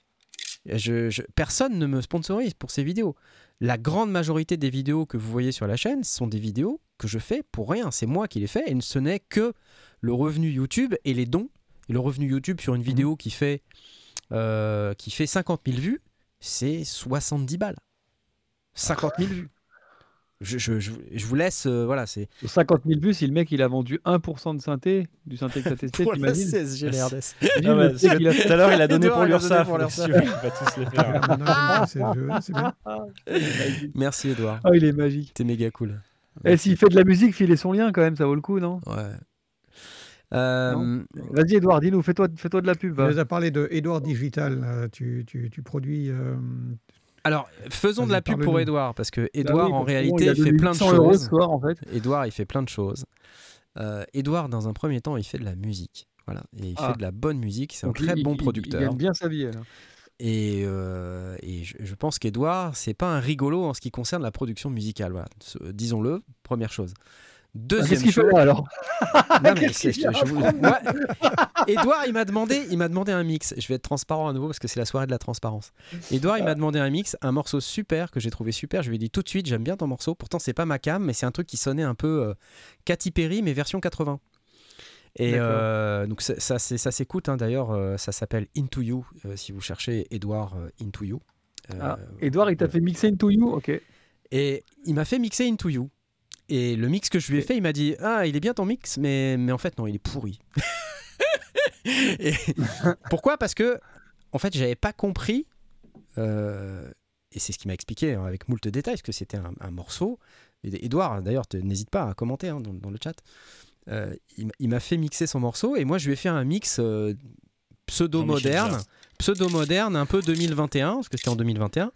Je, je- personne ne me sponsorise pour ces vidéos. La grande majorité des vidéos que vous voyez sur la chaîne sont des vidéos que je fais pour rien. C'est moi qui les fais et ce n'est que le revenu YouTube et les dons. Et le revenu YouTube sur une vidéo qui fait, euh, qui fait 50 000 vues, c'est 70 balles. 50 000 vues. Je, je- je- je vous laisse, euh, voilà, c'est Sur 50 000 vues, si le mec il a vendu 1% de synthé, du synthé que tu as testé, pour la t'imagines CSG Ah bah, a fait Tout à l'heure, il a donné pour a si On faire. Ah. Merci Edouard, Ah, il est magique. t'es méga cool. Et s'il fait de la musique, filez son lien quand même, ça vaut le coup, non Ouais. Euh, Vas-y, Edouard, dis-nous, fais-toi fais -toi de la pub. Tu va. nous as parlé de Edouard Digital. tu, tu, tu produis. euh, Alors, faisons de la pub pour. Edouard, parce que Bah Edouard, oui, en réalité, il il fait plein de 800 euros ce choses. soir, en fait. Edouard, il fait plein de choses. Euh, Edouard, dans un premier temps, il fait de la musique. Voilà. Et il Ah. fait de la bonne musique. C'est un très il- bon il- Il, producteur. gagne bien sa vie. alors. Et, euh, et je, je pense qu'Edouard, c'est pas un rigolo en ce qui concerne la production musicale. Voilà. Disons-le, première chose. Ah, Deuxième Qu'est-ce qu'il fait chose. là alors Non, mais je- je vous- moi, Edouard, il m'a demandé, il m'a demandé un mix. Je vais être transparent à nouveau parce que c'est la soirée de la transparence. Edouard, il m'a demandé un mix, un morceau super que j'ai trouvé super. Je lui ai dit tout de suite, j'aime bien ton morceau. Pourtant, c'est pas ma cam, mais c'est un truc qui sonnait un peu euh, Katy Perry, mais version 80. Et euh, donc ça, ça, s'écoute. hein. D'ailleurs, euh, ça s'appelle Into You. euh, si vous cherchez Edouard Into You. Ah, Edouard, il t'a fait mixer Into You Ok. et il m'a fait mixer Into You. Et le mix que je lui ai fait, il m'a dit Ah, il est bien ton mix, mais, mais en fait, non, il est pourri. Et pourquoi? Parce que, en fait, j'avais pas compris, euh, et c'est ce qu'il m'a expliqué hein, avec moult détails, parce que c'était un, un morceau. Edouard, d'ailleurs, te- n'hésite pas à commenter hein, dans, dans le chat. euh, il, m'a fait mixer son morceau et moi je lui ai fait un mix euh, pseudo-moderne, pseudo-moderne, un peu 2021, parce que c'était en 2021,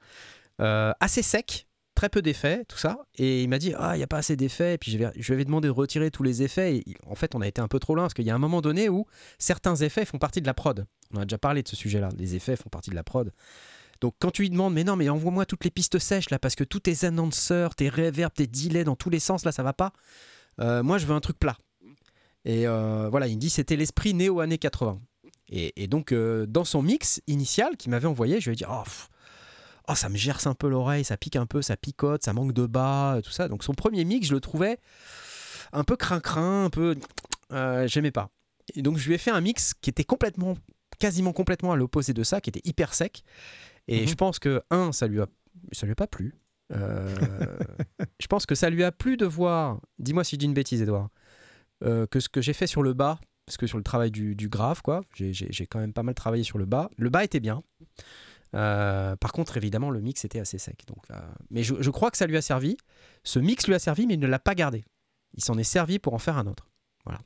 euh, assez sec, très peu d'effets, tout ça. Et il m'a dit, ah, il n'y a pas assez d'effets. Et puis je lui avais- avais demandé de retirer tous les effets. Et en fait, on a été un peu trop loin, parce qu'il y a un moment donné où certains effets font partie de la prod. On a déjà parlé de ce sujet-là. Les effets font partie de la prod. Donc quand tu lui demandes, mais non, mais envoie-moi toutes les pistes sèches là, parce que tous tes annonceurs, tes reverbs, tes delays dans tous les sens, là, ça va pas. Euh, moi, je veux un truc plat. Et euh, voilà, il me dit, c'était l'esprit néo années 80. Et, donc, euh, dans son mix initial qu'il m'avait envoyé, je lui ai dit, oh, oh, ça me gerce un peu l'oreille, ça pique un peu, ça picote, ça manque de bas, tout ça. Donc son premier mix, je le trouvais un peu crin-crin, un peu... euh, J'aimais pas. Et donc je lui ai fait un mix qui était complètement, quasiment complètement à l'opposé de ça, qui était hyper sec. Et Mhm. je pense que, un, ça lui a, ça lui a pas plu. Euh, je pense que ça lui a plu de voir, dis-moi si je dis une bêtise, Edouard, euh, que ce que j'ai fait sur le bas, parce que sur le travail du, du grave, quoi, j'ai quand même pas mal travaillé sur le bas. Le bas était bien. Euh, par contre, évidemment, le mix était assez sec. Donc, euh, mais je, je crois que ça lui a servi. Ce mix lui a servi, mais il ne l'a pas gardé. Il s'en est servi pour en faire un autre. Voilà.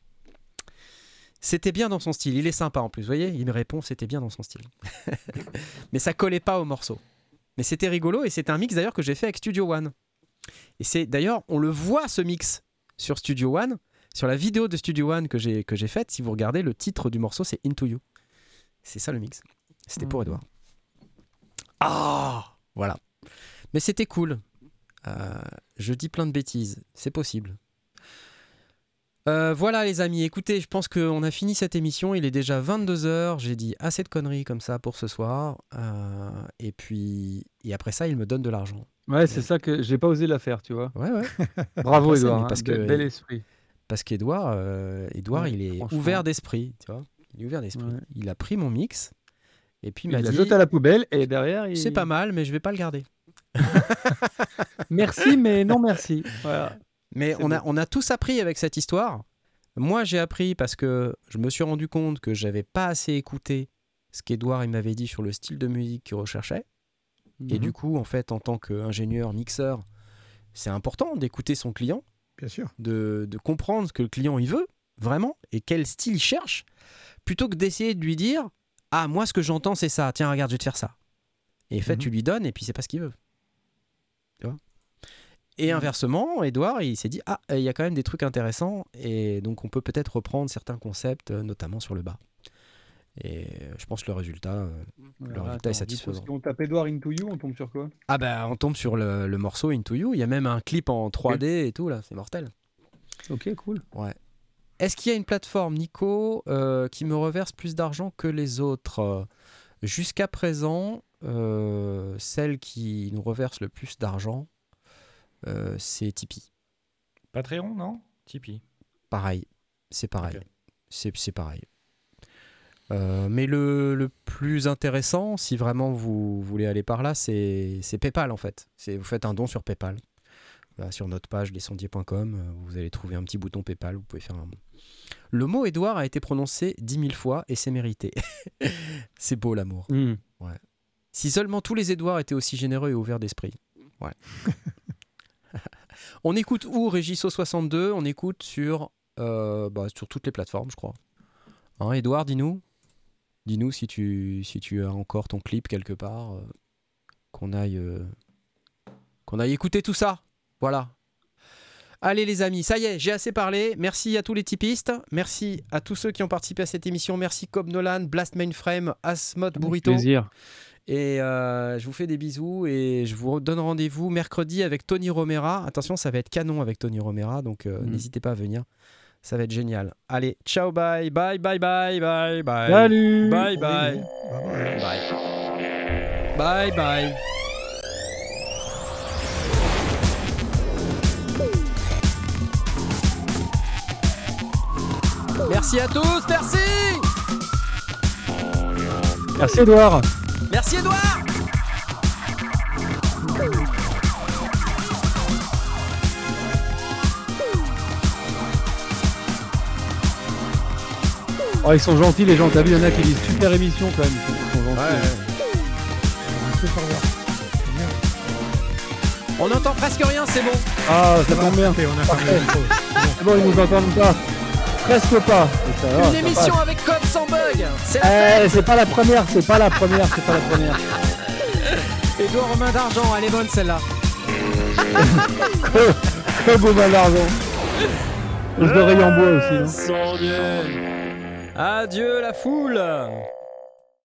C'était bien dans son style. Il est sympa en plus. Vous voyez, il me répond, c'était bien dans son style. mais ça collait pas au morceau. Mais c'était rigolo et c'est un mix d'ailleurs que j'ai fait avec Studio One. Et c'est d'ailleurs, on le voit ce mix sur Studio One, sur la vidéo de Studio One que j'ai faite. Si vous regardez, le titre du morceau c'est Into You. C'est ça le mix. C'était pour Mhm. Edouard. Ah, voilà. Mais c'était cool. Euh, je dis plein de bêtises, c'est possible. Euh, voilà les amis, écoutez, je pense qu'on a fini cette émission, il est déjà 22h, j'ai dit assez de conneries comme ça pour ce soir, Euh, et puis et après ça il me donne de l'argent. Ouais, c'est ça que j'ai pas osé la faire, tu vois. Ouais ouais, Bravo, Après, Edouard. hein, parce bel- que- Bel esprit. parce qu'Edouard, Edouard Ouais, il est ouvert d'esprit, tu vois, il est ouvert d'esprit. Ouais. Il a pris mon mix, et puis il Il m'a l'a dit, jeté à la poubelle et derrière, il... c'est pas mal, mais je vais pas le garder. Merci, mais non merci. Voilà. Mais on a, on a tous appris avec cette histoire. Moi, j'ai appris parce que je me suis rendu compte que j'avais pas assez écouté ce qu'Edouard il m'avait dit sur le style de musique qu'il recherchait. Et Mhm. du coup, en fait, en tant qu'ingénieur, mixeur, c'est important d'écouter son client, Bien sûr. de, de comprendre ce que le client il veut vraiment et quel style il cherche, plutôt que d'essayer de lui dire Ah, moi, ce que j'entends, c'est ça. Tiens, regarde, je vais te faire ça. Et en fait, Mhm. tu lui donnes et puis c'est pas ce qu'il veut. Tu vois? Et Mhm. inversement, Edouard, il s'est dit Ah, il y a quand même des trucs intéressants et donc on peut peut-être reprendre certains concepts, euh, notamment sur le bas. Et je pense que le résultat. euh, Voilà, résultat est coup, satisfaisant. Si on tape Edouard Into You, on tombe sur quoi? Ah, bah, on tombe sur le, le morceau Into You. Il y a même un clip en 3D et tout, là. C'est mortel. Ok, cool. Est-ce qu'il y a une plateforme, Nico, euh, qui me reverse plus d'argent que les autres? Jusqu'à présent, euh, celle qui nous reverse le plus d'argent, euh, c'est Tipeee. Patreon, non? Tipeee. Pareil, c'est pareil. C'est pareil. Euh, mais le, le plus intéressant, si vraiment vous voulez aller par là, c'est PayPal en fait. Vous faites un don sur PayPal. Voilà, sur notre page lescendiers.com, euh, vous allez trouver un petit bouton PayPal, vous pouvez faire un... Le mot Edouard a été prononcé dix mille fois et c'est mérité. c'est beau l'amour. Hmm. Si seulement tous les Édouards étaient aussi généreux et ouverts d'esprit. Ouais. on écoute où Régisso 62 On écoute sur, euh, bah, sur toutes les plateformes, je crois. Hein, Edouard, dis-nous. Dis-nous si tu, si tu as encore ton clip quelque part. euh, qu'on aille, euh, qu'on aille écouter tout ça. Voilà. Allez les amis, ça y est, j'ai assez parlé. Merci à tous les typistes. Merci à tous ceux qui ont participé à cette émission. Merci Cobb Nolan, Blast Mainframe, Asmod Burrito. Plaisir. Et euh, je vous fais des bisous et je vous donne rendez-vous mercredi avec Tony Romera. Attention, ça va être canon avec Tony Romera, donc euh, Mm. n'hésitez pas à venir. Ça va être génial. Allez, ciao, bye, bye, bye, bye, bye, bye. Salut Bye, bye, Bye bye. bye, bye, bye. Merci à tous, merci Merci Edouard Merci Edouard Oh, ils sont gentils les gens, t'as vu, il y en a qui disent super émission quand même. Ils sont gentils. Revoir. On n'entend presque rien, c'est bon Ah, ça tombe bien. On a fermé. C'est bon, ils nous entendent pas. Presque pas. Ça Une émission avec Cobb sans bug C'est Eh, c'est pas la première, c'est pas la première, c'est pas la première. Edouard Romain d'Argent, elle est bonne celle-là. Beau mal d'argent. Les oreilles en bois aussi. hein. Adieu la foule